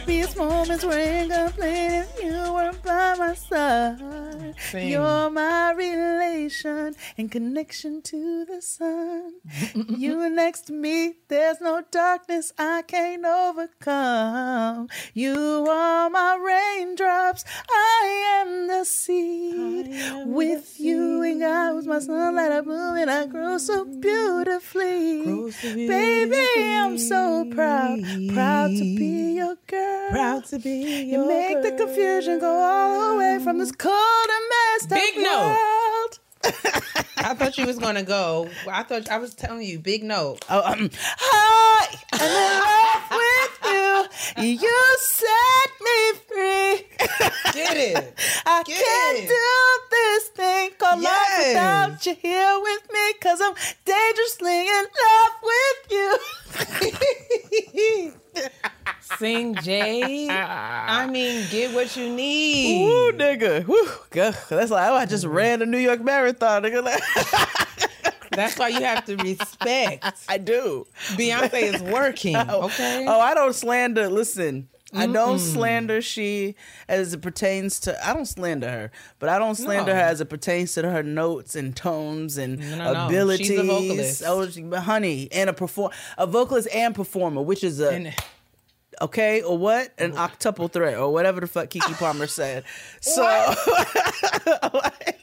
Happiest moments were incomplete if you weren't by my side. Sing. You're my relation and connection to the sun. you next to me, there's no darkness I can't overcome. You are my raindrops. I am the sea. With you and God was my sunlight. I bloom and I grow so beautifully. Baby, I'm so proud, proud to be your girl. Proud to be You make the confusion go all the way from this cold and messed up Big no. world. I thought you was gonna go. I thought I was telling you, big no. Oh, um, hi, I'm in love with you. You set me free. Get it. I Get can't it. do this thing called Yes. life without you here with me. Cause I'm dangerously in love with you. Sing Jay. I mean, get what you need. Woo, nigga. Woo. God, That's like, oh, I just ran a New York Marathon, nigga. That's why you have to respect. I do. Beyonce is working. Oh, okay. Oh, I don't slander. Listen, I don't slander she as it pertains to. I don't slander her, but I don't slander No. her as it pertains to her notes and tones and No, no, no. abilities. She's a oh, vocalist. Oh, she- honey, and a perform a vocalist and performer, which is a And okay or what an octuple threat or whatever the fuck Keke Palmer said. So. like,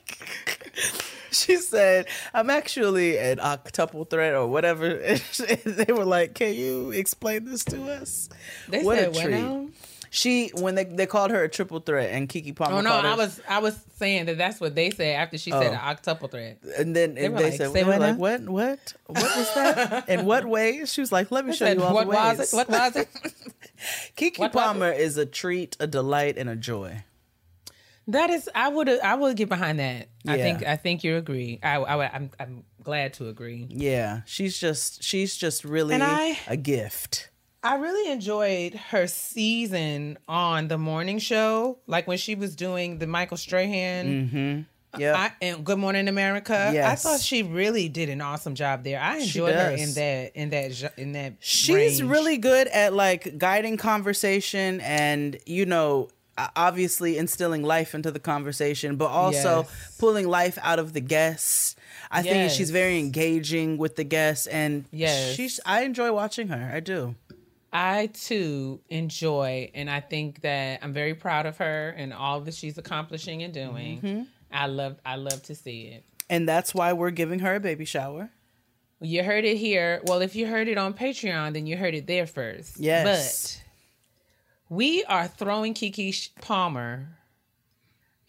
she said, "I'm actually an octuple threat or whatever." And they were like, "Can you explain this to us?" they what said a treat. She when they they called her a triple threat and Keke Palmer. Oh no, called her, I was I was saying that that's what they said after she said Oh. an octuple threat. And then They and they like, said, they were what like, what, what, what was that? In what way? She was like, let me I show said, you all what the ways. was it? What was it? Keke what Palmer is a treat, a delight, and a joy. That is, I would I would get behind that. I think I think you agree. I, I would- I'm I'm glad to agree. Yeah, she's just she's just really I- a gift. I really enjoyed her season on the morning show, like when she was doing the Michael Strahan. Mm-hmm. Yeah, and Good Morning America. I thought she really did an awesome job there. I enjoyed her in that in that in that. she's range. really good at like guiding conversation and you know obviously instilling life into the conversation but also Yes. pulling life out of the guests i think she's very engaging with the guests and Yes. she's i enjoy watching her i do I too enjoy, and I think that I'm very proud of her and all that she's accomplishing and doing. Mm-hmm. I love I love to see it. and that's why we're giving her a baby shower You heard it here. Well, if you heard it on Patreon, then you heard it there first. Yes. But we are throwing Keke Palmer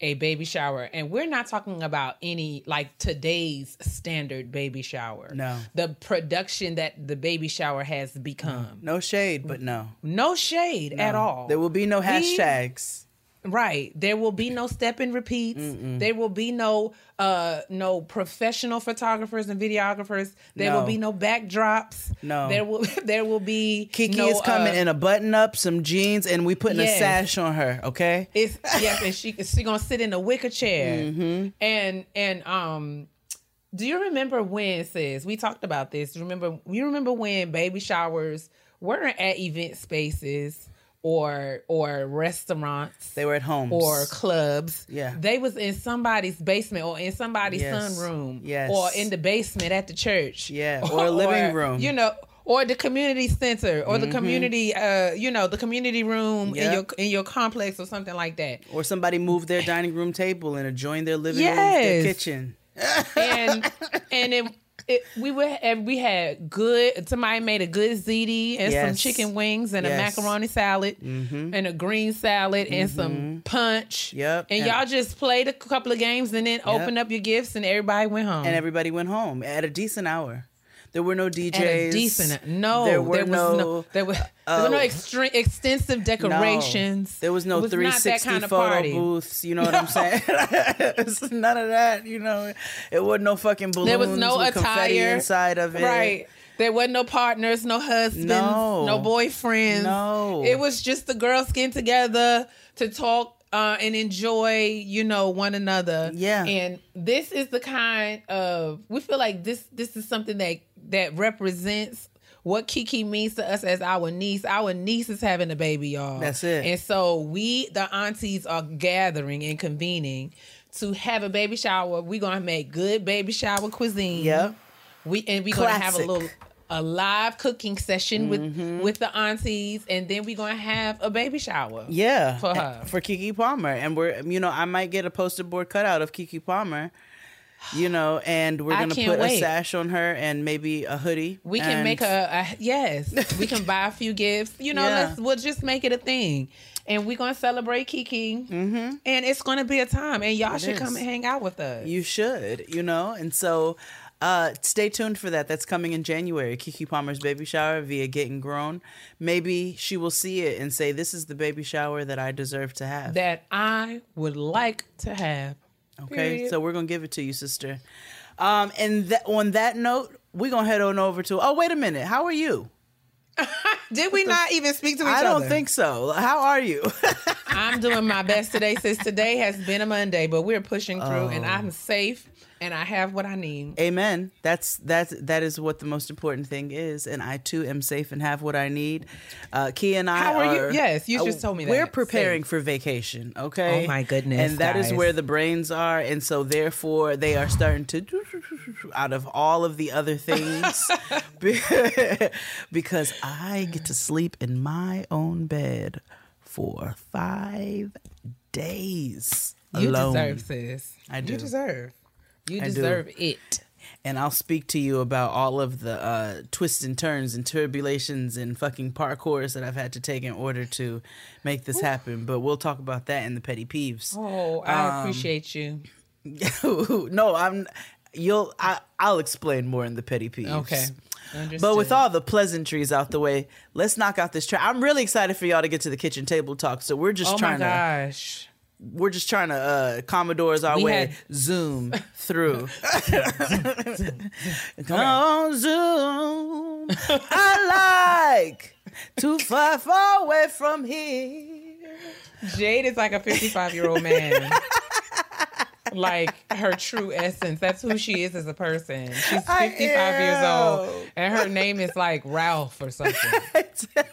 a baby shower, and we're not talking about any like today's standard baby shower. No. The production that the baby shower has become. no shade but no No shade at all. there will be no hashtags Right. There will be no step and repeats. There will be no uh no professional photographers and videographers. There No. will be no backdrops. No. There will there will be Keke no, is coming uh, in a button up some jeans and we putting Yes. a sash on her okay It's yes, and she she gonna sit in a wicker chair. Mm-hmm. And and um do you remember when sis we talked about this? Remember you remember when baby showers weren't at event spaces or or restaurants They were at homes. or clubs. Yeah. They was in somebody's basement or in somebody's Yes. sunroom. Yes. Or in the basement at the church. Yeah, or a living room. You know, or the community center or the community uh you know, the community room in your in your complex or something like that. or somebody moved their dining room table and adjoined their living room, Yes. their kitchen. and and it, it we were and we had good somebody made a good ziti and some chicken wings and Yes. a macaroni salad mm-hmm. and a green salad and some mm-hmm. punch. Yep. And, And- y'all just played a couple of games and then opened up your gifts and everybody went home. and everybody went home at a decent hour. There were no DJs. Decent no, there were was no. no, there were there were no oh. extre- extensive decorations. There was no not 360 that kind of photo party. booths. You know what I'm saying? It's none of that. You know, it wasn't no fucking balloons. There was no attire inside of it. Right. There wasn't no partners, no husbands, No. no, boyfriends. No. It was just the girls getting together to talk uh, and enjoy, you know, one another. Yeah. And this is the kind of we feel like this this is something that that represents what Keke means to us as our niece. Our niece is having a baby, y'all. That's it. And so we, the aunties, are gathering and convening to have a baby shower. We're gonna make good baby shower cuisine. Yep. We and we're gonna have a little a live cooking session with Mm-hmm. with the aunties, and then we're gonna have a baby shower. Yeah, For her. for Keke Palmer, and we're you know I might get a poster board cutout of Keke Palmer, you know, and we're gonna put a sash on her and maybe a hoodie. We can make a, a yes. We can buy a few gifts. You know, Yeah. let's we'll just make it a thing, and we're gonna celebrate Keke, mm-hmm. and it's gonna be a time, and y'all should is. come and hang out with us. You should, you know, and so uh, stay tuned for that. That's coming in January. Keke Palmer's baby shower via Getting Grown. Maybe she will see it and say, "This is the baby shower that I deserve to have." that I would like to have. Okay, Period. so we're gonna give it to you, sister. Um, and that on that note, we're gonna head on over to. Oh, wait a minute. How are you? Did we not even speak to each other? I don't think so. How are you? I'm doing my best today since today has been a Monday, but we're pushing through and Oh. I'm safe and I have what I need. Amen. That's that's that is what the most important thing is, and I too am safe and have what I need. Uh, Key and I How are you? Yes, you uh, just told me that. We're preparing Safe. for vacation. Okay. Oh, my goodness, And that is guys. where the brains are, and so therefore they are starting to out of all of the other things because I get to sleep in my own bed for five days. You deserve this. I do. You deserve. You deserve it. and I'll speak to you about all of the uh, twists and turns and turbulations and fucking parkours that I've had to take in order to make this happen. But we'll talk about that in the petty peeves. Oh, I appreciate you. no, I'm. You'll. I, I'll explain more in the petty peeves. Okay. But with all the pleasantries out the way, let's knock out this track. I'm really excited for y'all to get to the kitchen table talk. So we're just Oh my trying to gosh. We're just trying to uh Commodores our We way had- zoom through. Come on, zoom. I like to fly far away from here. Jade is like a 55 year old man. like her true essence. That's who she is as a person. She's 55 years old, and her name is like Ralph or something.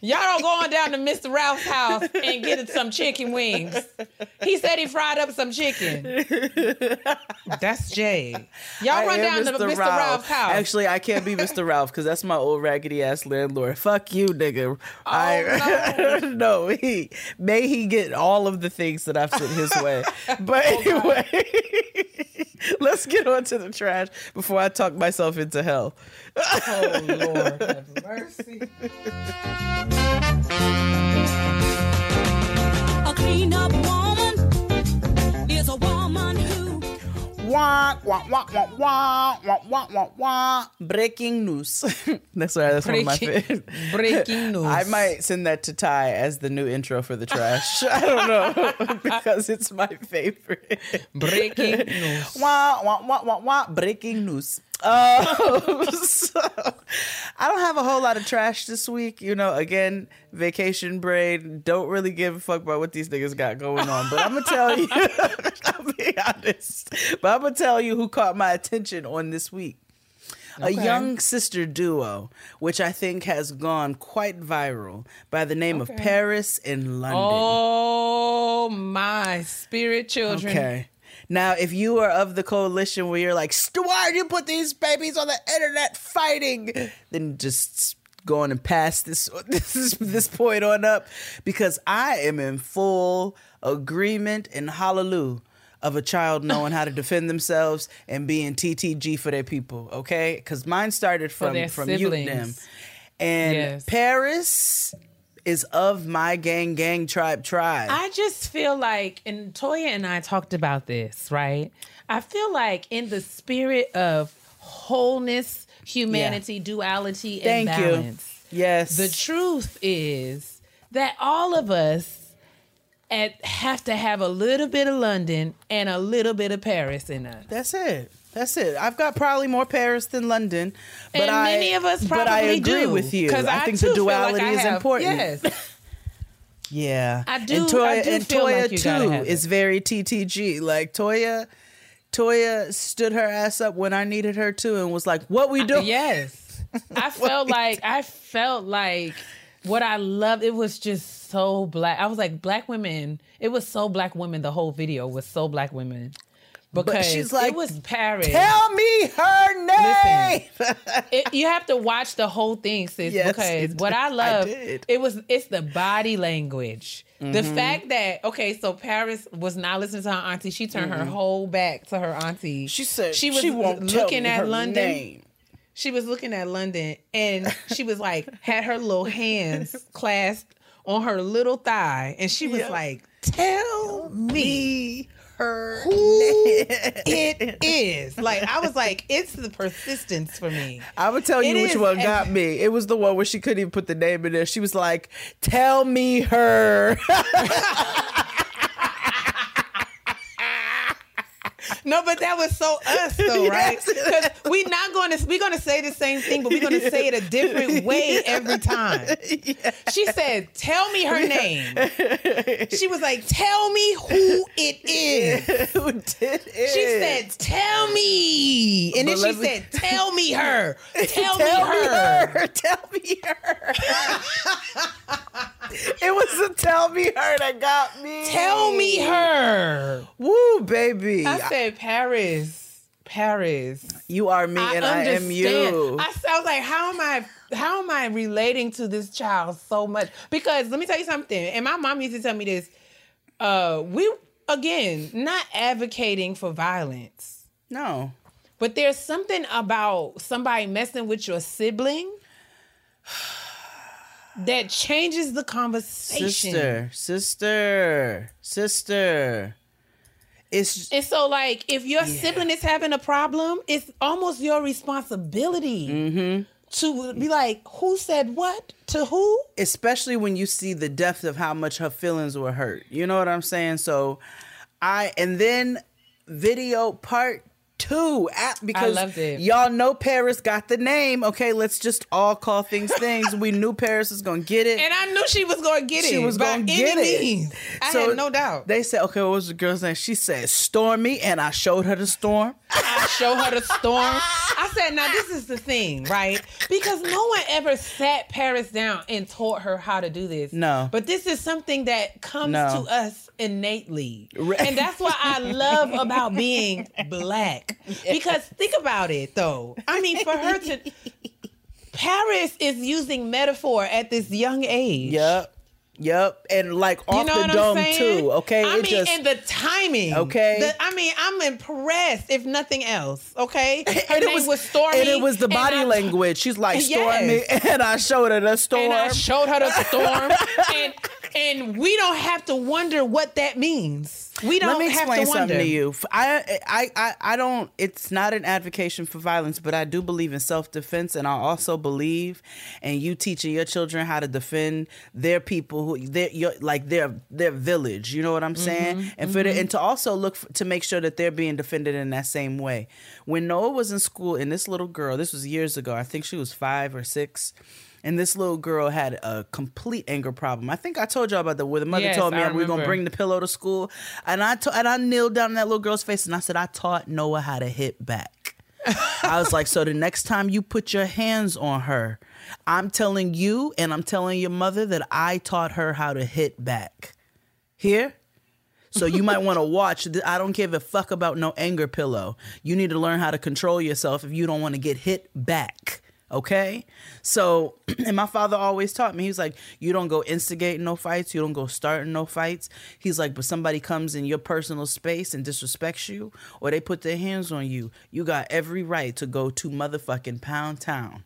Y'all don't go on down to Mr. Ralph's house and get some chicken wings. He said he fried up some chicken. That's Jade. Y'all I run down to Mr. Ralph's house. Actually, I can't be Mr. Ralph because that's my old raggedy ass landlord. Fuck you, nigga. I oh, no, he may he get all of the things that I've sent his way. But oh, anyway, let's get on to the trash before I talk myself into hell. oh Lord, have mercy. A clean up woman Wah, wah, wah, wah, wah, wah, wah, wah, wah. Breaking news. that's right. That's one of my Breaking- favorite. breaking news. I might send that to Ty as the new intro for the trash. I don't know because it's my favorite. Breaking news. Wah, wah, wah, wah, wah. Breaking news. Uh, so, I don't have a whole lot of trash this week. You know, again, vacation brain. Don't really give a fuck about what these niggas got going on. But I'm gonna tell you, I'll be honest. But I'm gonna tell you who caught my attention on this week. a young sister duo, which I think has gone quite viral by the name of Paris and London. Oh my spirit children. Okay. Now, if you are of the coalition where you're like, "St- why you put these babies on the internet fighting? Then just go on and pass this this this point on up because I am in full agreement and hallelujah of a child knowing how to defend themselves and being TTG for their people. Okay, because mine started from from you siblings. them, and Yes. Paris is of my gang gang tribe tribe. I just feel like, and Toya and I talked about this, right? I feel like in the spirit of wholeness, humanity, duality, and Thank you. balance. yes, The truth is that all of us at, have to have a little bit of London and a little bit of Paris in us. That's it. That's it. I've got probably more Paris than London, but and I many of us probably but I agree do, with you. 'cause I, think the feel like duality is have- important. Yes. Yeah, I do- And Toya, I do and Toya like too is it. very TTG. Like Toya, Toya stood her ass up when I needed her to, and was like, "What we doing?" Yes. I felt like I felt like what I loved, it was just so black. I was like, black women, it was so black women. The whole video was so black women. Because she's like, it was Paris. Tell me her name. It- you have to watch the whole thing, sis. Yes, because what I did. I love, it was it's the body language. The Mm-hmm. fact that okay, so Paris was not listening to her auntie. She turned her whole back to her auntie. Mm-hmm. She said she was tell looking at London. name. She was looking at London and she was like, had her little hands clasped on her little thigh, and she was Yeah. like, Tell me Her who it is. Like, I was like, It's the persistence for me. I would tell you It which is, one got me. It was the one where she couldn't even put the name in there. She was like, "Tell me her." No, but that was so us though, right? Because we're not going to we're going to say the same thing, but we're going to say it a different way every time. She said, "Tell me her name." She was like, "Tell me who it is." Who did it? She said, "Tell me," and then she me- said, "Tell me her. Tell, Tell me her." Tell me her. it was the tell me her that got me. Tell me her. Woo, baby. I said, "Paris, Paris." you are me I and I am understand. you. I was like, how am I? How am I relating to this child so much? Because let me tell you something. And my mom used to tell me this. Uh, we again not advocating for violence, no. but there's something about somebody messing with your sibling that changes the conversation. Sister, sister, sister. It's And so, like, if your sibling is having a problem, it's almost your responsibility Mm-hmm. to be like, who said what to who? especially when you see the depth of how much her feelings were hurt. You know what I'm saying? So I and then video part two at, because loved it. y'all know Paris got the name. Okay, let's just all call things things. we knew Paris was gonna get it. And I knew she was going to get it. she was by gonna any get it. means. I So had no doubt. They said, okay, what was the girl's name? She said Stormy, and I showed her the storm. I show her the storm. I said, now this is the thing, right? Because no one ever sat Paris down and taught her how to do this. No. But this is something that comes No. to us innately. And that's what I love about being black. Because think about it though. I mean, for her to Paris is using metaphor at this young age. Yep. Yep. And like You off know the dome too. Okay. I it mean, just and the timing. Okay. The- I mean, I'm impressed. If nothing else, okay. Her and name was, Stormy, And it was the body I- language. She's like, Yes. Stormy, and I showed her the storm. And I showed her the storm, and and we don't have to wonder what that means. We don't Let me have explain to wonder. something to you. I I I don't. It's not an advocation for violence, but I do believe in self defense, and I also believe in you teaching your children how to defend their people, who their your, like their their village. You know what I'm saying? Mm-hmm, and for the, and to also look f- to make sure that they're being defended in that same way. When Noah was in school, and this little girl, this was years ago. I think she was five or six. And this little girl had a complete anger problem. I think I told y'all about that. Where the mother Yes, told me we are gonna bring the pillow to school, and I to- and I kneeled down in that little girl's face and I said, I taught Noah how to hit back. I was like, so the next time you put your hands on her, I'm telling you and I'm telling your mother that I taught her how to hit back. Here? So you might want to watch. I don't give a fuck about no anger pillow. You need to learn how to control yourself if you don't want to get hit back. Okay? So, and my father always taught me, he was like, you don't go instigating no fights, you don't go starting no fights. He's like, but somebody comes in your personal space and disrespects you, or they put their hands on you, you got every right to go to motherfucking Pound Town.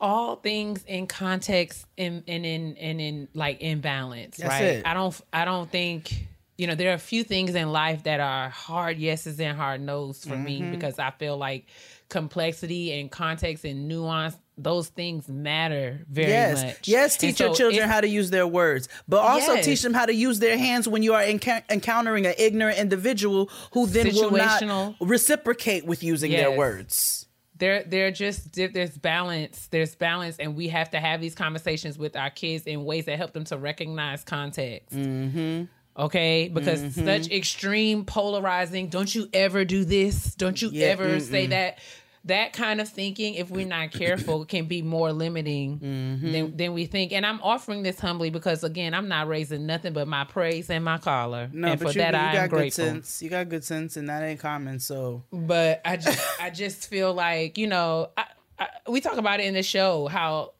all things in context and and in and in like in balance, That's right? it. I don't I don't think you know there are a few things in life that are hard yeses and hard nos for me Mm-hmm. because I feel like complexity and context and nuance those things matter very yes, much. yes. Teach your children how to use their words, but also Yes. teach them how to use their hands when you are encountering an ignorant individual who then will not reciprocate with using their Yes. words. there they're just there's balance there's balance and we have to have these conversations with our kids in ways that help them to recognize context mm-hmm. Okay because Mm-hmm. such extreme polarizing don't you ever do this don't you Yeah, ever say that that kind of thinking if we're not careful can be more limiting Mm-hmm. than, than we think and i'm offering this humbly because again i'm not raising nothing but my praise and my collar No, and but for you, that you i got am good grateful sense. You got good sense, and that ain't common. So but I just I just feel like you know I, I, we talk about it in the show how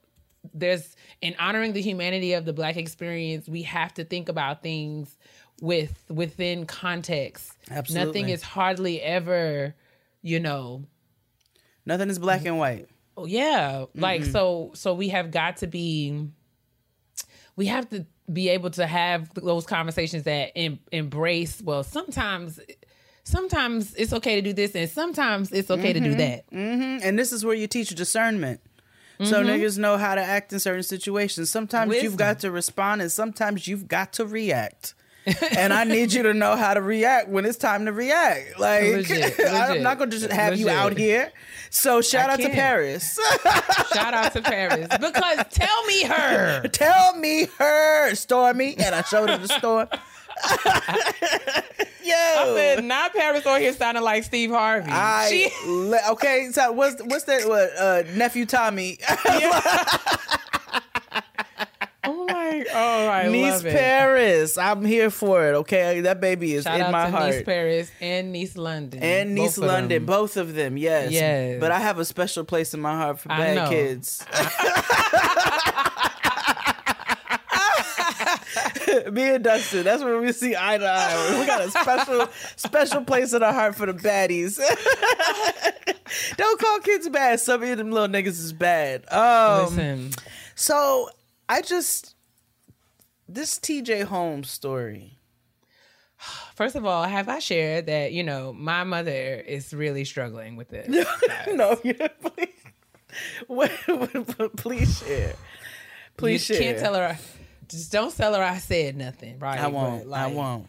there's in honoring the humanity of the black experience we have to think about things with within context Absolutely. nothing is hardly ever you know nothing is black and white. Oh, yeah like so so we have got to be we have to be able to have those conversations that em- embrace well sometimes sometimes it's okay to do this and sometimes it's okay to do that Mhm. And this is where you teach discernment. So niggas know how to act in certain situations. Sometimes you've got to respond, and sometimes you've got to react. And I need you to know how to react when it's time to react. Like Legit, I'm not gonna just have you out here. So shout I out to can't. Paris. shout out to paris because tell me her Tell me her Stormy, and I showed her the store. Yo, I said not paris on here sounding like steve harvey I she le- okay. So what's what's that? What uh, nephew Tommy? Oh my oh i niece love it Paris. I'm here for it. Okay, that baby is shout in out my to heart. nice paris and nice london and niece Both London, both of them, yes. Yes. But I have a special place in my heart for I bad know. kids. Me and Dustin, that's where we see eye to eye. We got a special, special place in our heart for the baddies. Don't call kids bad. Some of them little niggas is bad. Um, listen so I just this TJ Holmes story. First of all, have I shared that, you know, my mother is really struggling with this? no, you please, wait, please share. Please you share. can't tell her, just don't tell her I said nothing, right? I won't. But, I won't.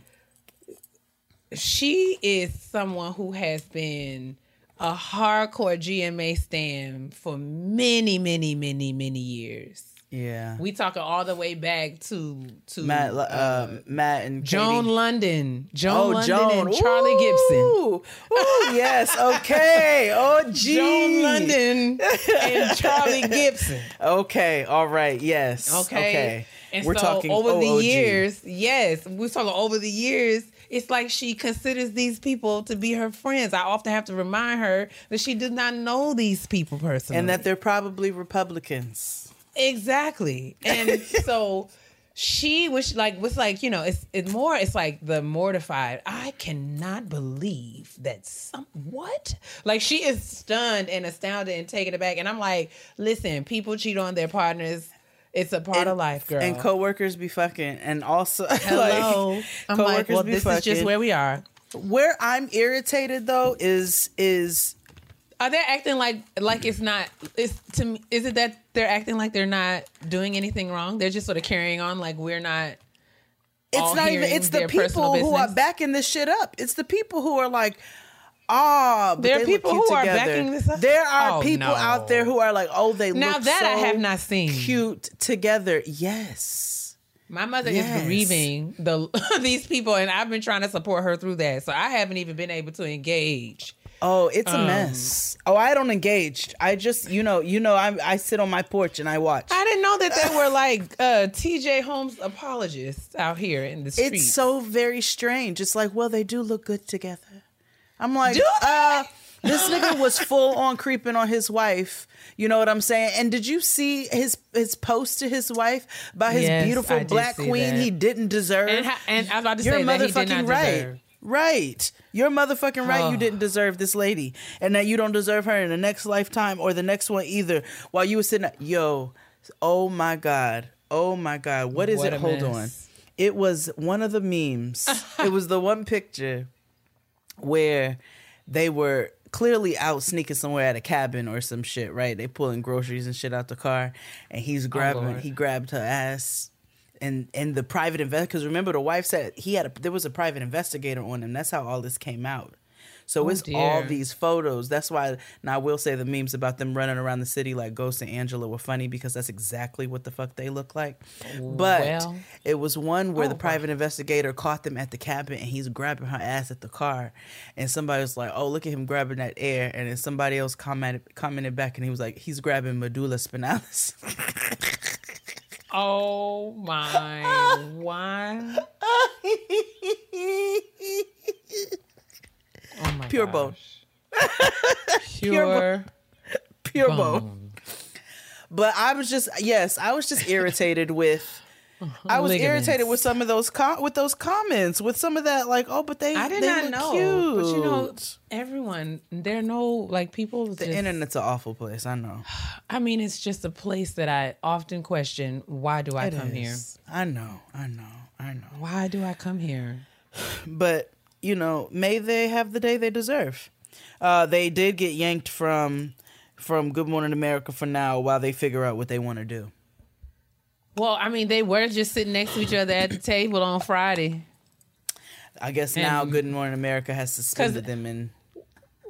She is someone who has been a hardcore GMA stan for many, many, many, many years. Yeah. We talking all the way back to to Matt, uh, Matt and Joan Katie. London, Joan Oh, Lunden Joan. and Charlie Gibson. Ooh. Ooh, yes. Okay. Oh, gee. Joan Lunden and Charlie Gibson. Okay. All right. Yes. Okay. Okay. And We're so talking over the years, yes, we're talking over the years. It's like she considers these people to be her friends. I often have to remind her that she does not know these people personally. and that they're probably Republicans. Exactly. And so she was like was like, you know, it's it's more it's like the mortified. I cannot believe that some what? Like she is stunned and astounded and taken aback. And I'm like, listen, people cheat on their partners. It's a part of life, girl. And coworkers be fucking, and also Hello. like, I'm like, coworkers well, be this is just where we are. Where I'm irritated though is is Are they acting like like it's not? It's to me. Is it that they're acting like they're not doing anything wrong? They're just sort of carrying on like we're not. it's not even it's the people who are backing this shit up. It's the people who are like, ah, but There are people who are backing this up? There are Oh, people no. out there who are like, oh, they Now look that I have not seen. cute together. Yes. My mother Yes. is grieving the these people, and I've been trying to support her through that. So I haven't even been able to engage Oh, it's Um, a mess. Oh, I don't engage. I just, you know, you know, I I sit on my porch and I watch. I didn't know that they were like uh, T.J. Holmes apologists out here in the streets. It's so very strange. It's like, well, they do look good together. I'm like, uh, this nigga was full on creeping on his wife. You know what I'm saying? And did you see his his post to his wife by his Yes, beautiful black queen that. he didn't deserve? and, and I was about to You're say that he motherfucking did not right. deserve. Right. You're motherfucking right. You Oh. didn't deserve this lady. And that you don't deserve her in the next lifetime or the next one either. While you were sitting yo, oh my God. Oh my God. What is What it? Hold on. It was one of the memes. it was the one picture where they were clearly out sneaking somewhere at a cabin or some shit, right? They pulling groceries and shit out the car, and he's oh, grabbing. Lord. he grabbed her ass, and and the private invest because remember the wife said he had a there was a private investigator on him. That's how all this came out. So Oh, it's all these photos. That's why now I will say the memes about them running around the city like Ghost and Angela were funny because that's exactly what the fuck they look like. But Well. it was one where the Oh, private investigator caught them at the cabin and he's grabbing her ass at the car. And somebody was like, oh, look at him grabbing that air. And then somebody else commented, commented back and he was like, he's grabbing medulla spinalis. Oh my! Why? Oh my! Pure gosh. bone. Pure. Pure bone. bone. But I was just, yes, I was just irritated with. I was Ligaments. irritated with some of those com- with those comments, with some of that, like, oh, but they I did they not know, cute. but you know, everyone there are no like people. the just- internet's an awful place. I know. I mean, it's just a place that I often question. Why do I It come here? I know. I know. I know. Why do I come here? but you know, may they have the day they deserve. Uh, they did get yanked from from Good Morning America for now while they figure out what they want to do. Well, I mean, they were just sitting next to each other at the table on Friday. I guess now Good Morning America has suspended them and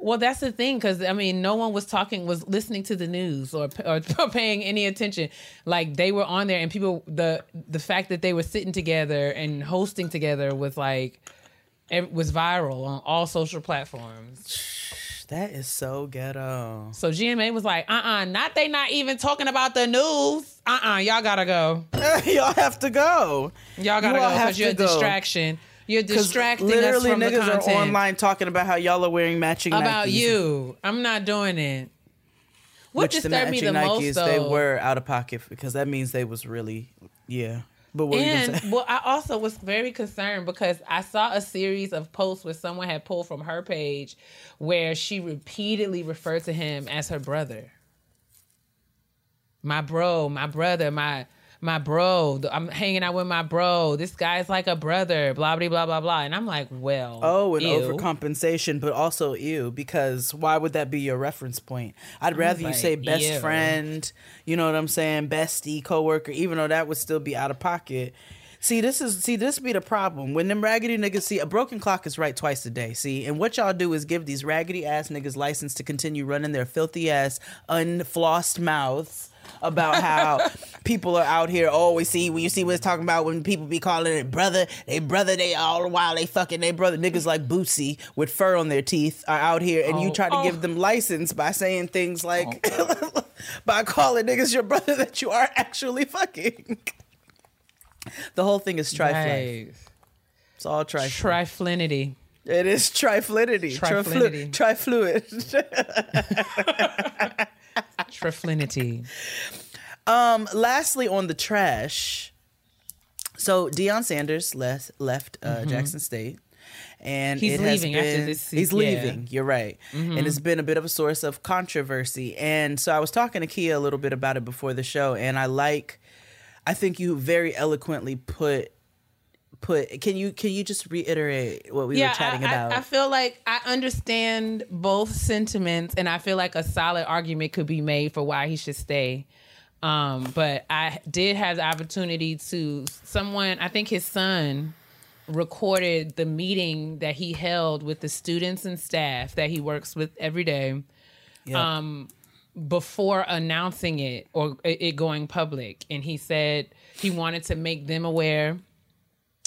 Well, that's the thing, because I mean, no one was talking, was listening to the news or, or paying any attention. Like they were on there, and people the the fact that they were sitting together and hosting together was like it was viral on all social platforms. That is so ghetto. So GMA was like, uh uh not they not even talking about the news. Uh uh-uh, uh, you all gotta go. Y'all have to go. Y'all gotta You go because you're a go. distraction. You're distracting us literally from the niggas are online talking about how y'all are wearing matching about Nikes. you. I'm not doing it. What Which the disturbed me the Nikes, most though, they were out of pocket because that means they was really yeah. But what were you gonna And well, I also was very concerned because I saw a series of posts where someone had pulled from her page where she repeatedly referred to him as her brother. My bro, my brother, my my bro. I'm hanging out with my bro. This guy's like a brother. Blah blah blah blah blah. And I'm like, well, Oh, and ew. overcompensation, but also ew, because why would that be your reference point? I'd rather you say best ew. friend, you know what I'm saying, bestie, coworker, even though that would still be out of pocket. See, this is see, this be the problem. When them raggedy niggas see a broken clock is right twice a day. See, and what y'all do is give these raggedy ass niggas license to continue running their filthy ass, unflossed mouths about how people are out here. Oh, see when you see what's talking about when people be calling it brother, they brother, they all the while they fucking they brother. Niggas like Bootsy with fur on their teeth are out here, and you Oh, try to oh. give them license by saying things like oh, by calling niggas your brother that you are actually fucking. The whole thing is trifling. Right. It's all trifling. Triflinity. it is trifluidity. Trifluidity. Trifluid. Triflinity. Um, lastly, on the trash. So Deion Sanders left left uh, Jackson State, and Mm-hmm. He's it has leaving after this se- He's yeah. Mm-hmm. leaving. You're right, and it's been a bit of a source of controversy. And so I was talking to Keia a little bit about it before the show, and I like, I think you very eloquently put put. Can you can you just reiterate what we were chatting I, I- about? I, feel like I understand both sentiments, and I feel like a solid argument could be made for why he should stay. Um, but I did have the opportunity to someone. I think his son recorded the meeting that he held with the students and staff that he works with every day Yeah. um, before announcing it or it going public. And he said he wanted to make them aware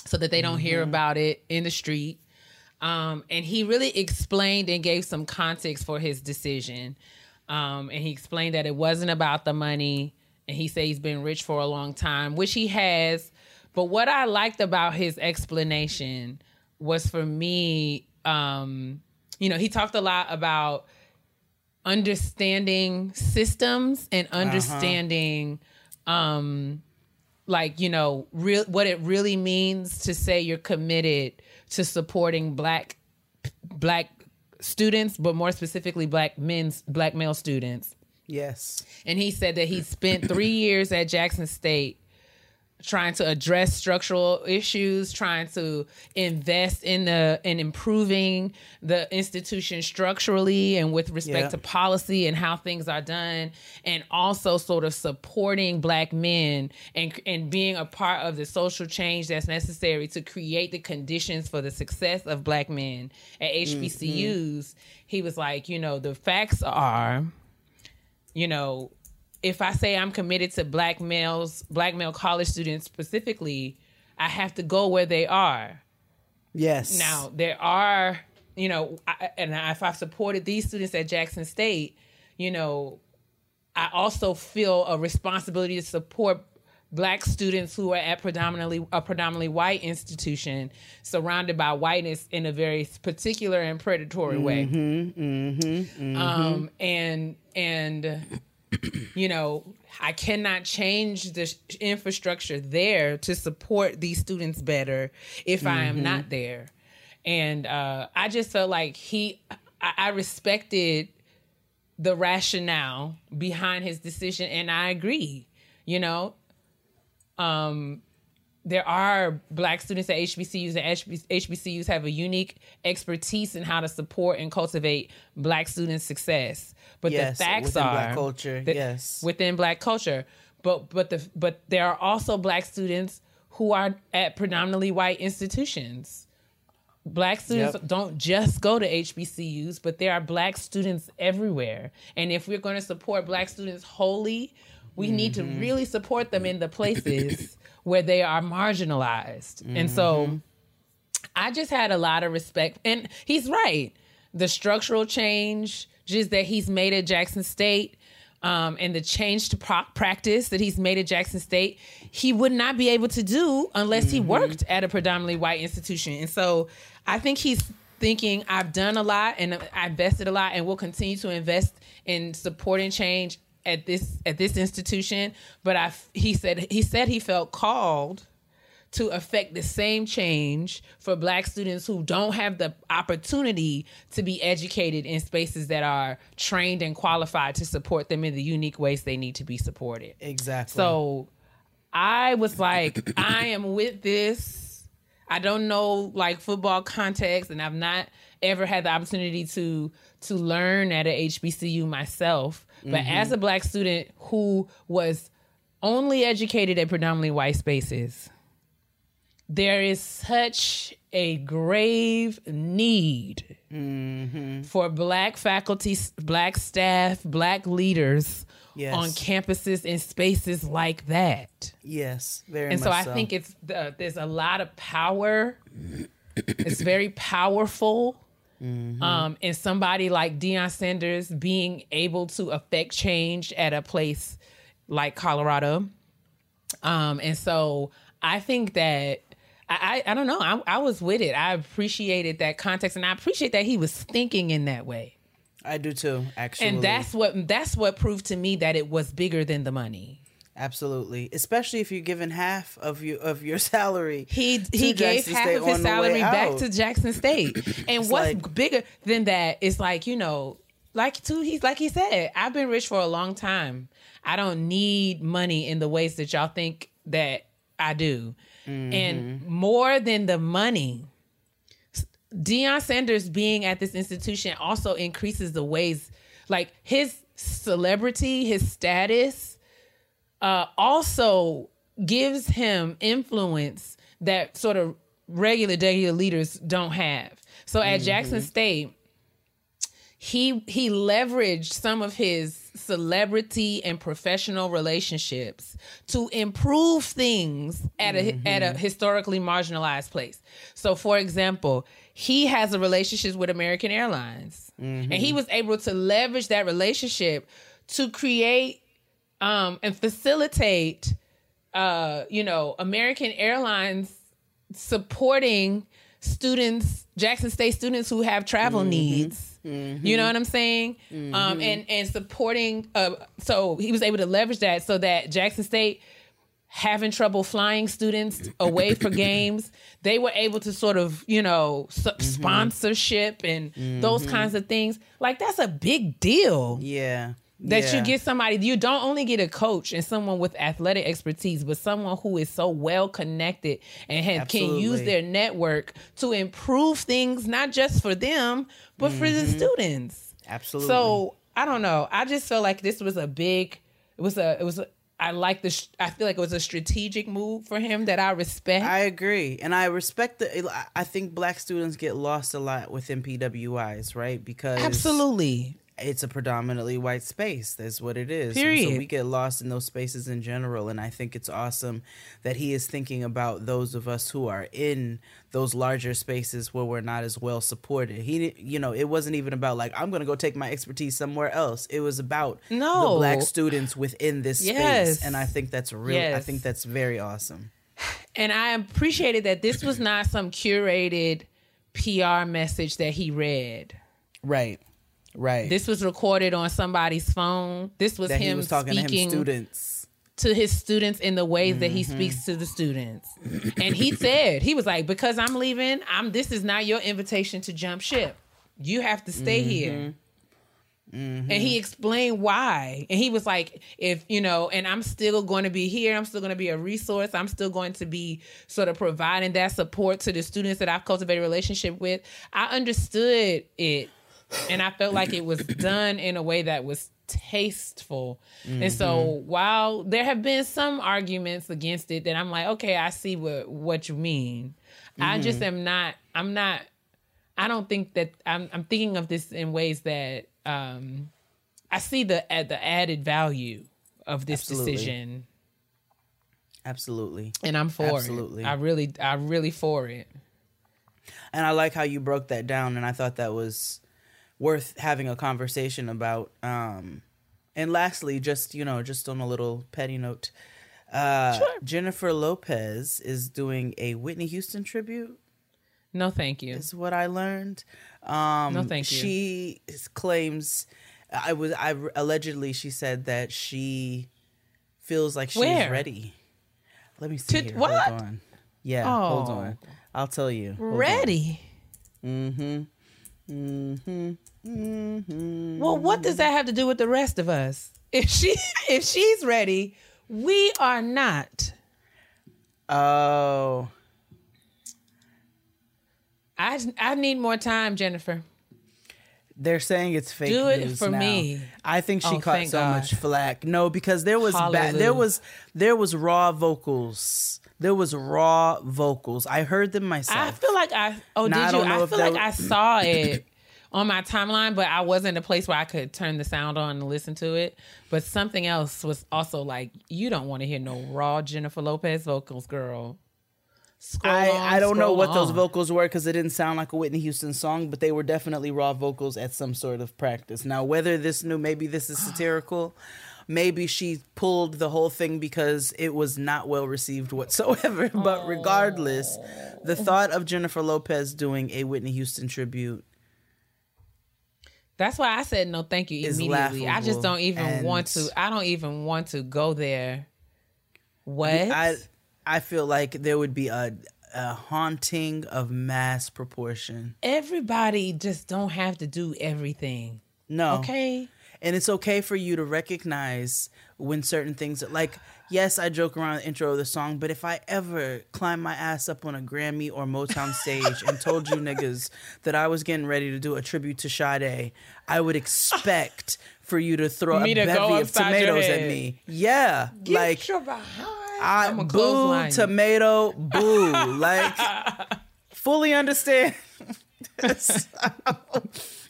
so that they don't hear Mm-hmm. about it in the street. Um, and he really explained and gave some context for his decision. Um, and he explained that it wasn't about the money. And he said he's been rich for a long time, which he has. But what I liked about his explanation was for me, um, you know, he talked a lot about understanding systems and understanding um like you know real what it really means to say you're committed to supporting black black students but more specifically black men's black male students Yes. and he said that he spent three years at Jackson State trying to address structural issues, trying to invest in the in improving the institution structurally and with respect Yeah. to policy and how things are done, and also sort of supporting black men and and being a part of the social change that's necessary to create the conditions for the success of black men at mm-hmm. HBCUs. He was like, you know, the facts are you know, if I say I'm committed to black males, black male college students specifically, I have to go where they are. Yes. Now, there are, you know, I, and if I've supported these students at Jackson State, you know, I also feel a responsibility to support black students who are at predominantly a predominantly white institution surrounded by whiteness in a very particular and predatory way Hmm. Hmm. Hmm. um and and you know i cannot change the infrastructure there to support these students better if i am not there. And uh i just felt like he I, I respected the rationale behind his decision and i agree you know? Um there are black students at HBCUs and HBCUs have a unique expertise in how to support and cultivate black student success. But Yes, the facts within are black culture, yes. within black culture. But but the but there are also black students who are at predominantly white institutions. Black students Yep. don't just go to HBCUs, but there are black students everywhere. And if we're going to support black students wholly, we need to Mm-hmm. really support them in the places where they are marginalized. And Mm-hmm. so I just had a lot of respect. And he's right. The structural change just that he's made at Jackson State um, and the change to pro- practice that he's made at Jackson State, he would not be able to do unless he worked at a predominantly white institution. And so I think he's thinking I've done a lot and I invested a lot and will continue to invest in supporting change at this at this institution. But I he said he said he felt called to affect the same change for black students who don't have the opportunity to be educated in spaces that are trained and qualified to support them in the unique ways they need to be supported. Exactly. So I was like, I am with this. I don't know like football context, and I've not ever had the opportunity to to learn at a HBCU myself. But as mm-hmm. a black student who was only educated at predominantly white spaces, there is such a grave need mm-hmm. for black faculty, black staff, black leaders Yes. on campuses in spaces like that. yes, very And much so I think it's the, there's a lot of power. it's very powerful. Um, and somebody like Deion Sanders being able to affect change at a place like Colorado. Um, and so I think that I, I, I don't know. I, I was with it. I appreciated that context, and I appreciate that he was thinking in that way. I do too. Actually, And that's what that's what proved to me that it was bigger than the money. Absolutely, especially if you're given half of your of your salary. He he gave Jackson half State of his on the way salary back to Jackson State. And It's what's like- bigger than that is like, you know, like too he's like he said, I've been rich for a long time. I don't need money in the ways that y'all think that I do. Mm-hmm. And more than the money, Deion Sanders being at this institution also increases the ways like his celebrity, his status, uh, also gives him influence that sort of regular regular leaders don't have. So at mm-hmm. Jackson State, he he leveraged some of his celebrity and professional relationships to improve things at a mm-hmm. at a historically marginalized place. So for example, he has a relationship with American Airlines, and he mm-hmm. was able to leverage that relationship to create um, and facilitate, uh, you know, American Airlines supporting students, Jackson State students who have travel needs. You know what I'm saying? Um, and and supporting. Uh, so he was able to leverage that so that Jackson State having trouble flying students away for games they were able to sort of you know s- sponsorship and those kinds of things like that's a big deal Yeah. That Yeah. you get somebody you don't only get a coach and someone with athletic expertise but someone who is so well connected and have, can use their network to improve things not just for them but for the mm-hmm. students Absolutely. so i don't know i just felt like this was a big it was a it was a, i like this i feel like it was a strategic move for him that i respect I agree, and I respect the. I think black students get lost a lot within PWIs, right? Because absolutely it's a predominantly white space. That's what it is. So Period. we get lost in those spaces in general, and I think it's awesome that he is thinking about those of us who are in those larger spaces where we're not as well supported. He, you know, it wasn't even about like I'm going to go take my expertise somewhere else. It was about No. the black students within this Yes. space, and I think that's really. I think that's very awesome. and I appreciated that this was not some curated PR message that he read. Right. Right. This was recorded on somebody's phone. This was that him was talking speaking to him students. to his students in the ways that he Mm-hmm. speaks to the students. And he said, he was like, because I'm leaving, I'm this is not your invitation to jump ship. You have to stay Mm-hmm. here. And he explained why. And he was like, if, you know, and I'm still going to be here. I'm still going to be a resource. I'm still going to be sort of providing that support to the students that I've cultivated a relationship with. I understood it. And I felt like it was done in a way that was tasteful. And so while there have been some arguments against it that I'm like, okay, I see what what you mean. I just am not I'm not I don't think that I'm I'm thinking of this in ways that um I see the uh, the added value of this Absolutely. decision Absolutely. and I'm for Absolutely. it. I really I really for it. And I like how you broke that down, and I thought that was worth having a conversation about. Um, and lastly, just you know, just on a little petty note, uh, Jennifer Lopez is doing a Whitney Houston tribute. No thank you. Is what I learned. Um, No, thank you. She claims, I was, I allegedly she said that she feels like she's Where? ready. Let me see. To- here. what? Hold on. Yeah, hold Oh. on. I'll tell you. Hold on. Ready. Mm-hmm. Mm-hmm. Mm-hmm. Well, what does that have to do with the rest of us? If she if she's ready, we are not. Oh, I I need more time, Jennifer. they're saying it's fake Do it for now. me. I think she Oh, caught so God. much flack. No, because there was ba- there was there was raw vocals. There was raw vocals. I heard them myself. I feel like I oh Now, did you? don't I feel like I saw it on my timeline, but I wasn't in a place where I could turn the sound on and listen to it. But something else was also like, you don't want to hear no raw Jennifer Lopez vocals, girl. Scroll I, on, I don't know what those vocals were because it didn't sound like a Whitney Houston song, but they were definitely raw vocals at some sort of practice. Now, whether this new, maybe this is satirical, maybe she pulled the whole thing because it was not well received whatsoever. But regardless, the thought of Jennifer Lopez doing a Whitney Houston tribute That's why I said no, thank you immediately. I just don't even want to. I don't even want to go there. What? I I feel like there would be a a haunting of mass proportion. Everybody just don't have to do everything. No. Okay. And it's okay for you to recognize when certain things are like, yes, I joke around the intro of the song, but if I ever climbed my ass up on a Grammy or Motown stage and told you niggas that I was getting ready to do a tribute to Sade, I would expect for you to throw Me a to bevy of tomatoes at me. Yeah. like your behind. I I'ma boo tomato boo. like fully understand.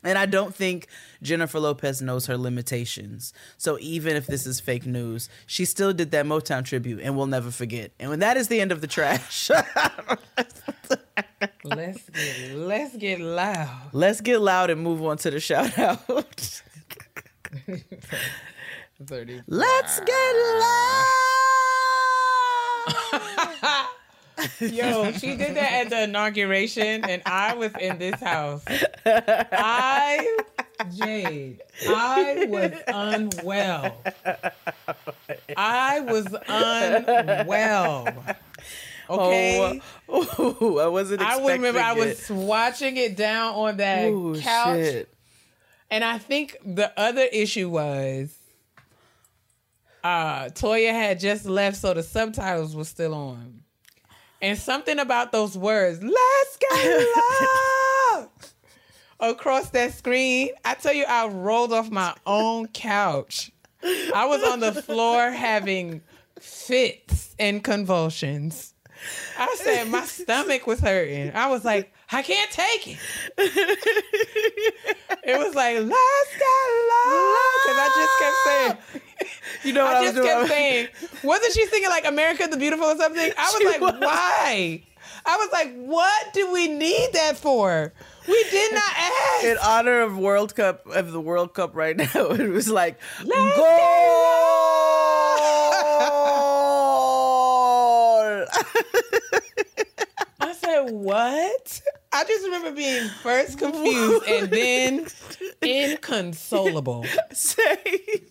and I don't think Jennifer Lopez knows her limitations. So even if this is fake news, she still did that Motown tribute and we'll never forget. And when that is the end of the trash. let's get let's get loud. Let's get loud and move on to the shout out. Thirty. Let's get loud. Yo, she did that at the inauguration, and I was in this house. I, Jade, I was unwell. I was unwell. Okay. Oh, ooh, I wasn't. I remember I was watching it down on that Ooh, couch. shit. And I think the other issue was uh Toya had just left, so the subtitles were still on. And something about those words, let's get loud across that screen. I tell you, I rolled off my own couch. I was on the floor having fits and convulsions. I said my stomach was hurting. I was like, I can't take it. It was like, let's get loud. Because I just kept saying, You know what I, I was just doing? kept saying, wasn't she singing like America the Beautiful or something? I was She like, was. why? I was like, what do we need that for? We did not ask. in honor of World Cup of the World Cup right now. It was like Let's goal. I said, what? I just remember being first confused and then inconsolable. Say,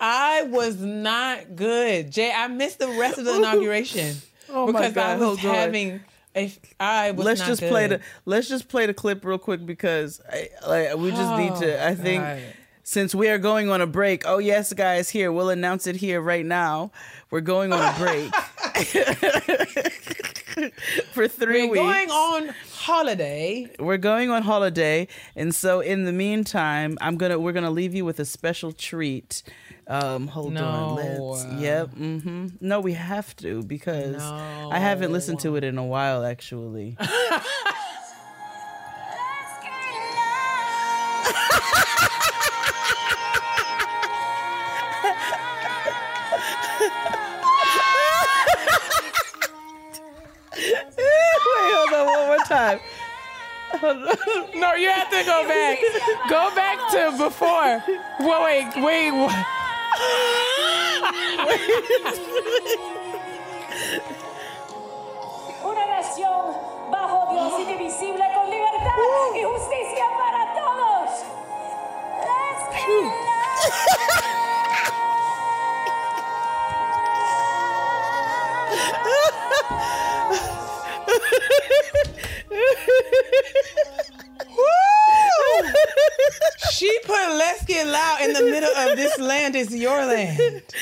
I was not good. Jay, I missed the rest of the inauguration Oh my because I God, was hold on. having a I was let's not just good. play the let's just play the clip real quick because I, like we just need to. Oh, I Oh, think. God. Since we are going on a break, oh yes, guys, here we'll announce it here right now. We're going on a break for 3 We're weeks. going on holiday. we're going on holiday and so in the meantime i'm gonna we're gonna leave you with a special treat. Um hold on let's yep mm-hmm. No we have to because i haven't listened to it in a while actually time No, you have to go back. Go back to before. Wait, wait, wait. Una nación bajo Dios indivisible con libertad y justicia para todos. Let's get She put "Let's Get Loud" in the middle of "This land is your land."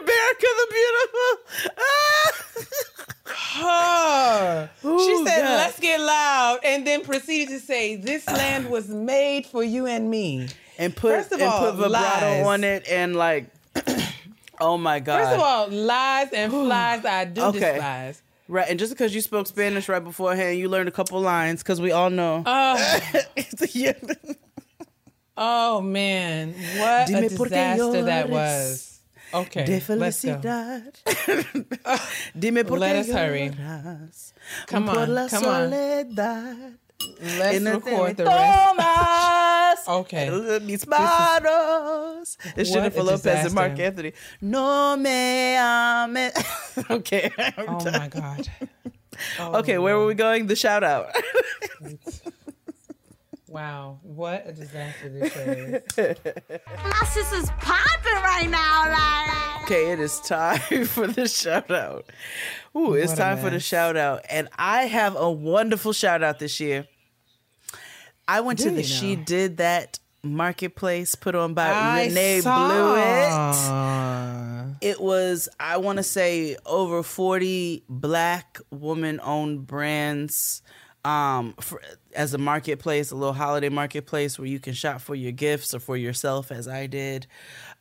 america the beautiful she Ooh, said, God. "Let's get loud," and then proceeded to say, "This land was made for you and me." and put First of and all, put vibrato lies. on it and like oh my god First of all, lies and flies I do Okay. despise. Right, and just because you spoke Spanish right beforehand, you learned a couple lines because we all know. Oh, oh man, what Dime a disaster that was. Okay, De let's go. Dime por Let us hurry. Come on, come on. Soledad. Let's En el record the rest. Tomas Okay. mis manos. It's What Jennifer a Lopez and. Marc Anthony. No me ah, ame. okay. I'm Oh done. my god. Okay, where were we oh, going? The shout out. Wow, what a disaster this is. My sister's popping right now. Like, Okay, it is time for the shout out. Ooh, it's What a time for the shout out. And I have a wonderful shout out this year. I went to the She? Did That marketplace put on by I Renee saw. Blewett. It was, I want to say, over 40 black woman owned brands um, for, as a marketplace, a little holiday marketplace where you can shop for your gifts or for yourself, as I did.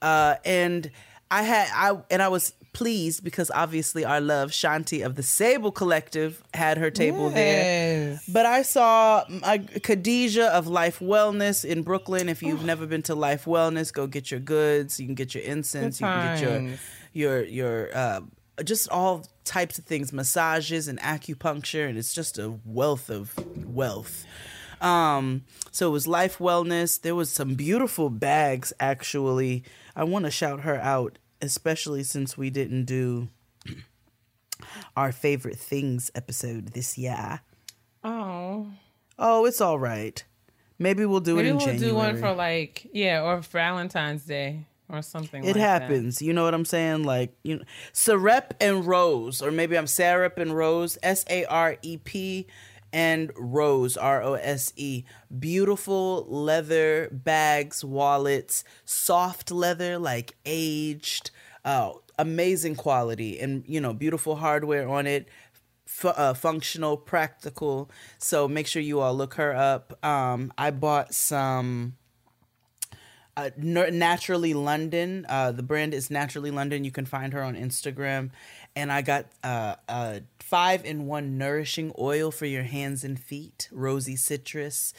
Uh, and I had, I, and I was pleased because obviously our love, Shanti of the Sable Collective, had her table there. But I saw uh, Khadijah of Life Wellness in Brooklyn. If you've never been to Life Wellness, go get your goods. You can get your incense. You can get your your your uh, just all types of things, massages and acupuncture, and it's just a wealth of wealth. Um, so it was Life Wellness. There was some beautiful bags actually. I want to shout her out, especially since we didn't do our favorite things episode this year. Oh. Oh, it's all right. Maybe we'll do Maybe it in we'll January. do one for like yeah, or Valentine's Day or something. It like that. happens. You know what I'm saying? Like, you know, Sarep and Rose, or maybe I'm Sarep and Rose, S A R E P and Rose, R O S E. Beautiful leather bags, wallets, soft leather, like aged, uh, amazing quality, and, you know, beautiful hardware on it. Fu- uh, functional, practical. So make sure you all look her up. Um, I bought some uh, Naturally London. Uh, the brand is Naturally London. You can find her on Instagram. And I got uh, a five in one nourishing oil for your hands and feet, rosy citrus.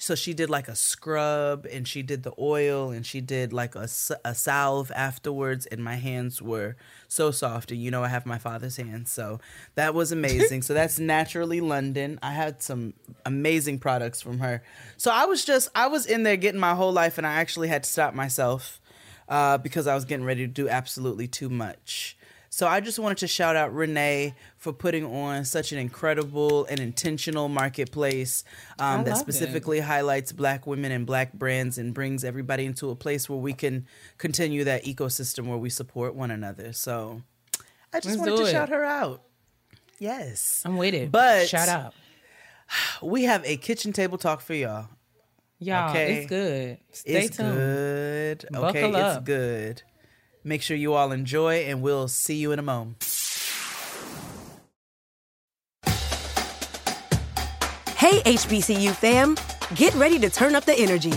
So she did like a scrub and she did the oil and she did like a, a salve afterwards. And my hands were so soft. And you know, I have my father's hands. So that was amazing. so that's Naturally London. I had some amazing products from her. So I was just, I was in there getting my whole life and I actually had to stop myself uh, because I was getting ready to do absolutely too much. So I just wanted to shout out Renee for putting on such an incredible and intentional marketplace um, that love it. specifically highlights Black women and Black brands and brings everybody into a place where we can continue that ecosystem where we support one another. So I just Let's wanted to it. shout her out. Yes. I'm it. But- shout out. We have a kitchen table talk for y'all. Y'all, Okay. it's good. Stay it's tuned. good. Okay, Buckle it's up. good. Make sure you all enjoy, and we'll see you in a moment. Hey, HBCU fam, get ready to turn up the energy.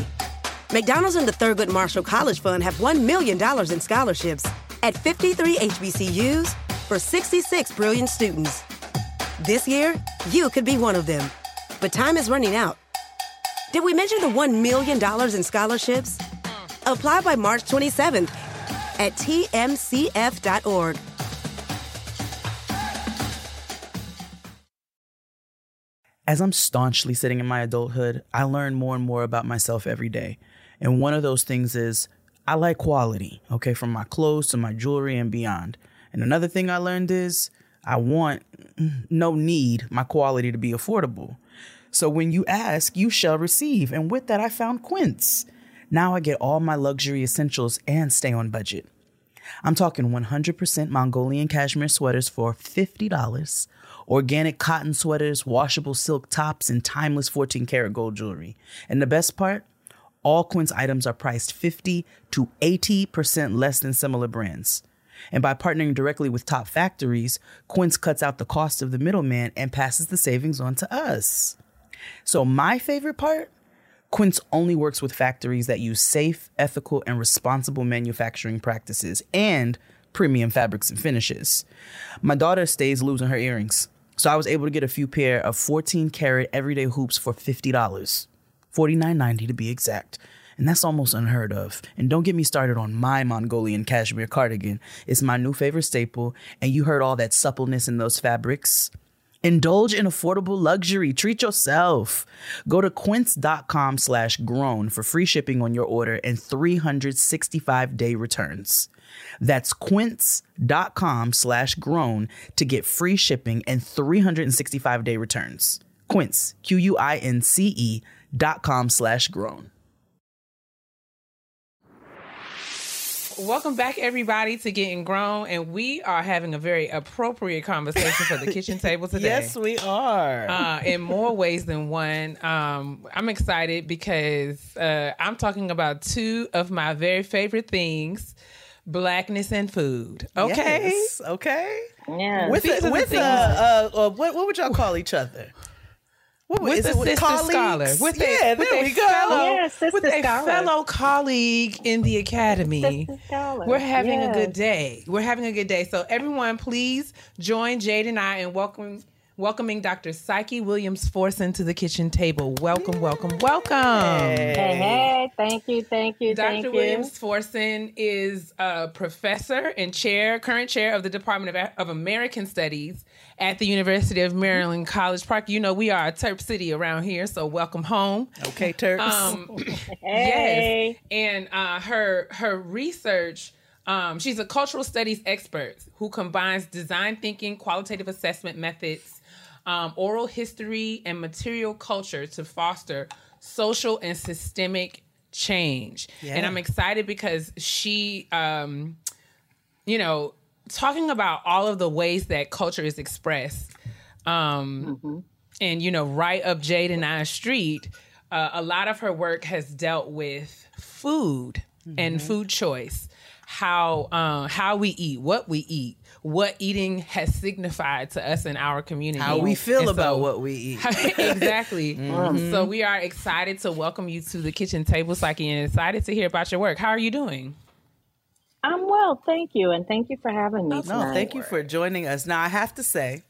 McDonald's and the Thurgood Marshall College Fund have $1 million in scholarships at 53 HBCUs for 66 brilliant students. This year, you could be one of them. But time is running out. Did we mention the $1 million in scholarships? Apply by March 27th at tmcf.org. As I'm staunchly sitting in my adulthood, I learn more and more about myself every day. And one of those things is I like quality, okay, from my clothes to my jewelry and beyond. And another thing I learned is I want, no need, my quality to be affordable. So when you ask, you shall receive. And with that, I found Quince. Now I get all my luxury essentials and stay on budget. I'm talking 100% Mongolian cashmere sweaters for $50, organic cotton sweaters, washable silk tops, and timeless 14 karat gold jewelry. And the best part? All Quince items are priced 50 to 80% less than similar brands. And by partnering directly with top factories, Quince cuts out the cost of the middleman and passes the savings on to us. So, my favorite part? Quince only works with factories that use safe, ethical, and responsible manufacturing practices and premium fabrics and finishes. My daughter stays losing her earrings, so I was able to get a few pair of 14 karat everyday hoops for $50. $49.90 to be exact. And that's almost unheard of. And don't get me started on my Mongolian cashmere cardigan. It's my new favorite staple, and you heard all that suppleness in those fabrics. Indulge in affordable luxury. Treat yourself. Go to quince.com slash grown for free shipping on your order and 365 day returns. That's quince.com slash grown to get free shipping and 365 day returns. Quince, Q U I N C E dot com slash grown. Welcome back, everybody, to Getting Grown, and we are having a very appropriate conversation for the kitchen table today. Yes, we are. uh, in more ways than one. Um, I'm excited because uh, I'm talking about two of my very favorite things: blackness and food. Okay, Yes, okay. Yeah. With, These a, the with things- uh, uh, uh, what, what would y'all call each other? What would- with is a it with sister colleagues? scholar, with yeah, a, with there a we go. fellow, Yeah, with a scholar. fellow colleague in the academy. Sister scholar, We're having a good day. We're having a good day. So everyone, please join Jade and I in welcome welcoming Dr. Psyche Williams Forson to the kitchen table. Welcome, welcome, welcome. Hey, hey, thank you, thank you, Dr. thank you. Williams Forson is a professor and chair, current chair of the Department of, of American Studies at the University of Maryland College Park. You know, we are a Terp city around here, so welcome home. Okay, Turks. Um, Hey. Yes, and uh, her her research. Um, she's a cultural studies expert who combines design thinking, qualitative assessment methods, um, oral history, and material culture to foster social and systemic change. And I'm excited because she, um, you know, talking about all of the ways that culture is expressed. Um, and you know right up jade and i street uh, a lot of her work has dealt with food and food choice. How uh, how we eat what we eat what eating has signified to us in our community. How we feel And about so- what we eat. exactly. So we are excited to welcome you to the kitchen table psyche and excited to hear about your work. How are you doing I'm well, thank you, and thank you for having me. No, tonight. thank you for joining us. Now, I have to say,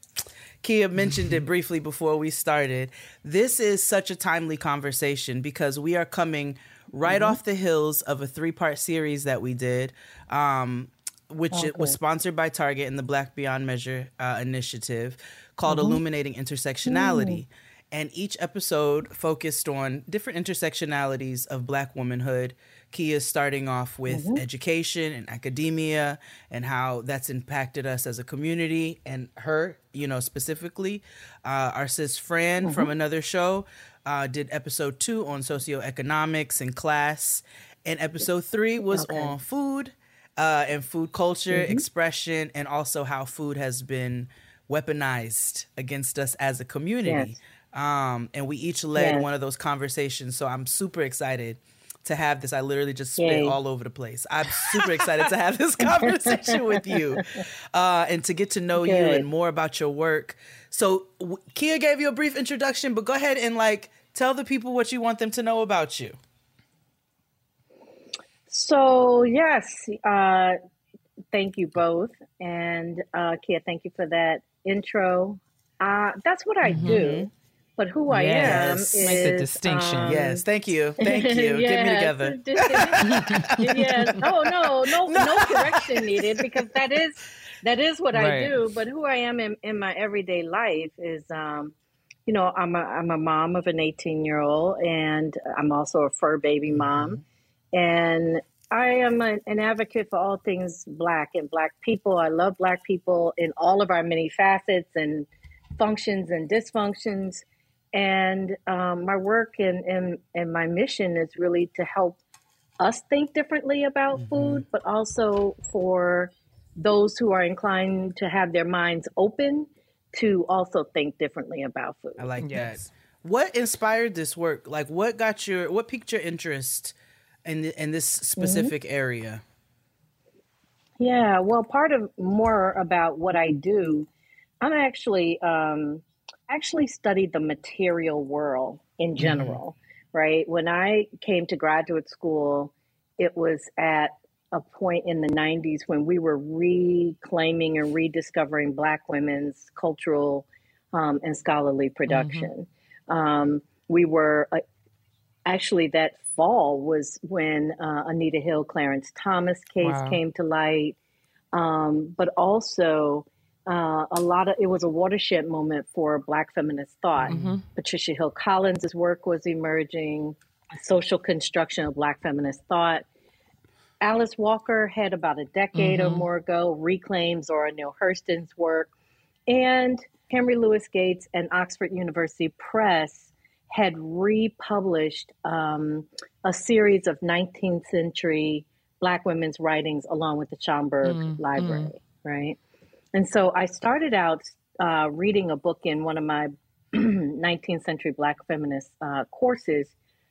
Keia mentioned it briefly before we started. This is such a timely conversation because we are coming right off the hills of a three part series that we did, um, which it was sponsored by Target and the Black Beyond Measure uh, initiative called Illuminating Intersectionality. And each episode focused on different intersectionalities of Black womanhood. Keia starting off with education and academia and how that's impacted us as a community and her, you know, specifically. Uh, our sis Fran from another show uh, did episode two on socioeconomics and class. And episode three was on food uh, and food culture, expression, and also how food has been weaponized against us as a community. Um, and we each led Yes. one of those conversations. So I'm super excited to have this. I literally just spit Yay. all over the place. I'm super excited to have this conversation with you uh, and to get to know you and more about your work. So w- Keia gave you a brief introduction, but go ahead and like tell the people what you want them to know about you. So yes, uh, thank you both, and uh, Keia, thank you for that intro. Uh, that's what I do, but who I am Yes. is Makes a distinction. um, yes, thank you, thank you. Get me yes. together. yes. Oh no, no, no correction needed because that is that is what Right. I do. But who I am in, in my everyday life is, um, you know, I'm a I'm a mom of an 18 year old, and I'm also a fur baby mom, and I am an, an advocate for all things black and black people. I love black people in all of our many facets and functions and dysfunctions. And um, my work and, and, and my mission is really to help us think differently about food, but also for those who are inclined to have their minds open to also think differently about food. I like Yes. that. What inspired this work? Like, what got your, what piqued your interest in the, in this specific area? Yeah, well, part of more about what I do, I'm actually um, actually studied the material world in general, right? When I came to graduate school, it was at a point in the 90s when we were reclaiming and rediscovering Black women's cultural um, and scholarly production. Um, we were uh, actually that fall was when uh, Anita Hill, Clarence Thomas case Wow. came to light, um, but also uh, a lot of it was a watershed moment for Black feminist thought. Patricia Hill Collins' work was emerging, social construction of Black feminist thought. Alice Walker had about a decade or more ago reclaimed Zora Neale Hurston's work, and Henry Louis Gates and Oxford University Press had republished um, a series of 19th century Black women's writings along with the Schomburg Library, right? And so I started out uh, reading a book in one of my 19th century Black feminist uh, courses,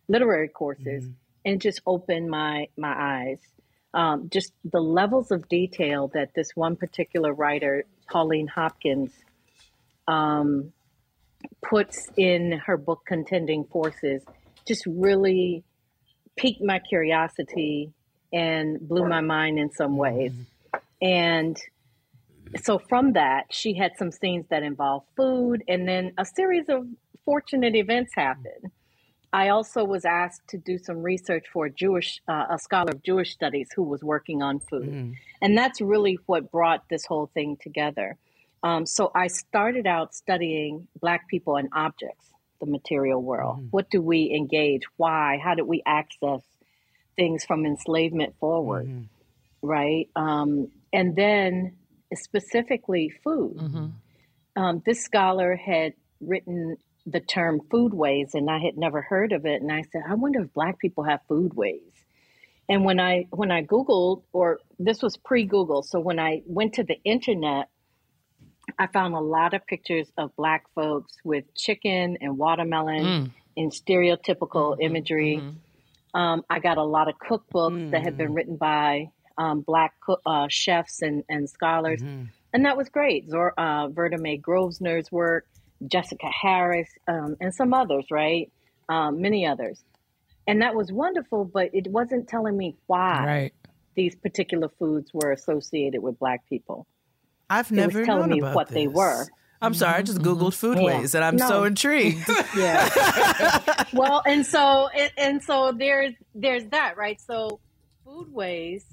literary courses, and it just opened my my eyes. Um, just the levels of detail that this one particular writer, Pauline Hopkins, um, puts in her book Contending Forces, just really piqued my curiosity and blew my mind in some ways. And so from that, she had some scenes that involved food, and then a series of fortunate events happened. I also was asked to do some research for a Jewish, uh, a scholar of Jewish studies who was working on food, and that's really what brought this whole thing together. Um, so I started out studying Black people and objects, the material world. What do we engage? Why? How did we access things from enslavement forward? Right, um, and then specifically food. Mm-hmm. Um, this scholar had written the term foodways, and I had never heard of it. And I said, I wonder if Black people have foodways. And when I when I Googled, or this was pre-Google, so when I went to the internet, I found a lot of pictures of Black folks with chicken and watermelon mm. in stereotypical mm-hmm. imagery. Mm-hmm. Um, I got a lot of cookbooks that had been mm. written by um, Black uh, chefs and, and scholars. And that was great. Zor, uh, Verda Grosvenor's work, Jessica Harris, um, and some others, right? Um, many others. And that was wonderful, but it wasn't telling me why Right. these particular foods were associated with Black people. I've was never telling me what they were. I'm sorry, I just googled foodways, and I'm No. so intrigued. Yeah. well, and so and, and so there's there's that, right? So foodways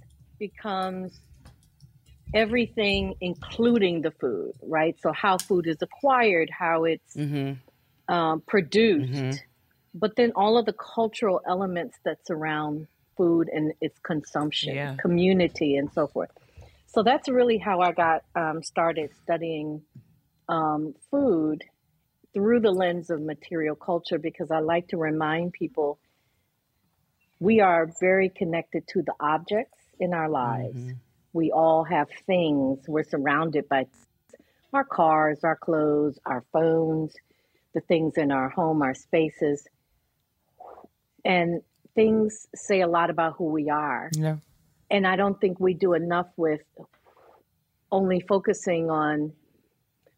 becomes everything including the food, right? So how food is acquired, how it's um, produced, but then all of the cultural elements that surround food and its consumption, Yeah. community, and so forth. So that's really how I got um, started studying um, food through the lens of material culture because I like to remind people we are very connected to the objects in our lives. Mm-hmm. We all have things. We're surrounded by our cars, our clothes, our phones, the things in our home, our spaces. And things say a lot about who we are. Yeah. And I don't think we do enough with only focusing on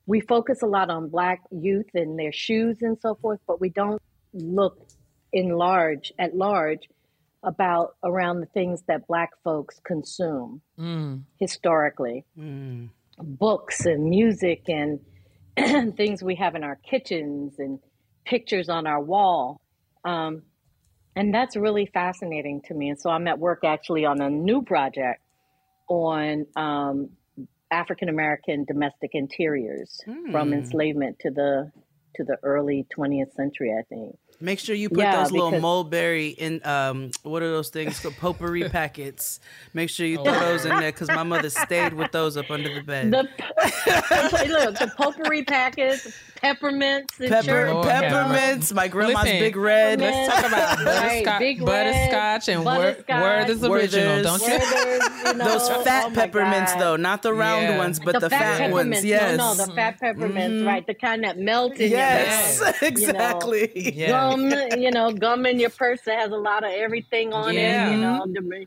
we focus a lot on black youth and their shoes and so forth, but we don't look in large at large about around the things that black folks consume historically. Books and music and things we have in our kitchens and pictures on our wall. Um, and that's really fascinating to me. And so I'm at work actually on a new project on um, African American domestic interiors from enslavement to the to the early 20th century, I think. Make sure you put Yeah, those little mulberry in um what are those things called potpourri packets. Make sure you throw those in there because my mother stayed with those up under the bed. The look, the potpourri packets, peppermints, Pepper, church- Lord have peppermints, my grandma's Listen, big red. Peppermint. Talk about Right, butterscotch, Big Red, butterscotch and Wor- butterscotch. Werther's original, don't you? Werther's, you know, Those fat oh peppermints God. though, not the round Yeah. ones, but the, fat, fat, peppermints. ones. Yes. No, no, the fat peppermints, right? The kind that melt in yes, your mouth. exactly. Yeah. Gum, you know, gum in your purse that has a lot of everything on Yeah. it. You know, the,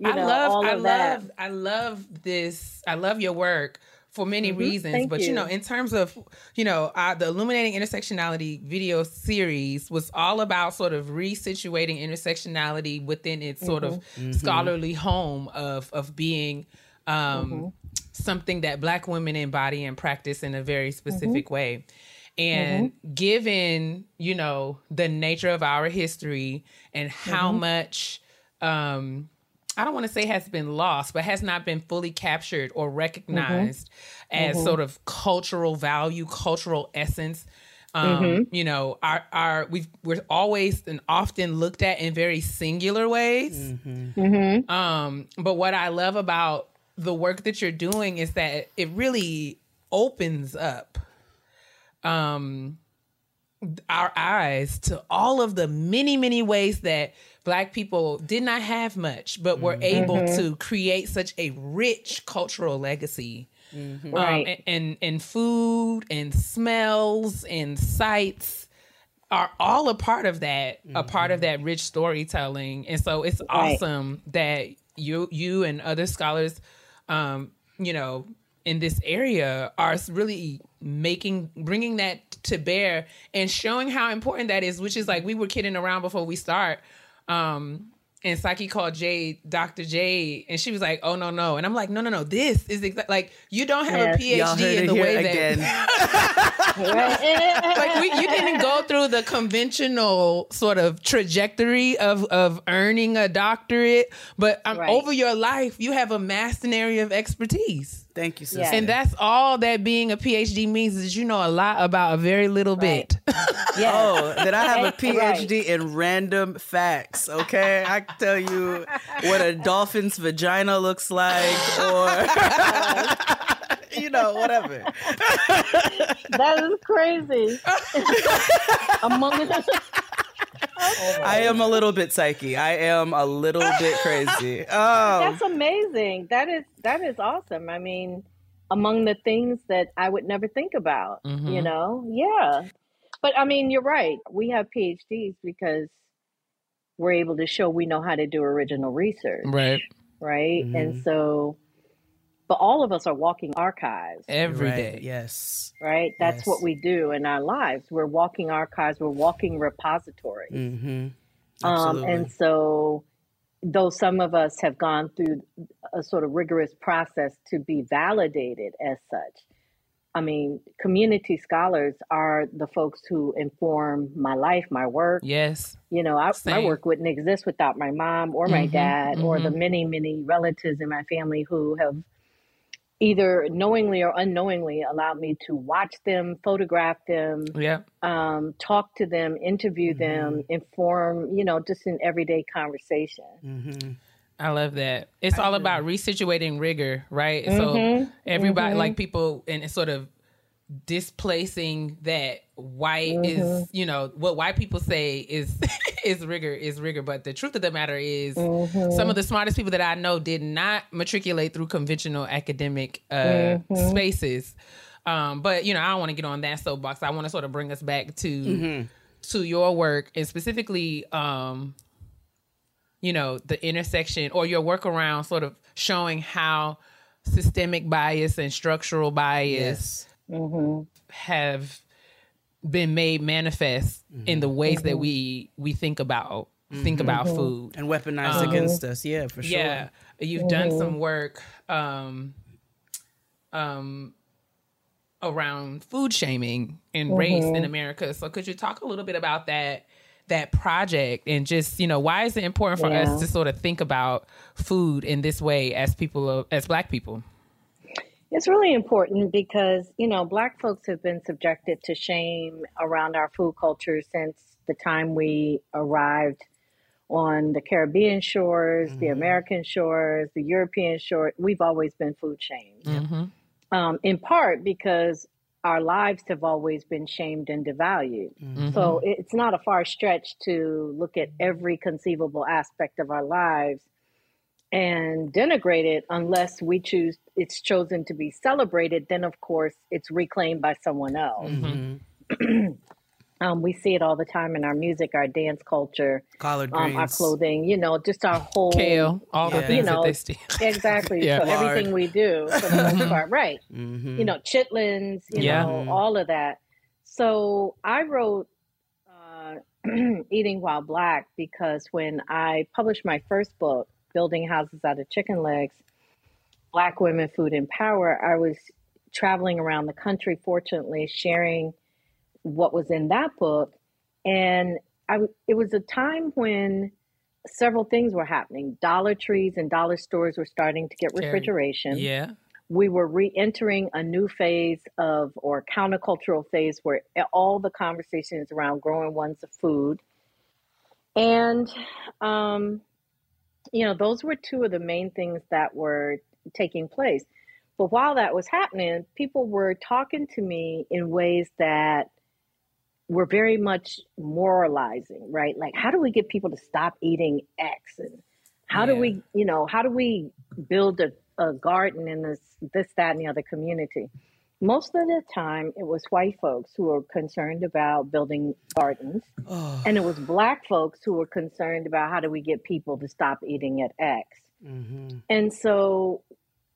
you I know, love, I of that. love, I love this. I love your work for many reasons, Mm-hmm. Thank but you. you. know, in terms of, you know, uh, the Illuminating Intersectionality video series was all about sort of resituating intersectionality within its sort of Mm-hmm. scholarly home of of being. Um, Mm-hmm. Something that Black women embody and practice in a very specific Mm-hmm. way. And given, you know, the nature of our history and how Mm-hmm. much um I don't want to say has been lost, but has not been fully captured or recognized as sort of cultural value, cultural essence. Um, you know, our our we've we're always and often looked at in very singular ways. Um, but what I love about the work that you're doing is that it really opens up um our eyes to all of the many many ways that black people did not have much but were able to create such a rich cultural legacy. Um, Right. and, and food and smells and sights are all a part of that a part of that rich storytelling. And so it's Right. awesome that you you and other scholars um you know in this area are really making bringing that to bear and showing how important that is which is like we were kidding around before we start um and Psyche called Jade Dr. Jade, and she was like, "Oh no, no," and I'm like, "No, no, no. This is exa- like you don't have Y'all a PhD in the way that like we, you didn't go through the conventional sort of trajectory of of earning a doctorate, but um, Right. over your life, you have amassed an area of expertise." Thank you, sister. Yeah. And that's all that being a PhD means is you know a lot about a very little bit. Yeah. Oh, that I have a Right. PhD in random facts. Okay, I can tell you what a dolphin's vagina looks like, or you know, whatever. That is crazy. Among I am a little bit psyche. I am a little bit crazy. Oh, That's amazing. That is that is awesome. I mean, among the things that I would never think about, you Mhm. know? Yeah. But I mean, you're right. We have PhDs because we're able to show we know how to do original research, Right. right? Mm-hmm. And so but all of us are walking archives, Every right, day. Yes. right? That's Yes. what we do in our lives. We're walking archives, we're walking repositories. Mm-hmm. Um, Absolutely. and so, though some of us have gone through a sort of rigorous process to be validated as such, I mean, community scholars are the folks who inform my life, my work. Yes. You know, I, my work wouldn't exist without my mom or my Mhm, dad or the many, many relatives in my family who have either knowingly or unknowingly allowed me to watch them, photograph them, Yeah. um, talk to them, interview them, inform, you know, just in everyday conversation. Mm-hmm. I love that. It's all about resituating rigor, right? So Mhm, everybody, like people, and it's sort of displacing that white Mhm. is, you know, what white people say is is rigor is rigor, but the truth of the matter is, Mhm. some of the smartest people that I know did not matriculate through conventional academic uh, Mhm. spaces. Um, but you know, I don't want to get on that soapbox. I want to sort of bring us back to Mhm. to your work and specifically um you know the intersection or your work around sort of showing how systemic bias and structural bias Mhm. have been made manifest in the ways that we we think about think about Mhm. food and weaponized Um, against us. Yeah, for sure. yeah you've done some work um um around food shaming and race in. America. So could you talk a little bit about that that project and just, you know, why is it important for Yeah. us to sort of think about food in this way as people as black people? It's really important because, you know, Black folks have been subjected to shame around our food culture since the time we arrived on the Caribbean shores, the mm-hmm. American shores, the European shore. We've always been food shamed. Mm-hmm. um, in part because our lives have always been shamed and devalued. Mm-hmm. So it's not a far stretch to look at every conceivable aspect of our lives and denigrate it unless we choose it's chosen to be celebrated then of course it's reclaimed by someone else um, we see it all the time in our music our dance culture Collard um, our clothing you know just our whole Kale, all the you things that know they steal. exactly Yeah. so everything we do for the most part right Mm-hmm. you know chitlins you Yeah. know all of that so i wrote uh, eating while black because when i published my first book building houses out of chicken legs black women food and power i was traveling around the country fortunately sharing what was in that book. And I, it was a time when several things were happening. Dollar trees and dollar stores were starting to get refrigeration. Yeah. we were re-entering a new phase of or countercultural phase where all the conversations around growing ones of food. And um, you know those were two of the main things that were taking place. But while that was happening people were talking to me in ways that were very much moralizing right? Like how do we get people to stop eating x? And how do we you know how do we build a, a garden in this this that and the other community most of the time it was white folks who were concerned about building gardens Oh. and it was black folks who were concerned about how do we get people to stop eating at x Mm-hmm. and so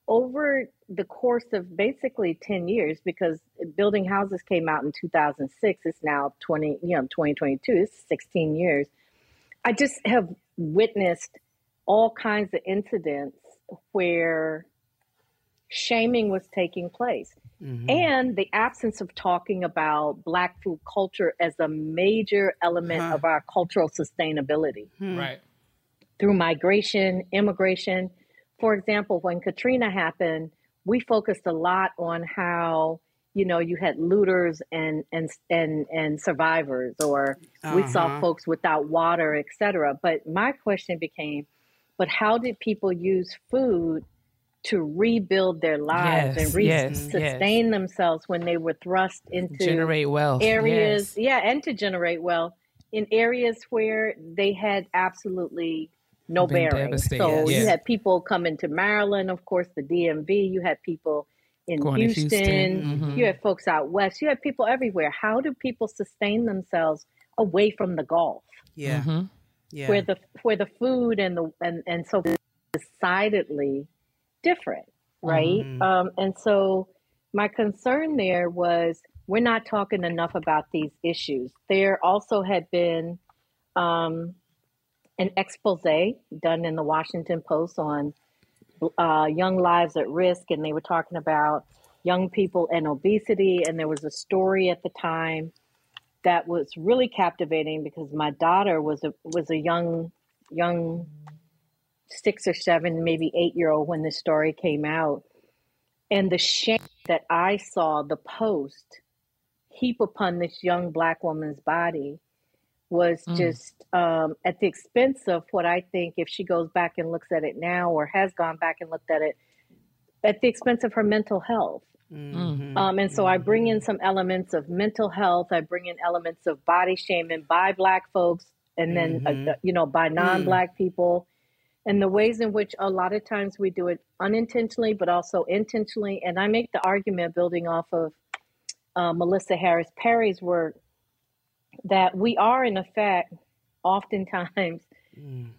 over the course of basically 10 years because building houses came out in 2006 it's now 20 you know 2022 it's 16 years i just have witnessed all kinds of incidents where shaming was taking place and the absence of talking about black food culture as a major element Huh. of our cultural sustainability Right. through migration, immigration. For example, when Katrina happened, we focused a lot on how you know you had looters and and and and survivors, or we saw Uh-huh. folks without water, etc. But my question became, but how did people use food to rebuild their lives Yes, and re- yes, sustain themselves when they were thrust into Generate wealth. areas Yes. yeah and to generate wealth in areas where they had absolutely no Been bearing so yes. you had people coming to maryland of course the dmv you had people in Going to houston, Houston, mhm. you had folks out west you had people everywhere how do people sustain themselves away from the gulf Yeah. Mhm. Yeah. where the where the food and the and and so decidedly different, right? Mhm. Um, and so my concern there was we're not talking enough about these issues. There also had been um, an expose done in the Washington Post on uh, young lives at risk, and they were talking about young people and obesity. And there was a story at the time that was really captivating because my daughter was a was a young young six or seven, maybe eight year old when this story came out, and the shame that I saw the post heap upon this young black woman's body was Mm. just um, at the expense of what I think if she goes back and looks at it now or has gone back and looked at it at the expense of her mental health. Mhm. Um, and so I bring in some elements of mental health. I bring in elements of body shaming by Black folks, and then Mhm. uh, you know by non-Black people, and the ways in which a lot of times we do it unintentionally, but also intentionally. And I make the argument building off of uh, Melissa Harris Perry's work that we are in effect oftentimes Mm.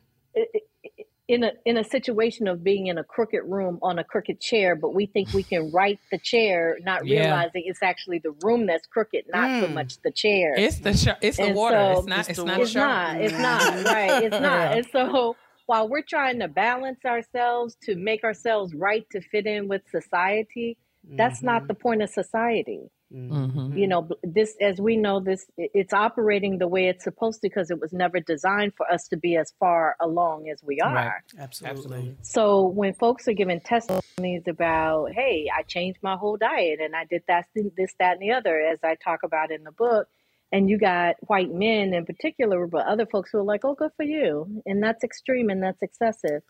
in a in a situation of being in a crooked room on a crooked chair, but we think we can right the chair, not Yeah. realizing it's actually the room that's crooked, not so Mm. much the chair. It's the sh- it's the And water. so- it's not. It's It's, the not it's not. It's not right. It's not. Yeah. And so while we're trying to balance ourselves to make ourselves right to fit in with society, that's not the point of society. Mhm. You know, this as we know this it's operating the way it's supposed to because it was never designed for us to be as far along as we are. Right. Absolutely. Absolutely. So when folks are giving testimonies about, hey, I changed my whole diet and I did that, this, that, and the other, as I talk about in the book, and you got white men in particular, but other folks who are like, oh, good for you. And that's extreme and that's excessive.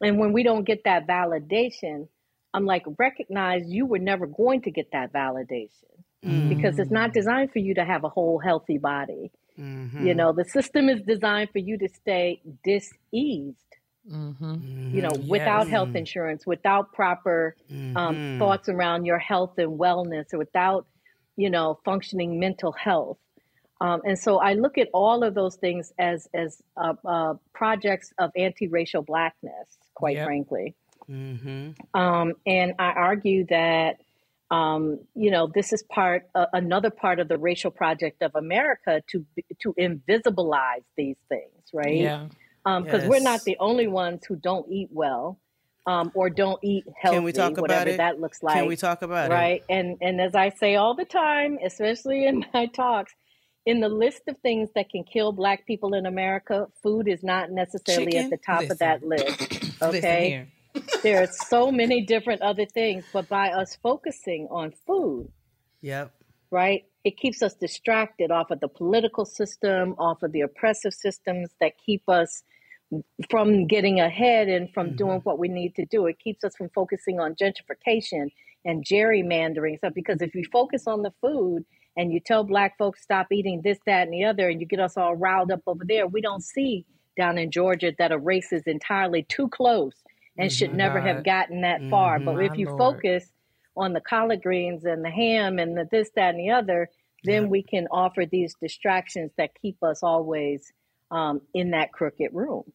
And when we don't get that validation, I'm like, recognize you were never going to get that validation because it's not designed for you to have a whole healthy body. Mhm. You know, the system is designed for you to stay diseased Mhm. you know, without Yes. health insurance, without proper um, Mhm. thoughts around your health and wellness, or without, you know, functioning mental health. Um, and so I look at all of those things as as uh, uh, projects of anti-racial blackness, quite Yep. frankly. Mhm. Um, and I argue that, um, you know, this is part, uh, another part of the racial project of America to to invisibilize these things, right? Yeah. because we're not the only ones who don't eat well um, or don't eat healthy, Can we talk about whatever it? that looks like. Can we talk about it? right? And and as I say all the time, especially in my talks, in the list of things that can kill Black people in America, food is not necessarily Chicken? at the top of that list. Okay, there are so many different other things, but by us focusing on food, Yep. right? It keeps us distracted off of the political system, off of the oppressive systems that keep us from getting ahead and from doing what we need to do. It keeps us from focusing on gentrification and gerrymandering. So, because if you focus on the food and you tell Black folks stop eating this, that, and the other, and you get us all riled up over there, we don't see down in Georgia that a race is entirely too close and should never have gotten that far. But My if you Lord. focus on the collard greens and the ham and the this, that, and the other, then we can offer these distractions that keep us always um, in that crooked room.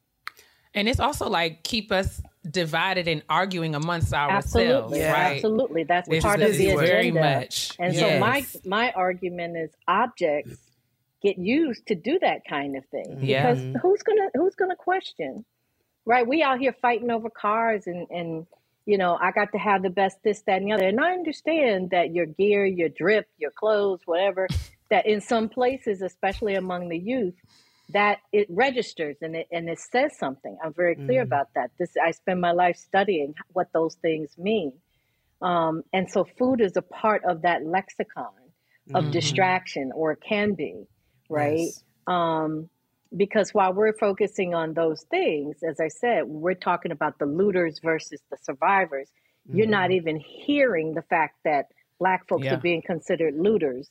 And it's also like keep us divided and arguing amongst ourselves, Absolutely, right? absolutely. That's It's part of the agenda. very much. And so my my argument is objects get used to do that kind of thing Yeah. because who's gonna who's gonna question right we out here fighting over cars and and you know i got to have the best this that and the other and i understand that your gear your drip your clothes whatever that in some places especially among the youth that it registers and it and it says something. I'm very clear about that. This i spend my life studying what those things mean. Um, and so food is a part of that lexicon of distraction or it can be right? Yes. um, because while we're focusing on those things as i said we're talking about the looters versus the survivors. You're not even hearing the fact that black folks Yeah. are being considered looters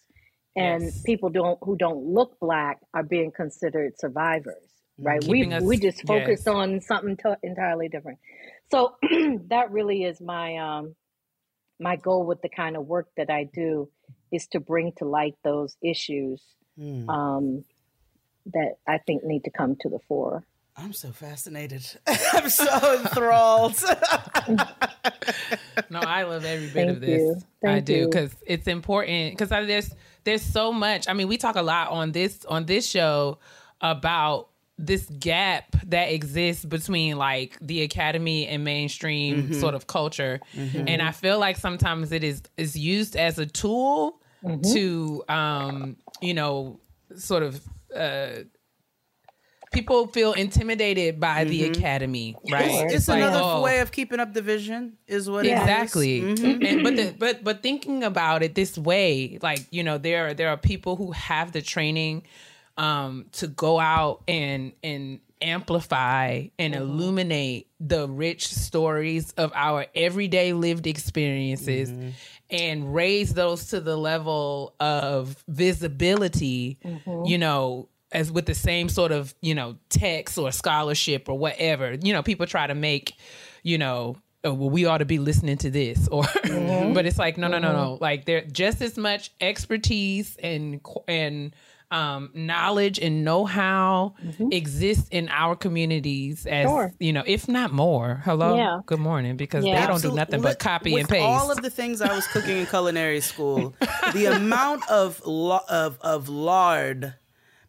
and Yes. people don't who don't look black are being considered survivors right we us- we just focus yes. on something to- entirely different so that really is my um my goal with the kind of work that I do is to bring to light those issues Hmm. um, that I think need to come to the fore. I'm so fascinated. I'm so enthralled. No, I love every bit Thank of this. I do because it's important. Because there's there's so much. I mean, we talk a lot on this on this show about this gap that exists between like the academy and mainstream Mm-hmm. sort of culture, and I feel like sometimes it is is used as a tool Mm-hmm. to um you know sort of uh people feel intimidated by the academy right? Sure. it's like, another oh, way of keeping up division, is what exactly it is. Mhm. and but the, but but thinking about it this way like you know there are there are people who have the training um to go out and and amplify and illuminate the rich stories of our everyday lived experiences and raise those to the level of visibility you know as with the same sort of you know text or scholarship or whatever you know people try to make you know oh, well we ought to be listening to this or mm-hmm. but it's like no no no no. Mm-hmm. Like there just as much expertise and and um, knowledge and know-how mm-hmm. exists in our communities as Sure. you know if not more. Hello? Yeah. good morning. Because Yeah. they don't do nothing but copy with and paste. All of the things I was cooking in culinary school, the amount of lo- of of lard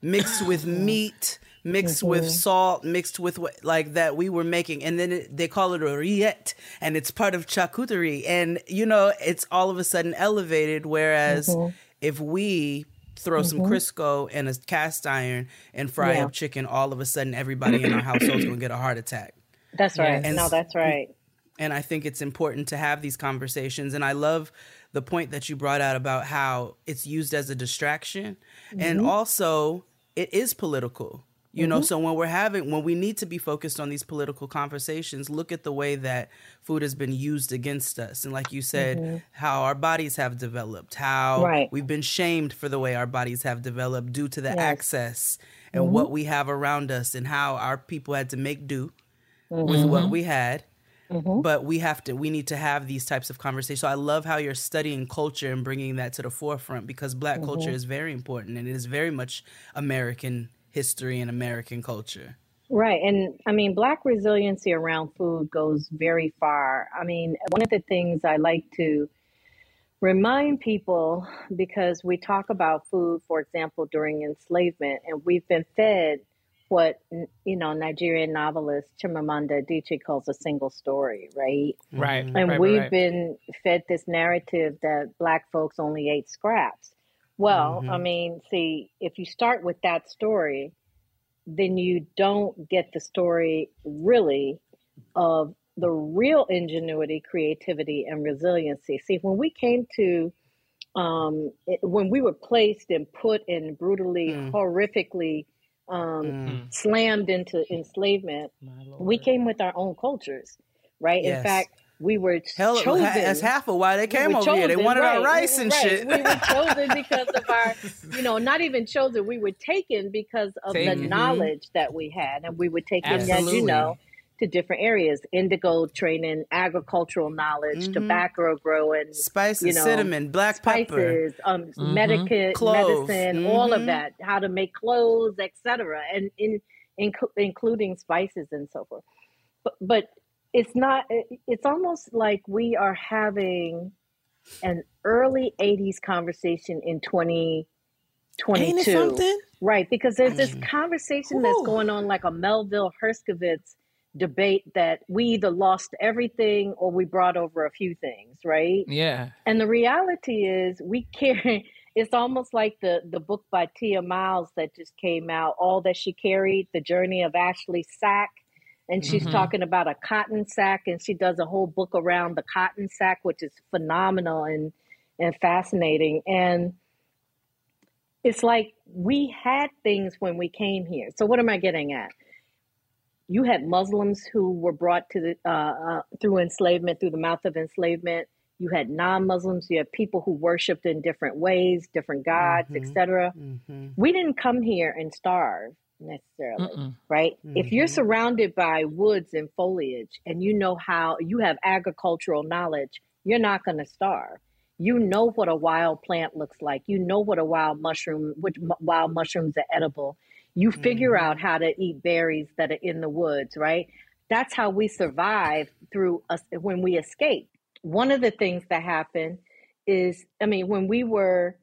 mixed with meat, mixed mm-hmm. with salt, mixed with what like that we were making, and then it, they call it a rillette, and it's part of charcuterie, and you know it's all of a sudden elevated. Whereas mm-hmm. if we throw some mm-hmm. Crisco in a cast iron and fry Yeah. up chicken, all of a sudden everybody in our household's gonna get a heart attack. That's right. And no, that's right. And I think it's important to have these conversations. And I love the point that you brought out about how it's used as a distraction. And also, it is political. You know, mm-hmm. so when we're having, when we need to be focused on these political conversations, look at the way that food has been used against us. And like you said, mm-hmm. how our bodies have developed, how Right. we've been shamed for the way our bodies have developed due to the access and mm-hmm. what we have around us, and how our people had to make do with what we had Mm-hmm. but we have to we need to have these types of conversations so i love how you're studying culture and bringing that to the forefront because black mm-hmm. culture is very important and it is very much american history and american culture Right. And I mean, Black resiliency around food goes very far. I mean, one of the things I like to remind people because we talk about food, for example, during enslavement, and we've been fed what, you know, Nigerian novelist Chimamanda Adichie calls a single story, right? right mm-hmm. And right, right, we've right. been fed this narrative that black folks only ate scraps. Well, mm-hmm. I mean, see, if you start with that story, then you don't get the story really of the real ingenuity, creativity, and resiliency. See, when we came to, um, it- when we were placed and put in brutally, mm. horrifically um, mm. slammed into enslavement, we came with our own cultures, right? Yes. In fact, we were hell chosen. ha- that's half of why they came were over here they wanted right, our rice and right. shit We were chosen because of our, you know, not even chosen. We were taken because of the Taken. Mm-hmm. knowledge that we had, and we were taken, as you know, to different areas: indigo training, agricultural knowledge, tobacco growing, spices you know, cinnamon black pepper spices, um, medica- Clove. medicine, all of Mhm. that, how to make clothes, etc., and in, inc- including spices and so forth. But, but it's not. It's almost like we are having an early '80s conversation in 22. something? Right, because there's this conversation that's going on like a Melville Herskovits debate that we either lost everything or we brought over a few things, right? Yeah. And the reality is we carry it's almost like the the book by Tiya Miles that just came out, All That She Carried, The Journey of Ashley Sack. And she's Mhm. talking about a cotton sack and she does a whole book around the cotton sack, which is phenomenal and and fascinating. And it's like we had things when we came here. So what am I getting at? You had Muslims who were brought to the uh, uh, through enslavement, through the mouth of enslavement. You had non-Muslims. You had people who worshipped in different ways, different gods, Mhm. etc. Mm-hmm. We didn't come here and starve necessarily, Mm-mm. right? If you're Mhm. surrounded by woods and foliage, and you know how you have agricultural knowledge, you're not going to starve. You know what a wild plant looks like. You know what a wild mushroom, which mu- wild mushrooms are edible. You figure out how to eat berries that are in the woods, right? That's how we survive through us when we escape. One of the things that happened is, I mean, when we were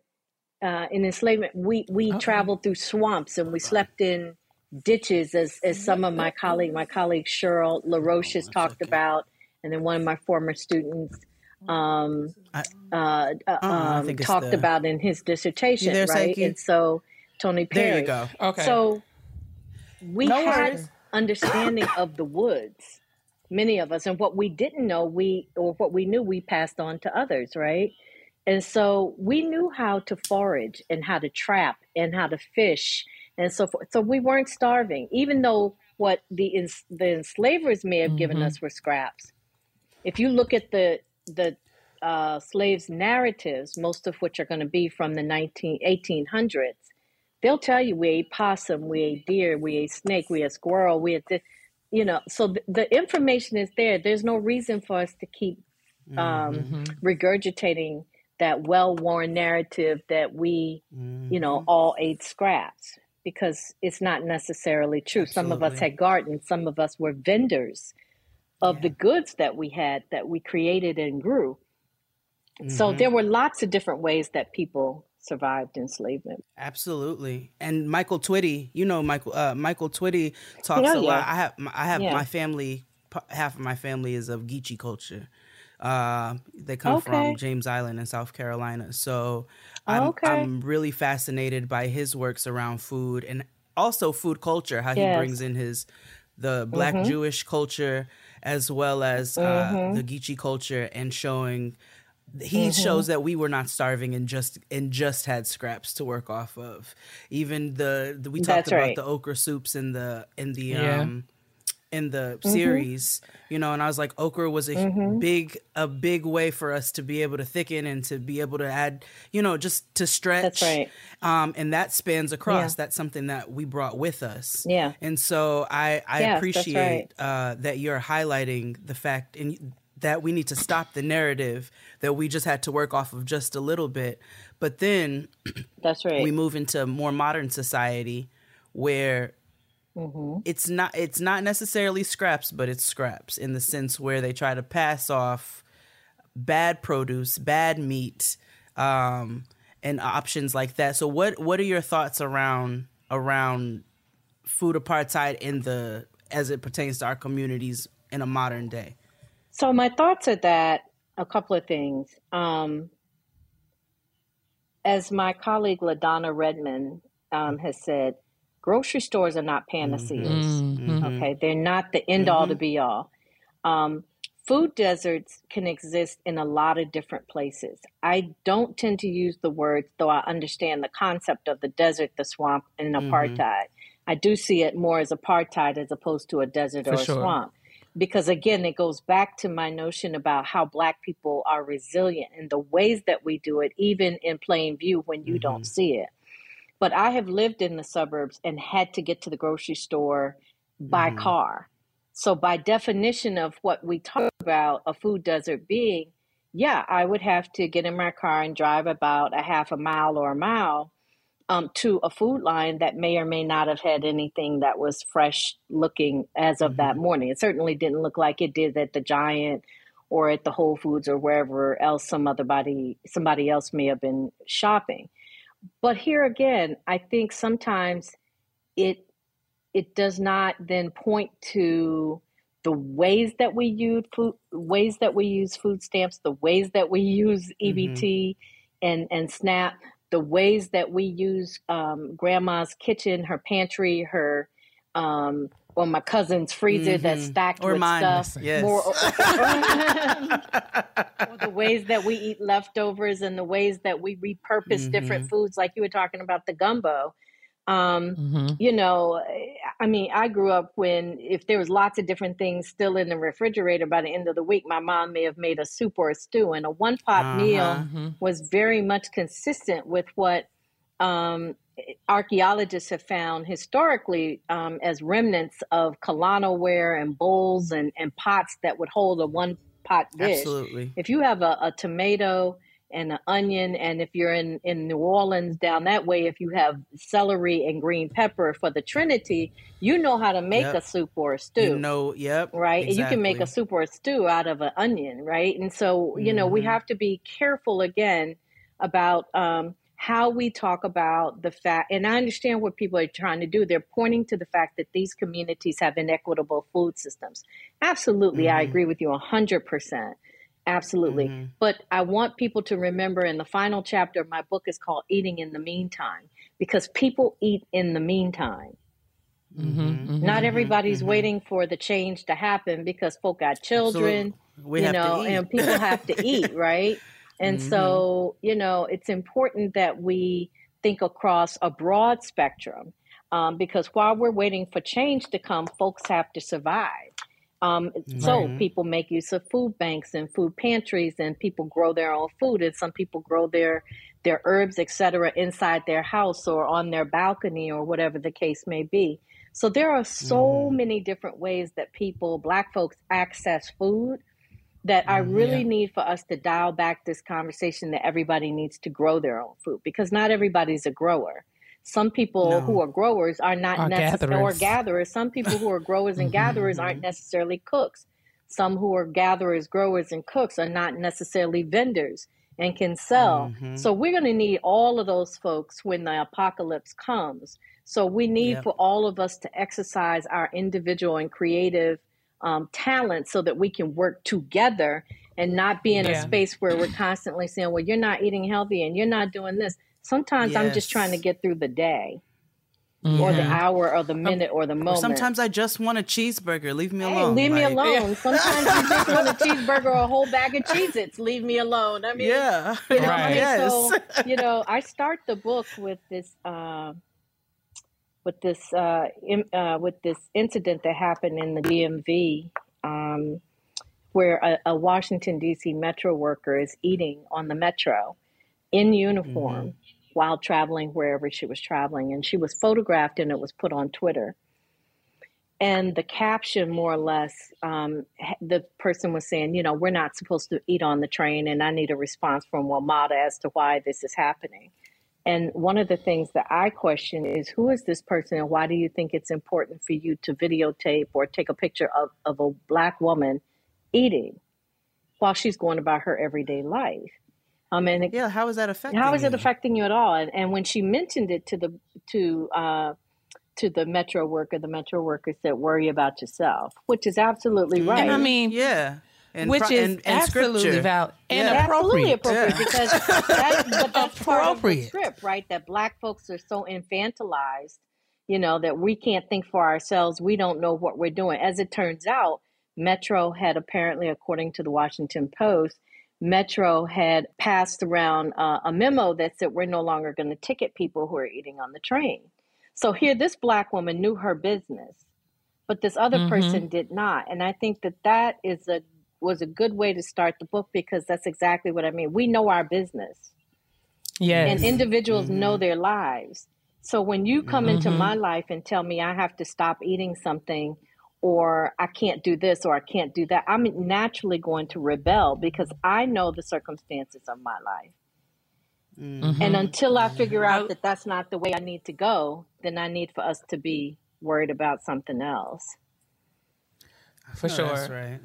uh, in enslavement, we we Uh-oh. traveled through swamps and we slept in ditches, as as some of my colleague, my colleague Cheryl LaRoche has one talked second. about, and then one of my former students um, I- uh, uh, I um, talked the- about in his dissertation, right? Saiki? And so Tony Perry. There you go. Okay. So we No had worries. understanding of the woods, many of us, and what we didn't know, we or what we knew, we passed on to others, right? And so we knew how to forage and how to trap and how to fish and so forth. So we weren't starving, even though what the ens- the enslavers may have given Mhm. us were scraps. If you look at the the uh, slaves' narratives, most of which are going to be from the 19, 1800s, they'll tell you we ate possum, we ate deer, we ate snake, we ate squirrel, we ate this, you know. So the, the information is there. There's no reason for us to keep um, Mhm. regurgitating that well-worn narrative that we, Mm-hmm. you know, all ate scraps because it's not necessarily true. Some of us had gardens, some of us were vendors of the goods that we had that we created and grew. So Mhm. there were lots of different ways that people survived enslavement. Absolutely. And Michael Twitty, you know Michael uh, Michael Twitty talks Yeah, a lot. I have I have Yeah. my family half of my family is of Geechee culture. Uh, they come Okay. from James Island in South Carolina. So I'm Okay. I'm really fascinated by his works around food and also food culture, how he brings in his the black Mhm. Jewish culture as well as uh, Mhm. the Geechee culture and showing he Mm-hmm. shows that we were not starving and just and just had scraps to work off of. Even the, the we talked That's about right. the okra soups in the in the Yeah. um in the Mm-hmm. series, you know, and I was like, okra was a big a big way for us to be able to thicken and to be able to add, you know, just to stretch. That's right. Um, and that spans across. Yeah. That's something that we brought with us. Yeah. And so I I Yes, appreciate uh, that you're highlighting the fact and that we need to stop the narrative that we just had to work off of just a little bit. But then That's right. we move into more modern society where Mm-hmm. it's not it's not necessarily scraps, but it's scraps in the sense where they try to pass off bad produce, bad meat, um, and options like that. So what what are your thoughts around around food apartheid in the as it pertains to our communities in a modern day? So my thoughts are that a couple of things. Um, as my colleague LaDonna Redmond um, has said, grocery stores are not panaceas. Mhm. Okay, they're not the end all to be all. Um, food deserts can exist in a lot of different places. I don't tend to use the words, though I understand the concept of the desert, the swamp, and apartheid. I do see it more as apartheid as opposed to a desert For or a sure. swamp. Because again, it goes back to my notion about how Black people are resilient and the ways that we do it, even in plain view when you don't mm-hmm. see it. But I have lived in the suburbs and had to get to the grocery store by mm-hmm. car. So, by definition of what we talk about a food desert being, yeah, I would have to get in my car and drive about a half a mile or a mile um, to a food line that may or may not have had anything that was fresh looking as of that morning. It certainly didn't look like it did at the Giant or at the Whole Foods or wherever else some other body somebody else may have been shopping. but here again, I think sometimes it it does not then point to the ways that we use food ways that we use food stamps, the ways that we use EBT and and SNAP, the ways that we use um, grandma's kitchen, her pantry, her um, or my cousin's freezer that's stacked Or with mine. stuff. Yes. More, or the ways that we eat leftovers and the ways that we repurpose different foods, like you were talking about the gumbo. Um, Mm-hmm. You know, I mean, I grew up when if there was lots of different things still in the refrigerator by the end of the week, my mom may have made a soup or a stew, and a one pot Uh-huh. meal was very much consistent with what um, archaeologists have found historically um, as remnants of colonoware and bowls and, and pots that would hold a one pot dish. Absolutely. If you have a, a tomato and an onion, and if you're in, in New Orleans down that way, if you have celery and green pepper for the Trinity, you know how to make Yep. a soup or a stew You know, yep. right? And you can make a soup or a stew out of an onion, right? And so, you know, we Mhm. have to be careful again about um, how we talk about the fact. And I understand what people are trying to do. They're pointing to the fact that these communities have inequitable food systems. Absolutely, I Mhm. agree with you 100%. Absolutely. Mhm. But I want people to remember in the final chapter of my book is called Eating in the Meantime, because people eat in the meantime. Mm-hmm. Not everybody's waiting for the change to happen because folk got children, We you have to know, eat. and people have to eat, right? And so, you know, it's important that we think across a broad spectrum um, because while we're waiting for change to come, folks have to survive. Um, so people make use of food banks and food pantries, and people grow their own food, and some people grow their their herbs, etc., inside their house or on their balcony or whatever the case may be. So there are so many different ways that people, Black folks, access food that I really need for us to dial back this conversation that everybody needs to grow their own food because not everybody's a grower. Some people No. who are growers are not Are necessarily or gatherers. gatherers. Some people who are growers and mm-hmm, gatherers mm-hmm. aren't necessarily cooks. Some who are gatherers, growers, and cooks are not necessarily vendors and can sell. Mm-hmm. So we're going to need all of those folks when the apocalypse comes. So we need Yep. for all of us to exercise our individual and creative um, talent so that we can work together and not be in a space where we're constantly saying, well, you're not eating healthy and you're not doing this. Sometimes I'm just trying to get through the day or the hour or the minute or the Or moment. sometimes I just want a cheeseburger. Leave me Hey, alone. leave me Like, alone. Sometimes you just want a cheeseburger or a whole bag of Cheez Its. Leave me alone. I mean, Yeah. you know, Right. I mean, yes. so you know, I start the book with this, uh, with this, uh, in, uh, with this incident that happened in the DMV, um, where a, a Washington D.C. metro worker is eating on the metro in uniform while traveling wherever she was traveling, and she was photographed and it was put on Twitter. And the caption, more or less, um, the person was saying, you know, we're not supposed to eat on the train, and I need a response from WMATA as to why this is happening. And one of the things that I question is who is this person, and why do you think it's important for you to videotape or take a picture of, of a black woman eating while she's going about her everyday life? Um, and it, Yeah, how is that affecting how is it you? affecting you at all? And, and when she mentioned it to the to uh, to the metro worker, the metro worker said, "Worry about yourself," which is absolutely right. And I mean, Yeah. And which pro- is and, and absolutely scripture. valid and Yeah. absolutely appropriate. appropriate because that, but that's part of the Appropriate. script, right? That black folks are so infantilized, you know, that we can't think for ourselves. We don't know what we're doing. As it turns out, Metro had apparently, according to the Washington Post, Metro had passed around uh, a memo that said we're no longer going to ticket people who are eating on the train. So here, this black woman knew her business, but this other mm-hmm. person did not, and I think that that is a was a good way to start the book because that's exactly what I mean. We know our business, Yes. and individuals know mm-hmm. their lives. So when you come into mm-hmm. my life and tell me I have to stop eating something or I can't do this or I can't do that, I'm naturally going to rebel because I know the circumstances of my life. And until I figure out that that's not the way I need to go, then I need for us to be worried about something else. for No, sure. That's right.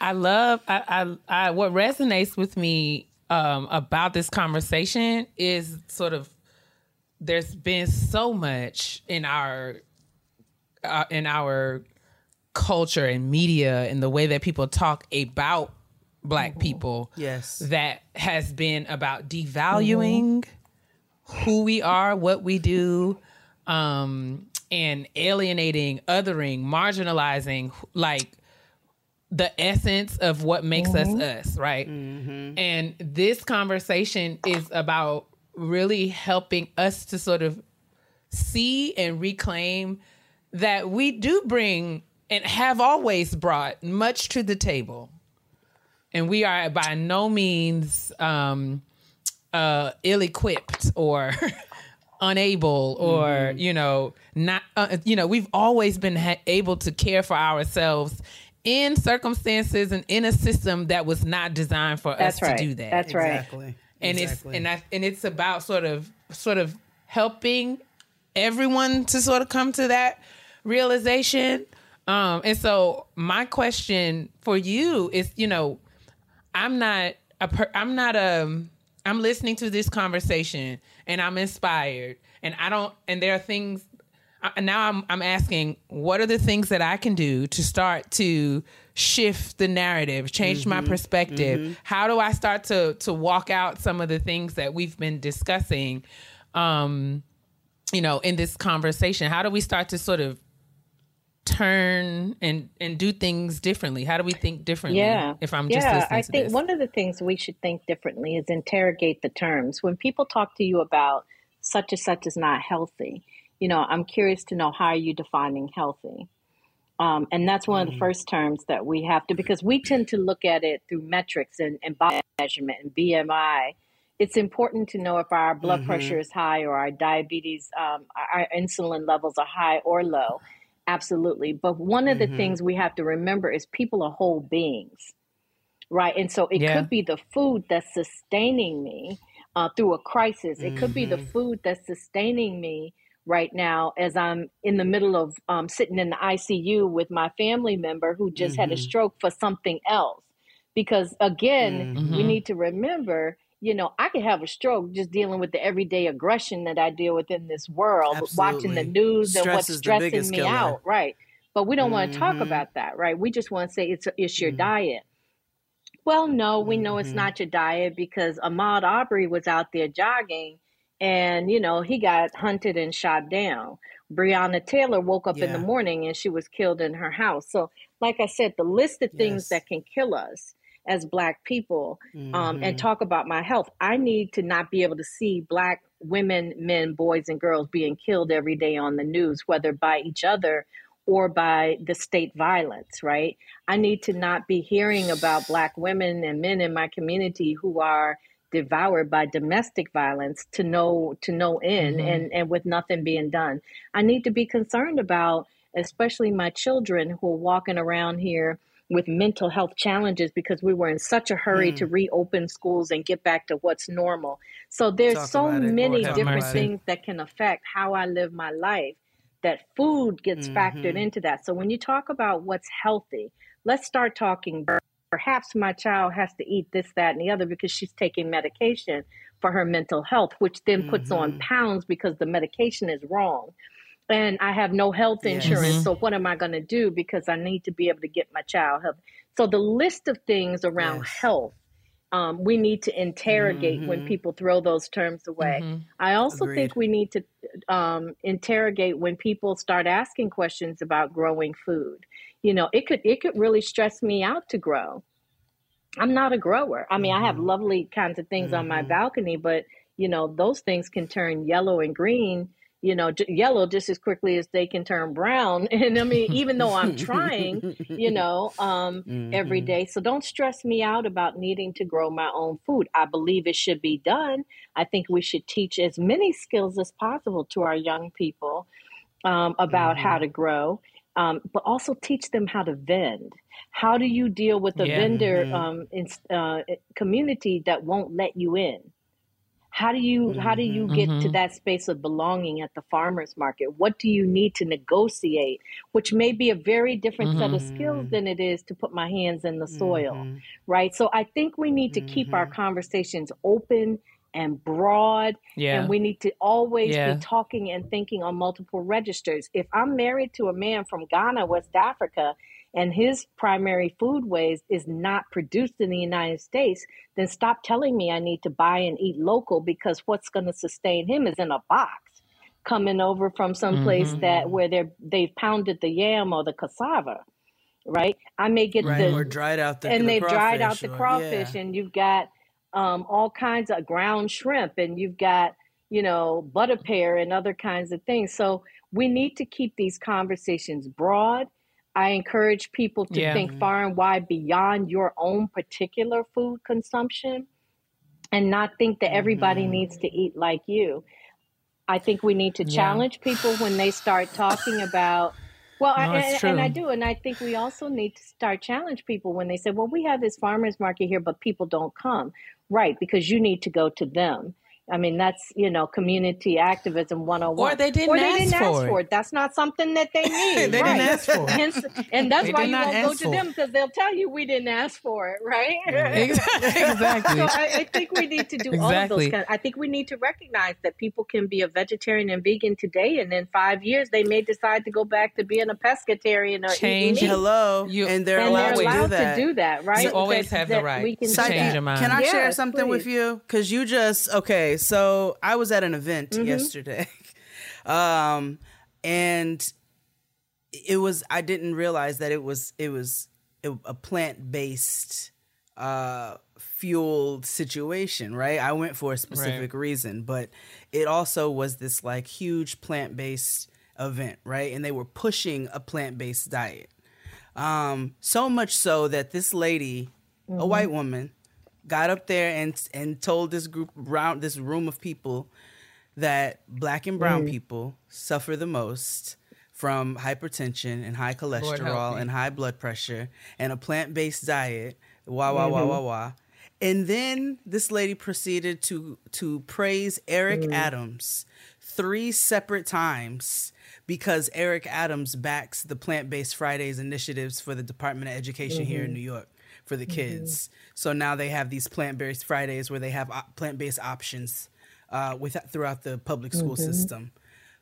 I love I, I I what resonates with me um about this conversation is sort of there's been so much in our uh, in our culture and media and the way that people talk about black mm-hmm. people Yes. that has been about devaluing mm-hmm. who we are, what we do, um, and alienating, othering, marginalizing, like the essence of what makes us mm-hmm. us, right? And this conversation is about really helping us to sort of see and reclaim that we do bring and have always brought much to the table. And we are by no means um, uh, ill-equipped or unable or you know not uh, you know we've always been ha- able to care for ourselves in circumstances and in a system that was not designed for That's us right. to do that That's right. Exactly. and exactly. it's and I, and it's about sort of sort of helping everyone to sort of come to that realization um and so my question for you is you know i'm not a per, i'm not um i'm listening to this conversation and i'm inspired and i don't and there are things I- now I'm I'm asking what are the things that I can do to start to shift the narrative, change my perspective? How do I start to to walk out some of the things that we've been discussing um you know in this conversation? How do we start to sort of turn and and do things differently? How do we think differently Yeah. if I'm just yeah, listening I to think this? one of the things we should think differently is interrogate the terms. When people talk to you about such and such is not healthy, you know, I'm curious to know how are you defining healthy? Um, and that's one of the first terms that we have to, because we tend to look at it through metrics and, and body measurement and BMI. It's important to know if our blood pressure is high or our diabetes, um, our our insulin levels are high or low. Absolutely. But one of the things we have to remember is people are whole beings, right? And so it Yeah. could be the food that's sustaining me uh, through a crisis. It could be the food that's sustaining me right now as I'm in the middle of um, sitting in the ICU with my family member who just had a stroke for something else. Because again, we need to remember, you know, I could have a stroke just dealing with the everyday aggression that I deal with in this world, watching the news and what's stressing me killer. out, right? But we don't want to talk about that, right? We just want to say it's it's your diet. Well, no, we know it's Mhm. not your diet because Ahmaud Arbery was out there jogging and, you know, he got hunted and shot down. Breonna Taylor woke up in the morning and she was killed in her house. So, like I said, the list of things Yes. that can kill us as Black people um, and Mhm. talk about my health, I need to not be able to see Black women, men, boys, and girls being killed every day on the news, whether by each other or by the state violence, right? I need to not be hearing about Black women and men in my community who are devoured by domestic violence to no to no end Mhm. and and with nothing being done. I need to be concerned about especially my children who are walking around here with mental health challenges because we were in such a hurry Mm. to reopen schools and get back to what's normal. So there's Talk so about it. many different things that can affect how I live my life that food gets factored Mhm. into that. So when you talk about what's healthy, let's start talking perhaps my child has to eat this, that, and the other because she's taking medication for her mental health, which then puts on Mhm. pounds because the medication is wrong. And I have no health insurance. Mhm. So what am I going to do? Because I need to be able to get my child help. So the list of things around Yes. health, um, we need to interrogate when Mhm. people throw those terms away. Mhm. I also Agreed. think we need to um, interrogate when people start asking questions about growing food. You know, it could it could really stress me out to grow. I'm not a grower. I mean, I have Mhm. lovely kinds of things on my Mhm. balcony, but you know, those things can turn yellow and green. You know, yellow just as quickly as they can turn brown. And I mean, even though I'm trying, you know, um, every Mhm. day. So don't stress me out about needing to grow my own food. I believe it should be done. I think we should teach as many skills as possible to our young people um, about how Mhm. to grow, um, but also teach them how to vend. How do you deal with a Yeah. vendor Mhm. um, in, uh, community that won't let you in? How do you how do you get to Mhm. that space of belonging at the farmers market? What do you need to negotiate? Which may be a very different set of skills Mhm. than it is to put my hands in the soil Mhm. right? So I think we need to keep our Mhm. conversations open and broad. Yeah. And we need to always Yeah. be talking and thinking on multiple registers. If I'm married to a man from Ghana, West Africa, and his primary food ways is not produced in the United States, then stop telling me I need to buy and eat local because what's going to sustain him is in a box coming over from some place Mm-hmm. that where they're they've pounded the yam or the cassava, right? I may get Right. the or dried out the and the they've dried out the or- crawfish yeah. and you've got um, all kinds of ground shrimp and you've got you know butter pear and other kinds of things so we need to keep these conversations broad i encourage people to Yeah. think far and wide beyond your own particular food consumption and not think that everybody Mm-hmm. needs to eat like you i think we need to Yeah. challenge people when they start talking about well, No, I, and, and I do, and I think we also need to start challenge people when they say, "Well, we have this farmers market here, but people don't come." Right, because you need to go to them. I mean, that's you know, community activism one hundred and one. Or they didn't or they ask didn't for ask it. for it. That's not something that they need. They didn't ask for it. Hence, and that's They why you not won't go to them because they'll tell you we didn't ask for it, right? exactly. So I, I think we need to do all of those. Kind I think we need to recognize that people can be a vegetarian and vegan today, and in five years they may decide to go back to being a pescatarian or Change eating. Hello, You- and they're and allowed, they're allowed to do that. to do that, right? You always That- have the right We can to change that. your mind. Can I share Yes, something with you? Because you just okay. So I was at an event Mm-hmm. yesterday, um, and it was I didn't realize that it was it was a plant based uh fueled situation right? I went for a specific reason but it also was this like huge plant based event right? And they were pushing a plant based diet. Um so much so that this lady a white woman got up there and and told this group around this room of people that black and brown people suffer the most from hypertension and high cholesterol and high blood pressure and a plant-based diet wah wah wah wah wah. And then this lady proceeded to to praise Eric Adams three separate times because Eric Adams backs the plant-based Fridays initiatives for the Department of Education here in New York for the kids. So now they have these plant-based Fridays where they have op- plant-based options uh, with throughout the public school system.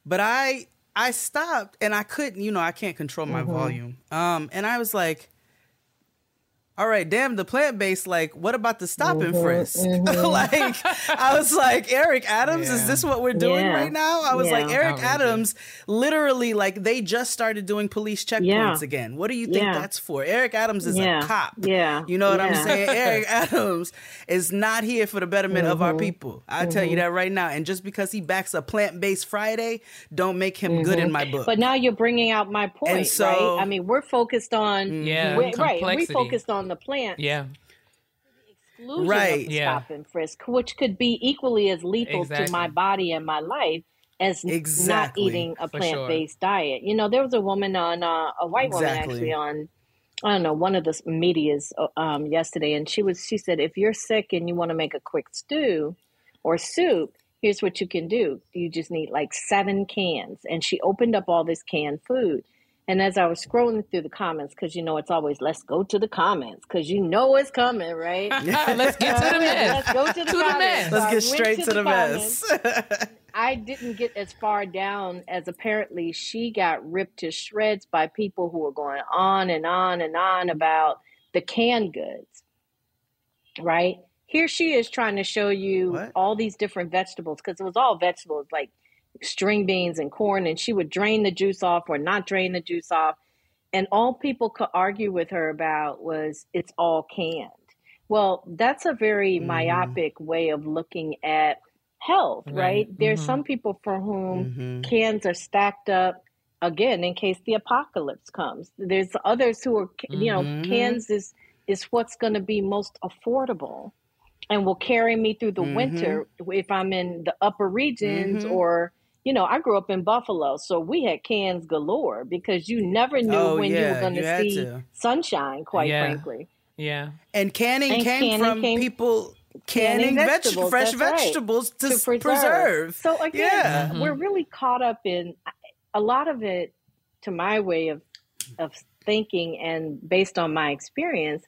But I I stopped and I couldn't, you know, I can't control my volume. Um, and I was like, all right, damn, the plant based, like, what about the stop and frisk? like, I was like, Eric Adams, is this what we're doing Yeah. right now? I was like, Eric Outrageous. Adams, literally, like, they just started doing police checkpoints Yeah. again. What do you think Yeah. that's for? Eric Adams is Yeah. a cop. Yeah. You know what I'm saying? Eric Adams is not here for the betterment of Mm-hmm. our people. I tell you that right now. And just because he backs a plant based Friday, don't make him good in my book. Mm-hmm. But now you're bringing out my point, And so- right? I mean, we're focused on Yeah, we- right. We focused on the plant Yeah. exclusion Right. of Yeah. stop and frisk, which could be equally as lethal to my body and my life as Exactly. not eating a plant based diet. You know, there was a woman on uh, a white woman actually on I don't know one of the media's uh, um, yesterday, and she was she said if you're sick and you want to make a quick stew or soup. Here's what you can do. You just need like seven cans. And she opened up all this canned food. And as I was scrolling through the comments, because you know it's always let's go to the comments, because you know it's coming, right? Let's get to the mess. Let's go to the, To the comments. mess. So Let's get straight to, the, comments. mess. I didn't get as far down as apparently she got ripped to shreds by people who were going on and on and on about the canned goods. Right? Here she is trying to show you What? all these different vegetables because it was all vegetables like string beans and corn, and she would drain the juice off or not drain the juice off. And all people could argue with her about was it's all canned. Well, that's a very Mhm. myopic way of looking at health, right? Right. There's Mhm. some people for whom Mhm. cans are stacked up again in case the apocalypse comes. There's others who are, you know, Mhm. cans is is what's going to be most affordable and will carry me through the Mhm. winter if I'm in the upper regions Mhm. or you know, I grew up in Buffalo, so we had cans galore because you never knew Oh, when you were going to see sunshine, quite Yeah. frankly. Yeah. And canning And came canning from came- people Canning canning, veg- vegetables, fresh that's right. vegetables to, to preserve. preserve. So again, Yeah. Mhm. we're really caught up in a lot of it. To my way of of thinking, and based on my experience,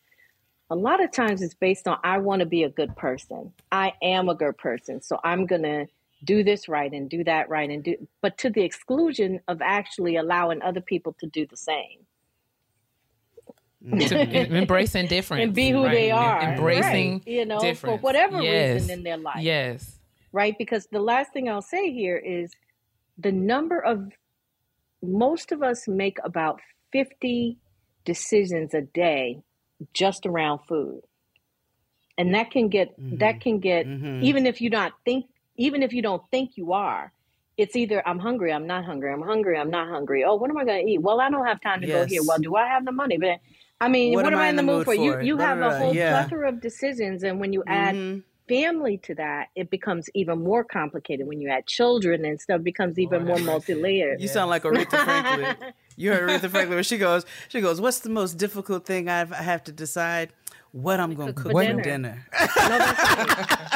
a a lot of times it's based on I want to be a good person. I am a good person, so I'm gonna do this right and do that right and do, but to the exclusion of actually allowing other people to do the same. Mm. to em- embracing difference And be who right? they are, embracing right, you know, for whatever Yes. reason in their life. Yes. right? Because the last thing I'll say here is the number of most of us make about 50 decisions a day just around food. And that can get that mm-hmm. can get mm-hmm. even if you're not think even if you don't think you are, it's either I'm hungry, I'm not hungry, I'm hungry, I'm not hungry. Oh, what am I going to eat? Well, I don't have time to go here. Well, do I have the money? But I mean, what, am I in the mood for? You for? you Da, have a whole Yeah. plethora of decisions and when you add Mhm. family to that, it becomes even more complicated. When you add children and stuff, it becomes even more multi-layered. You sound like Aretha Franklin. You heard Aretha Franklin when she goes, she goes, "What's the most difficult thing I've, I have to decide? What I'm gonna cook for for dinner." dinner." No, that's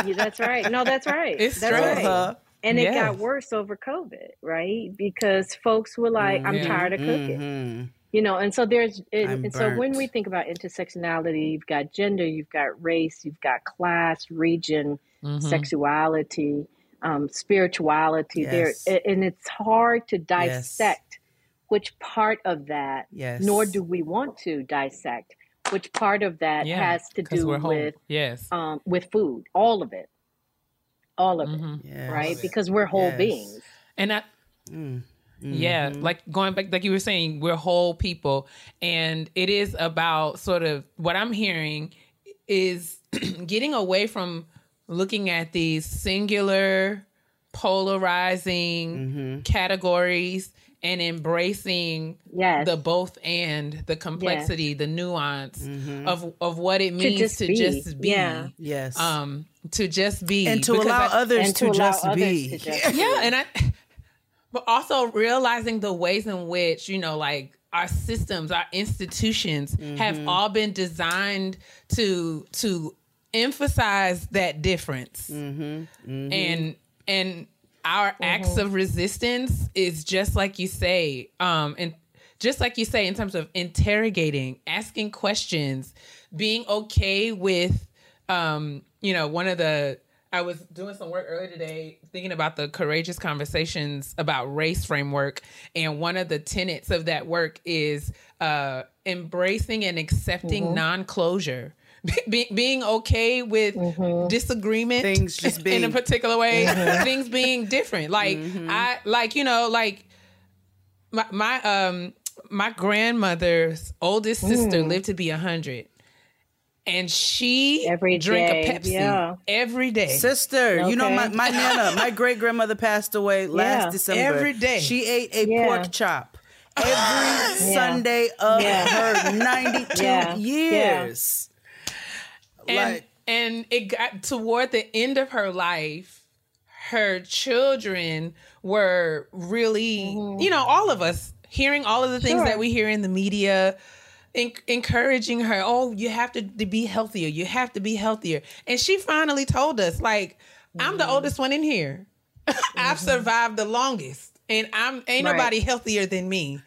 right. That's right. No, that's right. It's that's true. right. Uh-huh. And it Yes. got worse over COVID, right? Because folks were like, "I'm tired of cooking," Mhm. you know. And so there's, and, so when we think about intersectionality, you've got gender, you've got race, you've got class, region, Mm-hmm. sexuality, um, spirituality. Yes. There, and it's hard to dissect which part of that. Yes. Nor do we want to dissect which part of that Yeah. has to do we're with yes. um, with food, all of it, all of Mhm. it, Yes. right? Because we're whole Yes. beings. And I, Mm. yeah, Mhm. like going back, like you were saying, we're whole people, and it is about sort of what I'm hearing is getting away from looking at these singular, polarizing categories and embracing Yes. the both and the complexity, the nuance mm-hmm. of of what it means just to be. just be. Yeah. Yes. Um, to just be and to allow I- others to, to allow just others be. to just yeah and i but also realizing the ways in which you know like our systems our institutions have mm-hmm. all been designed to to emphasize that difference mm-hmm. and and our acts of resistance is just like you say um and just like you say in terms of interrogating asking questions being okay with um you know one of the i was doing some work earlier today thinking about the courageous conversations about race framework and one of the tenets of that work is uh embracing and accepting non-closure be, being okay with mm-hmm. disagreement Things just in a particular way mm-hmm. things being different like mm-hmm. i like you know like my, my um my grandmother's oldest sister mm. lived to be a hundred and she Every drank day, a Pepsi yeah. every day. Sister, you know my, my nana, my great grandmother passed away last Yeah. December. Every day. She ate a Yeah. pork chop every Sunday of Yeah. her 92 Yeah. years. And Like- and it got toward the end of her life her children were really mm-hmm. you know all of us hearing all of the things Sure. that we hear in the media en- encouraging her oh you have to, to be healthier. You have to be healthier. And she finally told us like i'm the mm-hmm. oldest one in here. I've mm-hmm. survived the longest and i'm ain't Right. nobody healthier than me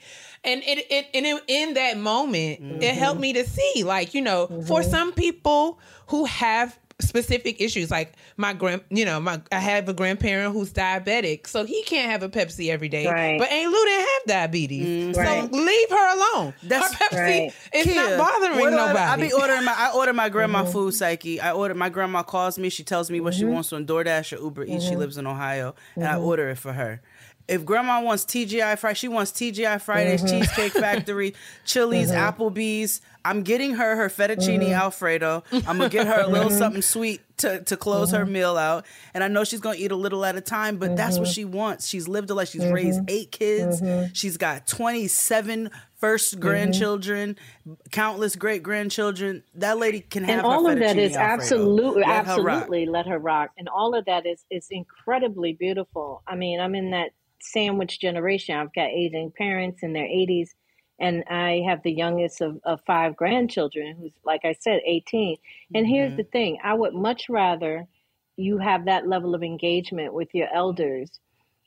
and it, it and it, in that moment it mm-hmm. helped me to see like you know for mm-hmm. some people who have specific issues like my grand you know my i have a grandparent who's diabetic so he can't have a pepsi every day Right. but aunt lou didn't have diabetes mm-hmm. Right. so leave her alone That's- her pepsi Right. is not bothering do I- nobody I, be ordering my I order my grandma Mm-hmm. food psyche. I order my grandma calls me, she tells me what she wants on DoorDash or Uber Eats. Mm-hmm. She lives in Ohio. And I order it for her. If grandma wants TGI Friday, she wants TGI Fridays, Mm-hmm. Cheesecake Factory, Chili's, mm-hmm. Applebee's. I'm getting her her fettuccine Mm-hmm. Alfredo. I'm gonna get her a little mm-hmm. something sweet to, to close her mm-hmm. meal out. And I know she's gonna eat a little at a time, but that's what she wants. She's lived a life. She's raised eight kids. She's got 27 1st grandchildren, countless great grandchildren. That lady can have and her all of that fettuccine Alfredo. absolutely Let her absolutely let her rock and all of that is is incredibly beautiful i mean i'm in that sandwich generation. I've got aging parents in their 80s and i have the youngest of, of five grandchildren who's like i said 18 and here's the thing. I would much rather you have that level of engagement with your elders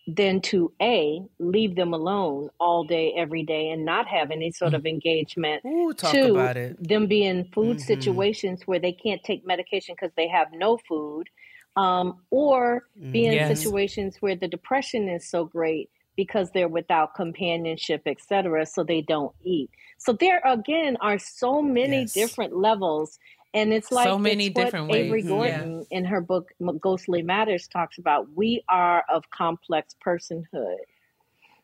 than to a leave them alone all day every day and not have any sort of engagement. Ooh, talk Two, about it. them being in food Mhm. situations where they can't take medication because they have no food um, or be in Yes. situations where the depression is so great because they're without companionship etc so they don't eat so there again are so many Yes. different levels and it's like So many it's what different Avery ways, Gordon in her book Ghostly Matters talks about we are of complex personhood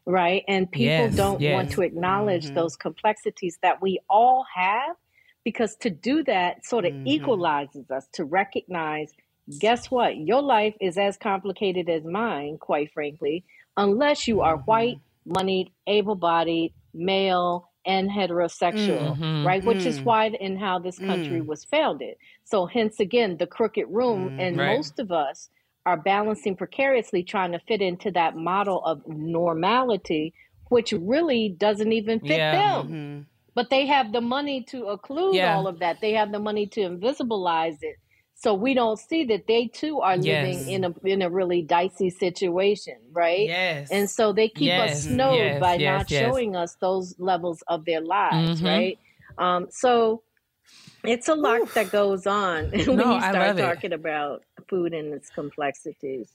right and people Yes, don't want to acknowledge Mhm. those complexities that we all have because to do that sort of Mhm. equalizes us to recognize guess what your life is as complicated as mine quite frankly unless you are white moneyed able-bodied male and heterosexual Mhm. right which is Mm. why and how this country Mm. was founded so hence again the crooked room Mm. and Right. most of us are balancing precariously trying to fit into that model of normality which really doesn't even fit Yeah. them Mhm. but they have the money to occlude Yeah. all of that. They have the money to invisibilize it. So we don't see that they too are living Yes. in a in a really dicey situation, right? Yes. And so they keep us snowed yes, by yes, not yes. showing us those levels of their lives, Mhm. right? Um, so it's a lot that goes on when No, you start love it. talking about food and its complexities.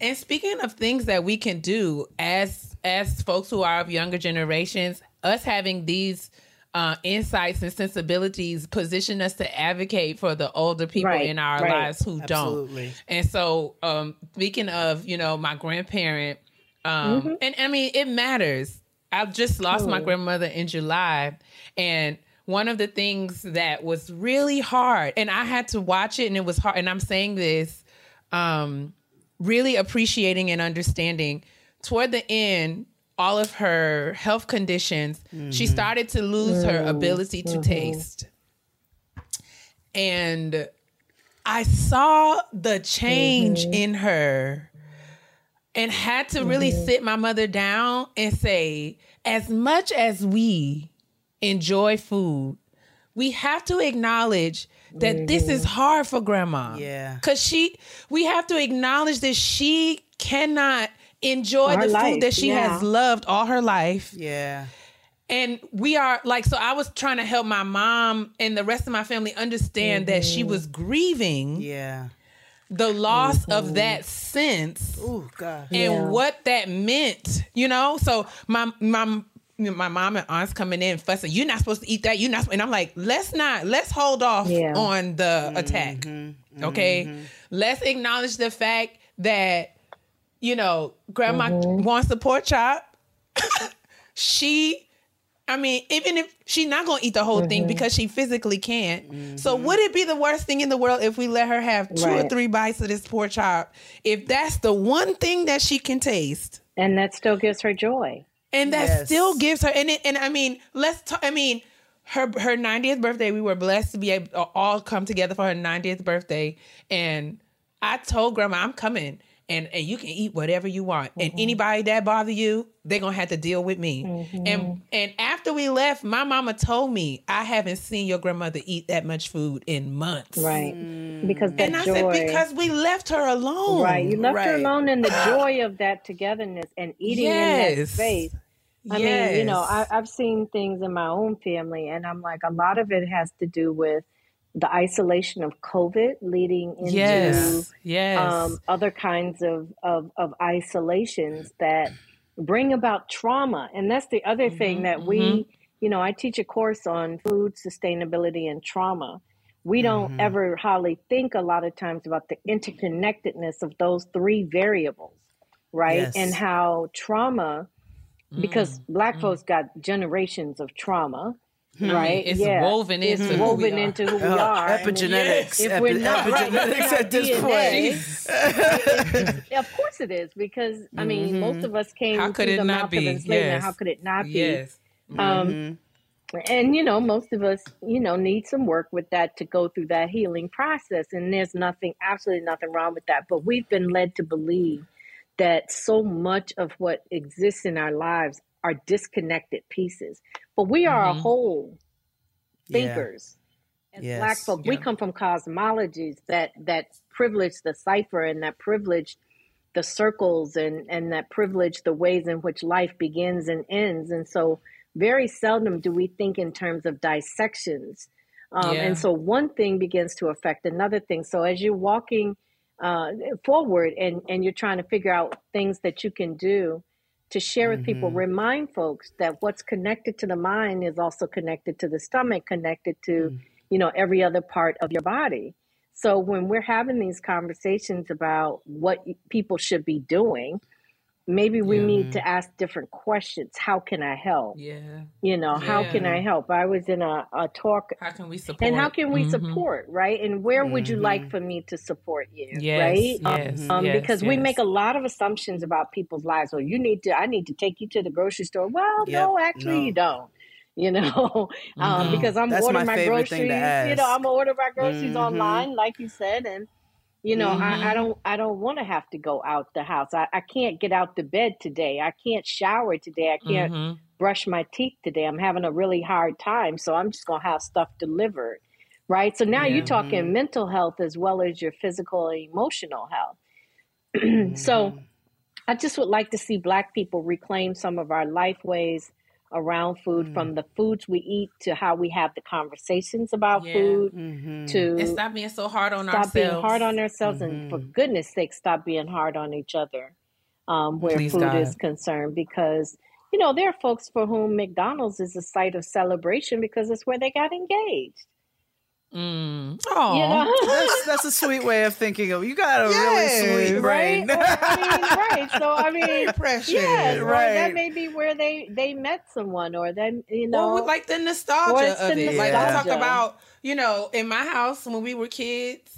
And speaking of things that we can do as as folks who are of younger generations, us having these uh, insights and sensibilities position us to advocate for the older people Right, in our right. lives who Absolutely. don't. And so, um, speaking of, you know, my grandparent, um, Mm-hmm. and I mean, it matters. I've just lost my grandmother in July, and one of the things that was really hard, and I had to watch it, and it was hard. And I'm saying this, um, really appreciating and understanding. Toward the end, all of her health conditions, she mm-hmm. started to lose her mm-hmm. ability to mm-hmm. taste. And I saw the change in her and had to really sit my mother down and say, as much as we enjoy food, we have to acknowledge that this is hard for grandma. Yeah. Cause she we have to acknowledge that she cannot enjoy the life, food that she yeah. has loved all her life. Yeah. And we are like, so I was trying to help my mom and the rest of my family understand that she mm-hmm. was grieving Yeah. the loss of mm-hmm. that sense Oh God. and Yeah. what that meant, you know. So my my my mom and aunts coming in fussing. You're not supposed to eat that. You're not. And I'm like, let's not. Let's hold off Yeah. on the attack. Mm-hmm. Okay. Let's acknowledge the fact that you know grandma mm-hmm. wants a pork chop. she. I mean, even if she's not gonna eat the whole thing mm-hmm. because she physically can't. So mm-hmm. would it be the worst thing in the world if we let her have two or three bites of this pork chop? If that's the one thing that she can taste, And that still gives her joy. and that Yes. still gives her and it, and I mean, let's talk. I mean, her her 90th birthday, we were blessed to be able to all come together for her 90th birthday, and I told Grandma I'm coming. And, and you can eat whatever you want. And mm-hmm. anybody that bother you, they're gonna have to deal with me. Mm-hmm. And and after we left, my mama told me I haven't seen your grandmother eat that much food in months. Right. Mm. Because that And I joy. said, because we left her alone. Right. You left her alone in the joy of that togetherness and eating in that space. I mean, you know, I, I've seen things in my own family, and I'm like, a lot of it has to do with the isolation of COVID leading into Yes. Um, yes. um, other kinds of, of, of isolations that bring about trauma. And that's the other mm-hmm, thing that we, mm-hmm. you know, I teach a course on food sustainability and trauma. We don't mm-hmm. ever hardly think a lot of times about the interconnectedness of those three variables, right? Yes. And how trauma, because Black folks got generations of trauma, Hmm. right? It's woven it's into who we mm-hmm. woven are. into who we Oh, are. and if- epigenetics. if Epi- we're not right, if epigenetics it's not at this DNA, point. of course it is because I mean mm-hmm. most of us came How could through it the not mouth be? of enslavement. Yes. How could it not be? yes. Um, mm-hmm. and you know most of us you know need some work with that to go through that healing process. And there's nothing, absolutely nothing wrong with that. But we've been led to believe that so much of what exists in our lives are disconnected pieces. But we are a whole Yeah. thinkers. As Yes. black folk, we come from cosmologies that that privilege the cipher and that privilege the circles and and that privilege, the ways in which life begins and ends, and so very seldom do we think in terms of dissections. Um, Yeah. And so one thing begins to affect another thing. So as you're walking uh, forward and and you're trying to figure out things that you can do to share with people, mm-hmm. remind folks that what's connected to the mind is also connected to the stomach, connected to mm. you know every other part of your body. So when we're having these conversations about what people should be doing, maybe we need to ask different questions. How can I help? Yeah. You know, how can I help? I was in a, a talk How can we support? and how can we Mhm. support, right? And where would you like for me to support you, Yes, right? yes, um, yes, because we make a lot of assumptions about people's lives. Well, you need to, I need to take you to the grocery store. Well, Yep, no, actually, no. you don't. You know, um, Mhm. because I'm That's ordering my my, groceries. You know. I'm gonna order my groceries online, like you said, and you know, Mm-hmm. I, I don't, I don't want to have to go out the house. I, I can't get out the bed today. I can't shower today. I can't Mhm. brush my teeth today. I'm having a really hard time, so I'm just gonna have stuff delivered, right? So now Yeah. you're talking mental health as well as your physical and emotional health. so I just would like to see Black people reclaim some of our life ways around food, from the foods we eat to how we have the conversations about Yeah. food Mm-hmm. to And stop being so hard on ourselves. stop ourselves. being hard on ourselves and for goodness sake stop being hard on each other um, where Please, food God. is concerned because you know there are folks for whom mcdonald's is a site of celebration because it's where they got engaged Mm. Oh, you know That's, that's a sweet way of thinking of. You got a Yes, really sweet right brain. I mean, right so i mean precious. yes Right. that may be where they they met someone or then you know Well, with, like the Or nostalgia of the it. Like we talk about, you know, in my house when we were kids,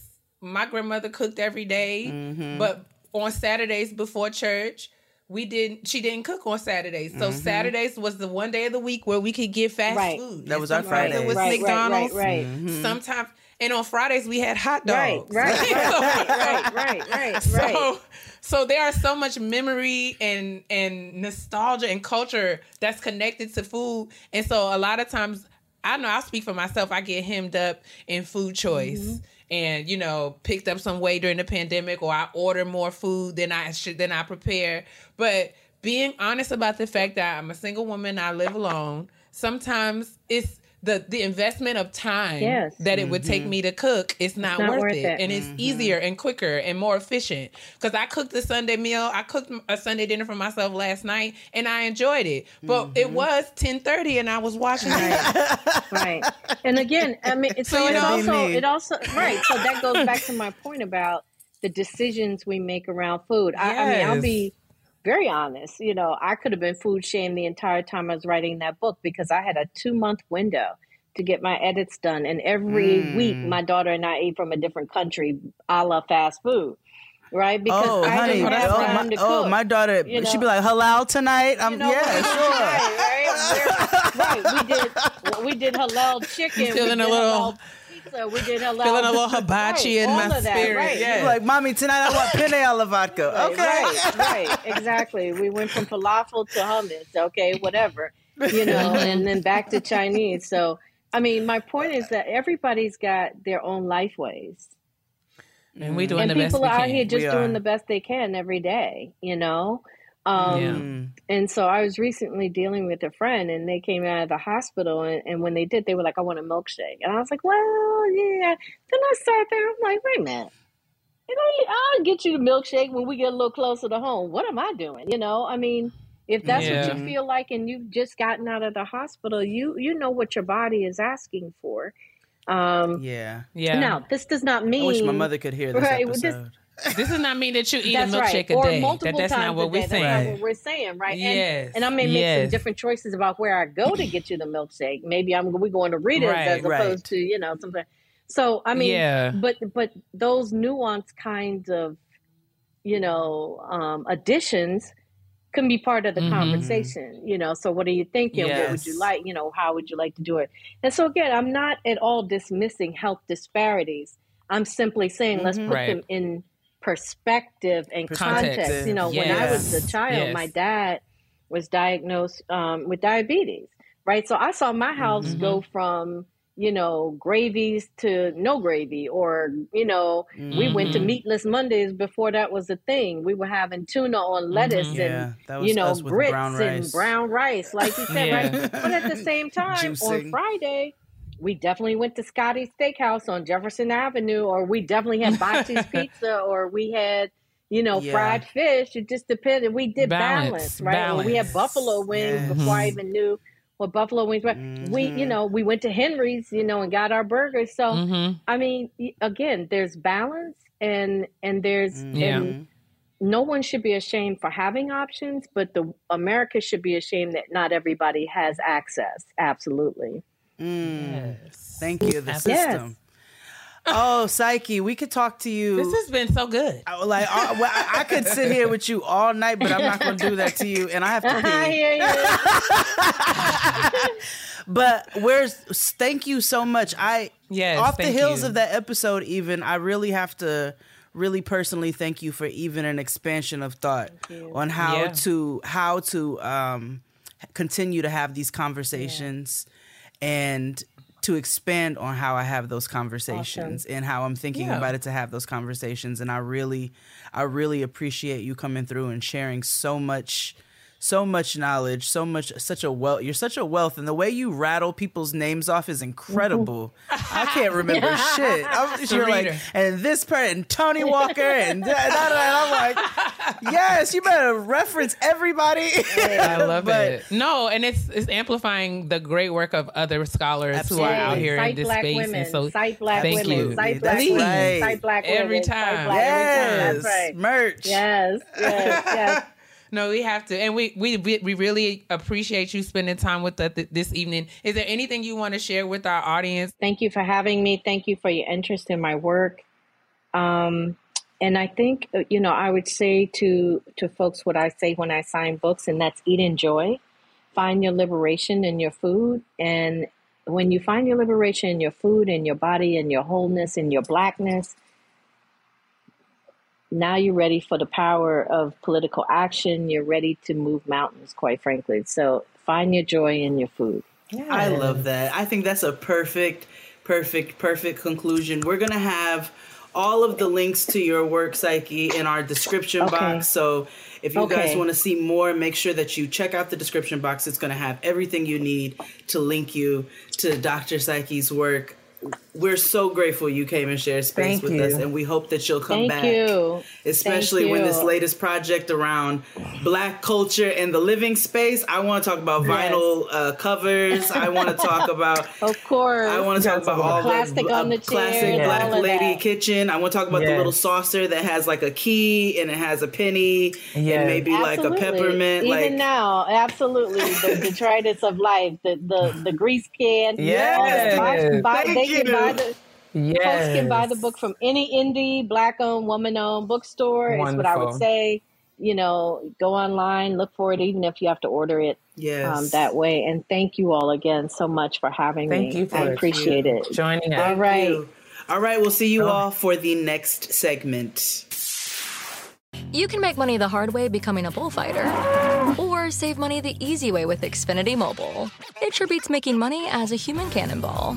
my grandmother cooked every day, Mm-hmm. but on Saturdays before church, we didn't. She didn't cook on Saturdays, so Saturdays was the one day of the week where we could get fast Right. food. That was our Friday. It was right, right, McDonald's. right right Sometimes, and on Fridays we had hot dogs. right right right right right right right So, so there are so much memory and and nostalgia and culture that's connected to food, and so a lot of times, I know I'll speak for myself. I get hemmed up in food choice, Mm-hmm. and you know, picked up some weight during the pandemic, or I order more food than I should than I prepare. But being honest about the fact that I'm a single woman, I live alone. Sometimes it's the the investment of time Yes. that it would take mm-hmm. me to cook it's not, not worth, worth it, it. and it's mm-hmm. easier and quicker and more efficient. Because I cooked a Sunday meal, I cooked a Sunday dinner for myself last night, and I enjoyed it. But mm-hmm. it was ten thirty, and I was watching it. right and again i mean so, you it's know- also it also right so that goes back to my point about the decisions we make around food I, I mean i'll be very honest you know i could have been food shamed the entire time i was writing that book because i had a two month window to get my edits done and every week Mm. my daughter and i ate from a different country a la fast food right because Oh, i honey. didn't have Oh, time my, to oh, cook my daughter, you she'd be like, halal tonight? I'm, you know, yeah, sure. right, right, right. We did, we did halal chicken. Feeling a little- halal pizza. We did halal. Feeling a little hibachi in my of that, spirit, Right, yeah. Like, mommy, tonight I want penne alla vodka. right, Okay. right, right, exactly. We went from falafel to hummus. Okay, whatever, you know, and then back to Chinese. So, I mean, my point is that everybody's got their own life ways. and we doing and the best people we are out here just We doing are. the best they can every day, you know. Um, Yeah. And so I was recently dealing with a friend, and they came out of the hospital, and, and when they did, they were like, "I want a milkshake," and I was like, "Well, yeah." Then I sat there, I'm like, "Wait a minute." You know, I'll get you the milkshake when we get a little closer to home. What am I doing? You know, I mean, if that's Yeah. what you feel like, and you've just gotten out of the hospital, you you know what your body is asking for. Um, Yeah. yeah. Now, this does not mean I wish my mother could hear this Right, well, this- episode. This does not mean that you eat That's a milkshake right. a or day. multiple That, that's times not what we're saying. That's not what we're saying, right? Yes. And, and I may make Yes. some different choices about where I go to get you the milkshake. Maybe I'm we're going to Rita's Right, as right. opposed to you know something. So I mean, Yeah. but but those nuanced kinds of you know um, additions can be part of the Mhm. conversation. You know, so what are you thinking? What would you like? You know, how would you like to do it? And so again, I'm not at all dismissing health disparities. I'm simply saying let's put Right. them in perspective and Context. context. You know, when I was a child, Yes. my dad was diagnosed um, with diabetes, right? So I saw my house Mm-hmm. go from, you know, gravies to no gravy, or you know, we went to Mhm. meatless Mondays before that was a thing. We were having tuna on lettuce Yeah, and you know grits brown and brown rice, like you said, Yeah. right? But at the same time, on Friday, we definitely went to Scotty's Steakhouse on Jefferson Avenue, or we definitely had Bocce's Pizza, or we had. You know, Yeah. fried fish. It just depended. We did Balance, balance, right? Or we had buffalo wings Yes. before I even knew what buffalo wings were. We, you Mhm. know, we went to Henry's, you know, and got our burgers. So, hmm I mean, again, there's balance and and there's Yeah. and no one should be ashamed for having options, but the America should be ashamed that not everybody has access. Absolutely. Mm. Yes. Thank you, the Yes. system. Oh, Psyche, we could talk to you. This has been so good. I- like uh, well, I, I could sit here with you all night, but I'm not going to do that to you, and I have to I hear you. But where's? Thank you so much. I Yes, off the thank heels you. of that episode, even I really have to really personally thank you for even an expansion of thought on how Yeah. to how to um, continue to have these conversations and to expand on how I have those conversations and how I'm thinking Yeah. about it to have those conversations and I really I really appreciate you coming through and sharing so much so much knowledge, so much such a wealth. You're such a wealth and the way you rattle people's names off is incredible. I can't mm-hmm. remember shit. I'm, you're like and this person and Tony Walker and da, da, da, and I'm like yes, you better reference everybody. I love But- it. No, and it's it's amplifying the great work of other scholars who are out Absolutely. here in this black space. women. And so Cite black thank women. you. Cite That's black women. right. Cite black Every women. Cite time. black- every time. Yes, That's right. merch. Yes, yes, yes. No, we have to, and we we we really appreciate you spending time with us th- this evening. Is there anything you want to share with our audience? Thank you for having me. Thank you for your interest in my work. Um, and I think you know I would say to to folks what I say when I sign books, and that's eat and joy. Find your liberation in your food, and when you find your liberation in your food and your body and your wholeness and your blackness, now you're ready for the power of political action. You're ready to move mountains, quite frankly. So find your joy in your food. Yeah. I love that. I think that's a perfect, perfect, perfect conclusion. We're gonna have all of the links to your work, Psyche, in our description Okay. box. So if you guys want to see more, make sure that you check out the description box. It's gonna have everything you need to link you to Dr. Psyche's work. We're so grateful you came and shared space Thank with you. us, and we hope that you'll come Thank back. you. Especially Thank when this latest project around black culture and the living space. I want to talk about vinyl uh, covers. I want to talk about. Of course. I want to talk about all Plastic the on the classic chairs, black all lady that. kitchen. I want to talk about the little saucer that has like a key and it has a penny Yes. and maybe like a peppermint. Even like now, absolutely. The detritus of life, the the, the grease can. Yes. Buy, buy, Thank they can you. Buy the Yes. folks can buy the book from any indie, black owned, woman owned bookstore. Is what I would say. You know, go online, look for it, even if you have to order it yes, um, that way. And thank you all again so much for having Thank me. you for I it. appreciate it. joining us. All right. you. All right, we'll see you all for the next segment. You can make money the hard way becoming a bullfighter, or save money the easy way with Xfinity Mobile. It sure beats making money as a human cannonball.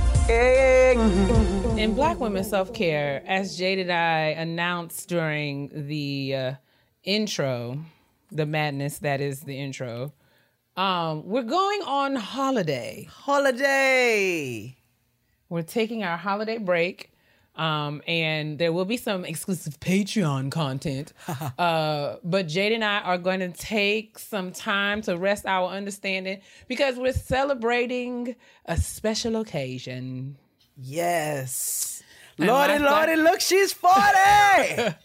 In Black Women Self Care, as Jade and I announced during the uh, intro, the madness that is the intro, um, we're going on holiday. Holiday. We're taking our holiday break. Um, and there will be some exclusive Patreon content. uh, but Jade and I are going to take some time to rest our understanding because we're celebrating a special occasion. Yes. And Lordy, Lordy, look, she's 40.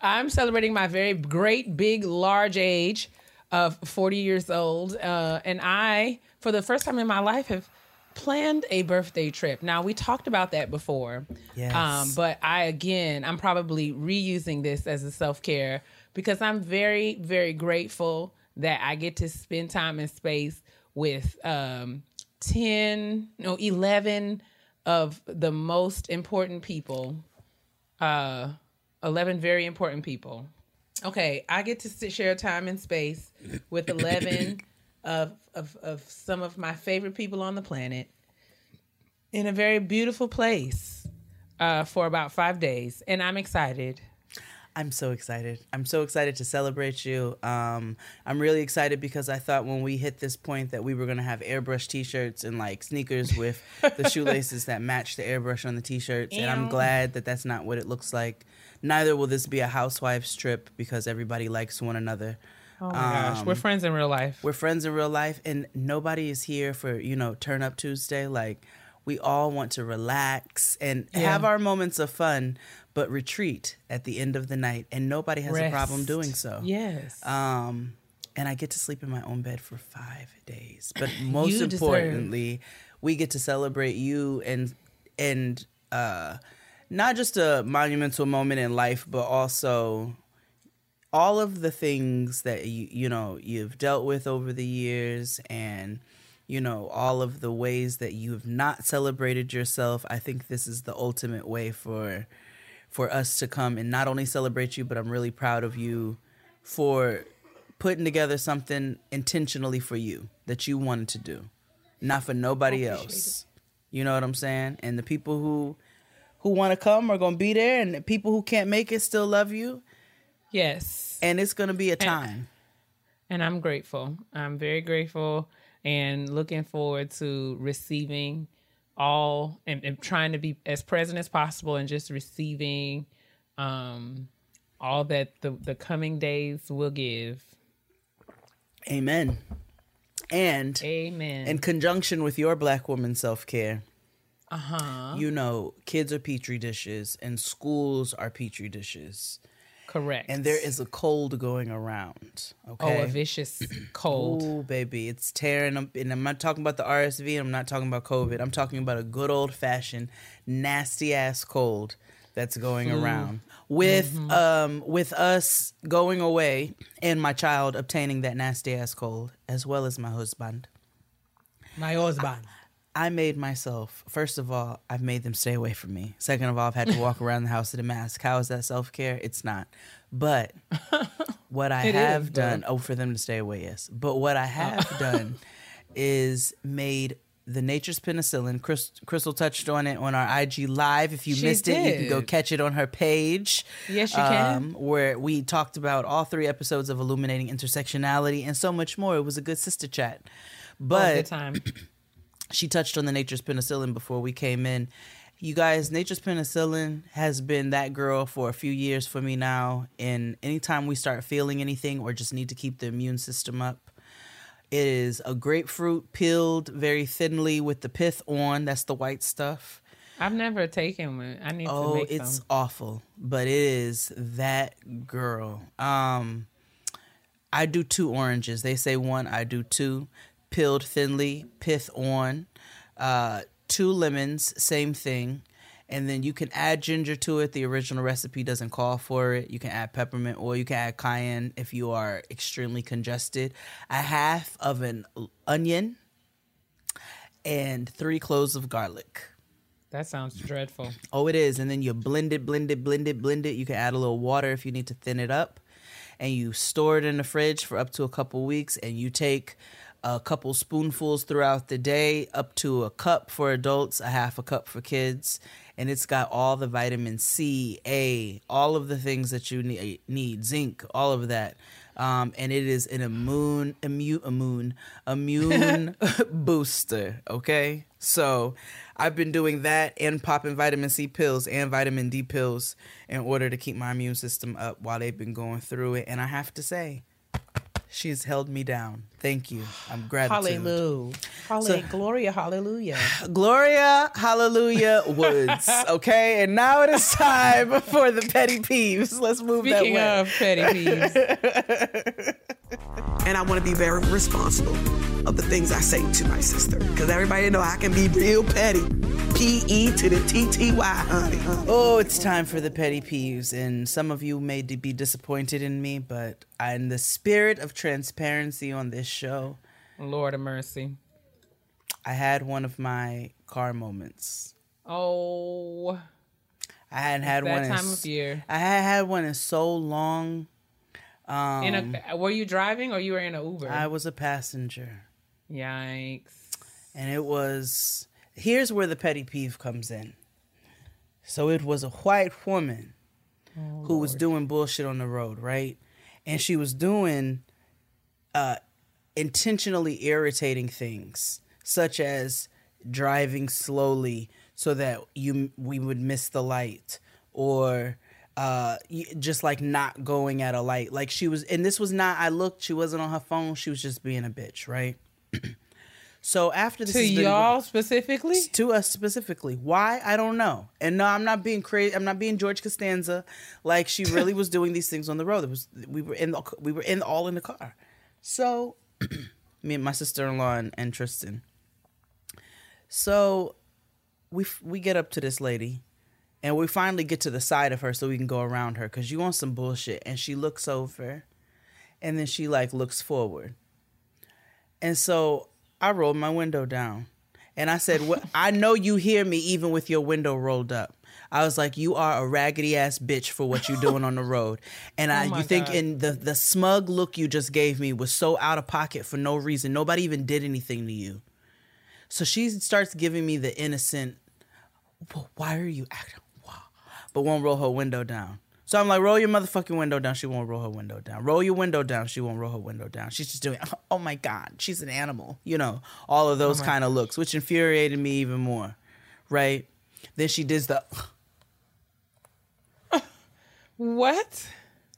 I'm celebrating my very great, big, large age of 40 years old. Uh, and I, for the first time in my life, have planned a birthday trip. Now we talked about that before. Yes. Um, but I again, I'm probably reusing this as a self care because I'm very, very grateful that I get to spend time and space with um, ten, no, eleven of the most important people. Uh, eleven very important people. Okay, I get to sit, share time and space with eleven of, of of some of my favorite people on the planet in a very beautiful place uh, for about five days, and I'm excited. I'm so excited. I'm so excited to celebrate you. Um, I'm really excited because I thought when we hit this point that we were gonna have airbrush T-shirts and like sneakers with the shoelaces that match the airbrush on the T-shirts, and I'm glad that that's not what it looks like. Neither will this be a housewives trip because everybody likes one another. Oh my gosh, we're friends in real life. We're friends in real life, and nobody is here for you know Turn Up Tuesday. Like we all want to relax and have our moments of fun, but retreat at the end of the night, and nobody has a problem doing so. Yes. Um, and I get to sleep in my own bed for five days. But most importantly, we get to celebrate you and and uh, not just a monumental moment in life, but also all of the things that you you know you've dealt with over the years and you know all of the ways that you have not celebrated yourself i think this is the ultimate way for for us to come and not only celebrate you but i'm really proud of you for putting together something intentionally for you that you wanted to do not for nobody else. you know what i'm saying? And the people who who want to come are going to be there and the people who can't make it still love you yes. and it's going to be a time and I'm grateful. I'm very grateful and looking forward to receiving all and, and trying to be as present as possible and just receiving um all that the, the coming days will give. Amen. And Amen. in conjunction with your black woman self care, uh-huh. you know, kids are petri dishes and schools are petri dishes. Correct. And there is a cold going around. Okay. Oh a vicious cold. Oh, baby, it's tearing up. And I'm not talking about the RSV. I'm not talking about COVID. I'm talking about a good old fashioned nasty ass cold that's going around. With Mm-hmm. um with us going away and my child obtaining that nasty ass cold, as well as my husband. My husband. I made myself. First of all, I've made them stay away from me. Second of all, I've had to walk around the house with a mask. How is that self care? It's not. But what I It have is, done, oh, for them to stay away, yes. But what I have done is made the nature's penicillin. Chris, Crystal touched on it on our IG live. If you She missed it, you can go catch it on her page. Yes, you can. um, Where we talked about all three episodes of illuminating intersectionality and so much more. It was a good sister chat. But oh, good time. She touched on the nature's penicillin before we came in. You guys, nature's penicillin has been that girl for a few years for me now. And anytime we start feeling anything or just need to keep the immune system up, it is a grapefruit peeled very thinly with the pith on. That's the white stuff. I've never taken one. I need to Oh, make it's some. awful, but it is that girl. Um, I do two oranges. They say one, I do two. Peeled thinly, pith on. Uh, two lemons, same thing. And then you can add ginger to it. The original recipe doesn't call for it. You can add peppermint oil. You can add cayenne if you are extremely congested. A half of an onion and three cloves of garlic. That sounds dreadful. Oh, it is. And then you blend it, blend it, blend it, blend it. You can add a little water if you need to thin it up. And you store it in the fridge for up to a couple weeks. And you take a couple spoonfuls throughout the day, up to a cup for adults, a half a cup for kids. And it's got all the vitamin C, A, all of the things that you need, need zinc, all of that. Um, and it is an immune, immune, immune, immune booster. Okay, so I've been doing that and popping vitamin C pills and vitamin D pills in order to keep my immune system up while they've been going through it. And I have to say, she's held me down. Thank you. I'm gratitude. Hallelujah. Hallelujah. Gloria, hallelujah. Gloria, hallelujah, Woods. Okay, and now it is time for the petty peeves. Let's move Speaking that way. of petty peeves, and I want to be very responsible. Of the things I say to my sister. Because everybody know I can be real petty. P E to the T T Y, honey. honey. Oh, it's time for the petty peeves, and some of you may be disappointed in me, but I, in the spirit of transparency on this show, Lord of mercy. I had one of my car moments. Oh, I hadn't had that one. in time s- of year. I had had one in so long. Um, in a, were you driving or you were in an Uber? I was a passenger, Yikes. and it was. Here's where the petty peeve comes in. So it was a white woman who was doing bullshit on the road, right? And she was doing uh, intentionally irritating things, such as driving slowly so that you we would miss the light, or uh, just like not going at a light. Like she was, and this was not. I looked. She wasn't on her phone. She was just being a bitch, right? So after this To been- y'all specifically? to us specifically. Why? I don't know. And no, I'm not being crazy. I'm not being George Costanza. Like she really was doing these things on the road. It was we were in the we were in all in the car. So me and my sister-in-law and, and Tristan. So we f- we get up to this lady and we finally get to the side of her so we can go around her cuz you want some bullshit and she looks over and then she like looks forward. And so I rolled my window down. And I said, "What? I know you hear me even with your window rolled up." I was like, "You are a raggedy ass bitch for what you're doing on the road." And oh I, Oh you think, God. in the the smug look you just gave me was so out of pocket for no reason. Nobody even did anything to you. So she starts giving me the innocent, "Well, "Why are you acting?" Wow, but won't roll her window down. So I'm like, roll your motherfucking window down. She won't roll her window down. Roll your window down. She won't roll her window down. She's just doing, oh my God, she's an animal. You know, all of those kind of looks, which infuriated me even more. Right? Then she did the, What?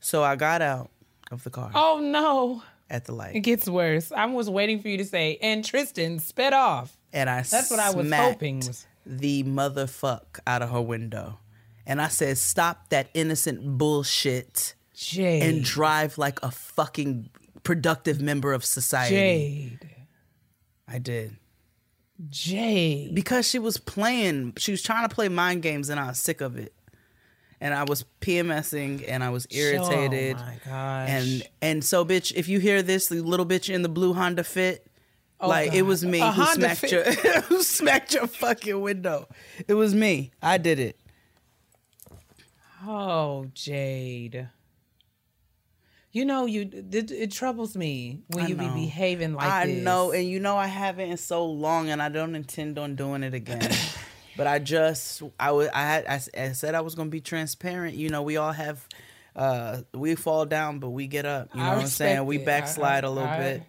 so I got out of the car Oh no. at the light. It gets worse. I was waiting for you to say, and Tristan sped off. and I That's what I was hoping was- the motherfuck out of her window. And I said, stop that innocent bullshit Jade. and drive like a fucking productive member of society. Jade. I did. Jade. because she was playing she was trying to play mind games and i was sick of it and i was pmsing and i was oh irritated Oh my gosh. and and so bitch if you hear this the little bitch in the blue honda fit oh, like it was me A who Honda smacked Fit. your who smacked your fucking window it was me i did it Oh, Jade. You know, you it, it troubles me when I you know. be behaving like that. I this. know, and you know I haven't in so long, and I don't intend on doing it again. but I just, I was, I had, I said I was gonna be transparent. You know, we all have, uh, we fall down, but we get up. You know I what I'm saying? We backslide I- a little I- bit.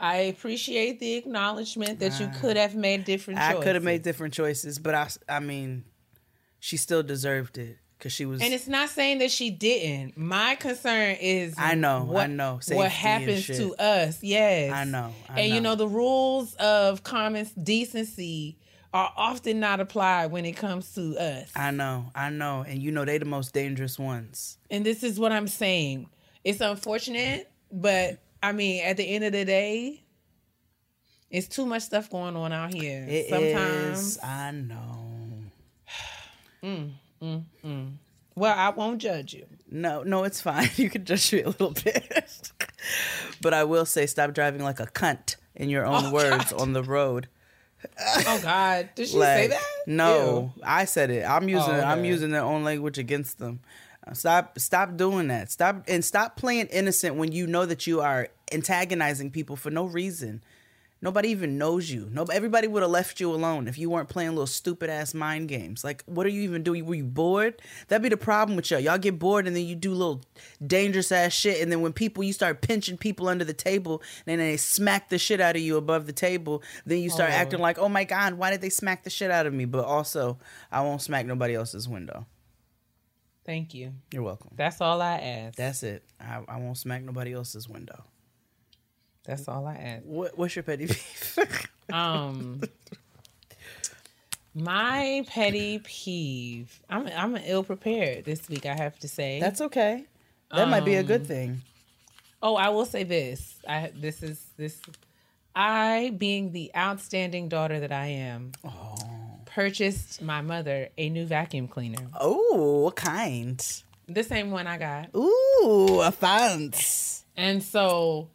I appreciate the acknowledgement that you could have made different I choices. could have made different choices, but I, I mean, she still deserved it because she was. And it's not saying that she didn't. My concern is I know, I what, know. Safety what happens to us. Yes. I know, I and you know. know the rules of common decency are often not applied when it comes to us. I know, I know, and you know they the most dangerous ones. And this is what I'm saying. It's unfortunate, but I mean, at the end of the day, it's too much stuff going on out here. It Sometimes, is, I know. Mm. Well, I won't judge you. No, no, it's fine. You can judge me a little bit. but I will say stop driving like a cunt in your own Oh, words God. on the road. Oh God, did she say that? No, I said it. I'm using Oh, I'm using their own language against them. Uh, Stop stop doing that. Stop and stop playing innocent when you know that you are antagonizing people for no reason. Nobody even knows you. No, everybody would have left you alone if you weren't playing little stupid ass mind games. Like, what are you even doing? Were you bored? That'd be the problem with y'all. Y'all get bored and then you do little dangerous ass shit. And then when people, you start pinching people under the table and then they smack the shit out of you above the table, then you start Oh. acting like, oh my God, why did they smack the shit out of me? But also, I won't smack nobody else's window. Thank you. You're welcome. That's all I ask. That's it. I, I won't smack nobody else's window. That's all I ask. What, what's your petty peeve? Um, my petty peeve. I'm I'm ill prepared this week. I have to say. That's okay. That might be a good Um, thing. Oh, I will say this. I this is this. I, being the outstanding daughter that I am, purchased my mother a new vacuum cleaner. Oh, what kind? The same one I got. Ooh, a fancy. And so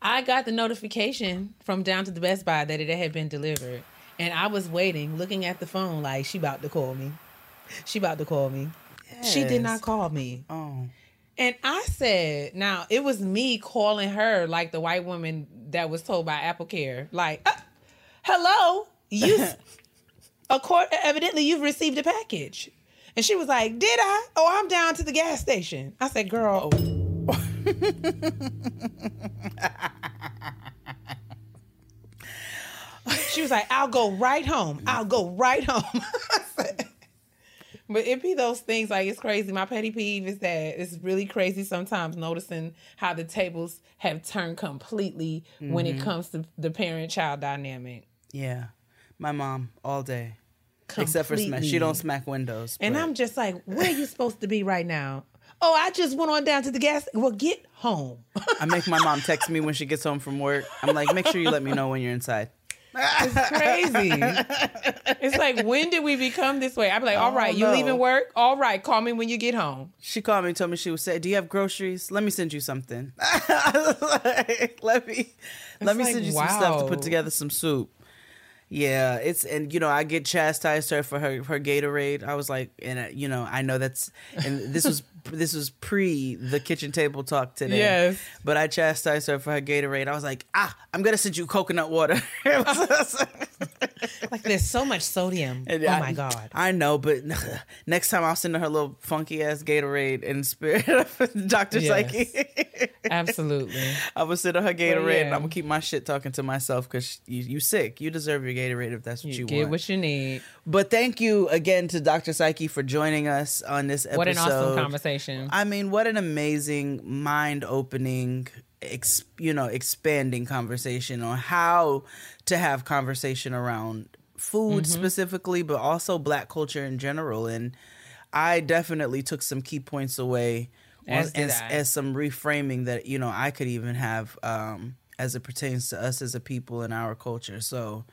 I got the notification from down to the Best Buy that it had been delivered. And I was waiting, looking at the phone like she about to call me. She about to call me. She did not call me. Oh. And I said, now it was me calling her like the white woman that was told by Apple Care, like, "Uh, hello, you, accord, evidently you've received a package. And she was like, did I? Oh, I'm down to the gas station. I said, girl. she was like, I'll go right home. I'll go right home. But it be those things like it's crazy. My petty peeve is that it's really crazy sometimes noticing how the tables have turned completely when it Mhm. comes to the parent child dynamic. Yeah. My mom all day. Except for smack. She don't smack windows. And but- I'm just like, where you supposed to be right now? Oh, I just went on down to the gas. Well, get home. I make my mom text me when she gets home from work. I'm like, make sure you let me know when you're inside. It's crazy. it's like, when did we become this way? I'm like, all right, you leaving work? All right, call me when you get home. She called me and told me she was say, Do you have groceries? Let me send you something. Like, let me let me like, send you some stuff to put together some soup. Yeah, it's and you know I get chastised her for her her Gatorade. I was like, and uh, you know I know that's and this was this was pre the kitchen table talk today. Yes. but I chastised her for her Gatorade. I was like, ah, I'm gonna send you coconut water. Like, there's so much sodium. And oh I- my God. I know, but next time I'll send her her little funky ass Gatorade in spirit of Dr. Yes. Psyche. Absolutely. I will send her her Gatorade and. I'm gonna keep my shit talking to myself because you, you sick. You deserve your Gatorade if that's what you, You get want. what you need. but thank you again to Dr. Psyche for joining us on this episode. What an awesome conversation. I mean, what an amazing, mind opening, ex, you know, expanding conversation on how to have conversation around food Mhm. specifically, but also black culture in general. And I definitely took some key points away As did as, as some reframing that, you know, I could even have um, as it pertains to us as a people in our culture. So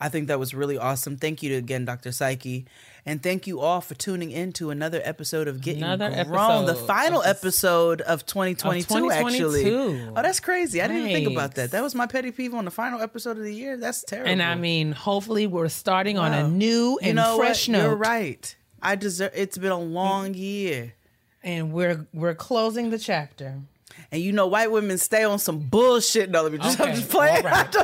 I think that was really awesome. Thank you to, again, Dr. Psyche. And thank you all for tuning in to another episode of Getting Another Grown, the episode final of this- episode of 2022, actually. Oh, that's crazy. I didn't even think about that. That was my petty peeve on the final episode of the year. That's terrible. And I mean, hopefully, we're starting on a new and you know fresh what? note. You're right. I deserve. It's been a long mm. year, and we're we're closing the chapter. And you know, white women stay on some bullshit. No, let me just, I'm just playing. right.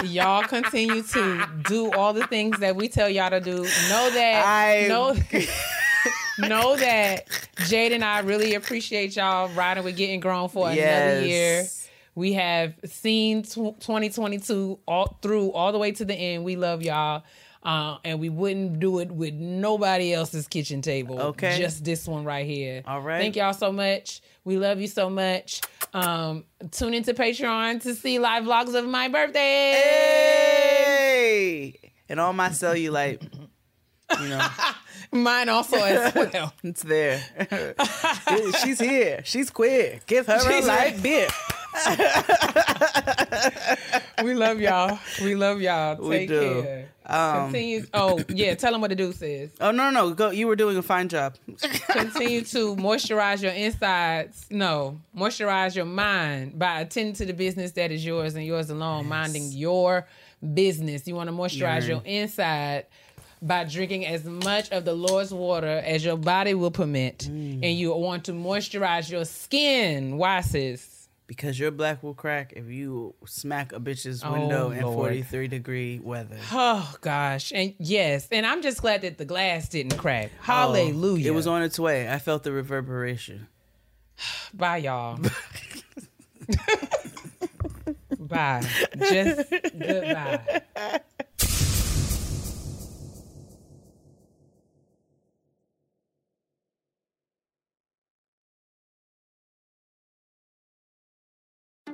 y'all continue to do all the things that we tell y'all to do. Know that I- know know that Jade and I really appreciate y'all riding with getting grown for another year. We have seen tw 2022 all through all the way to the end. We love y'all. Uh, and we wouldn't do it with nobody else's kitchen table. Okay. Just this one right here. All right. Thank y'all so much. We love you so much. Um, tune into Patreon to see live vlogs of my birthday. Hey, and all my cellulite, you know, Mine also as well. it's there. She's here. She's queer. Give her a She's light here. beer. we love y'all. We love y'all. We Take do. care. Um, Continue. Oh yeah, tell them what the deuce is. Oh no, no, go. You were doing a fine job. Continue to moisturize your insides. No, moisturize your mind by attending to the business that is yours and yours alone. Minding your business. You want to moisturize your inside by drinking as much of the Lord's water as your body will permit, Mm. and you want to moisturize your skin. Why, sis? Because your black will crack if you smack a bitch's Oh, window in Lord. 43 degree weather. Oh gosh, and yes, and I'm just glad that the glass didn't crack. Oh, Hallelujah! Oh, it was on its way. I felt the reverberation. Bye, y'all. Bye. Just goodbye.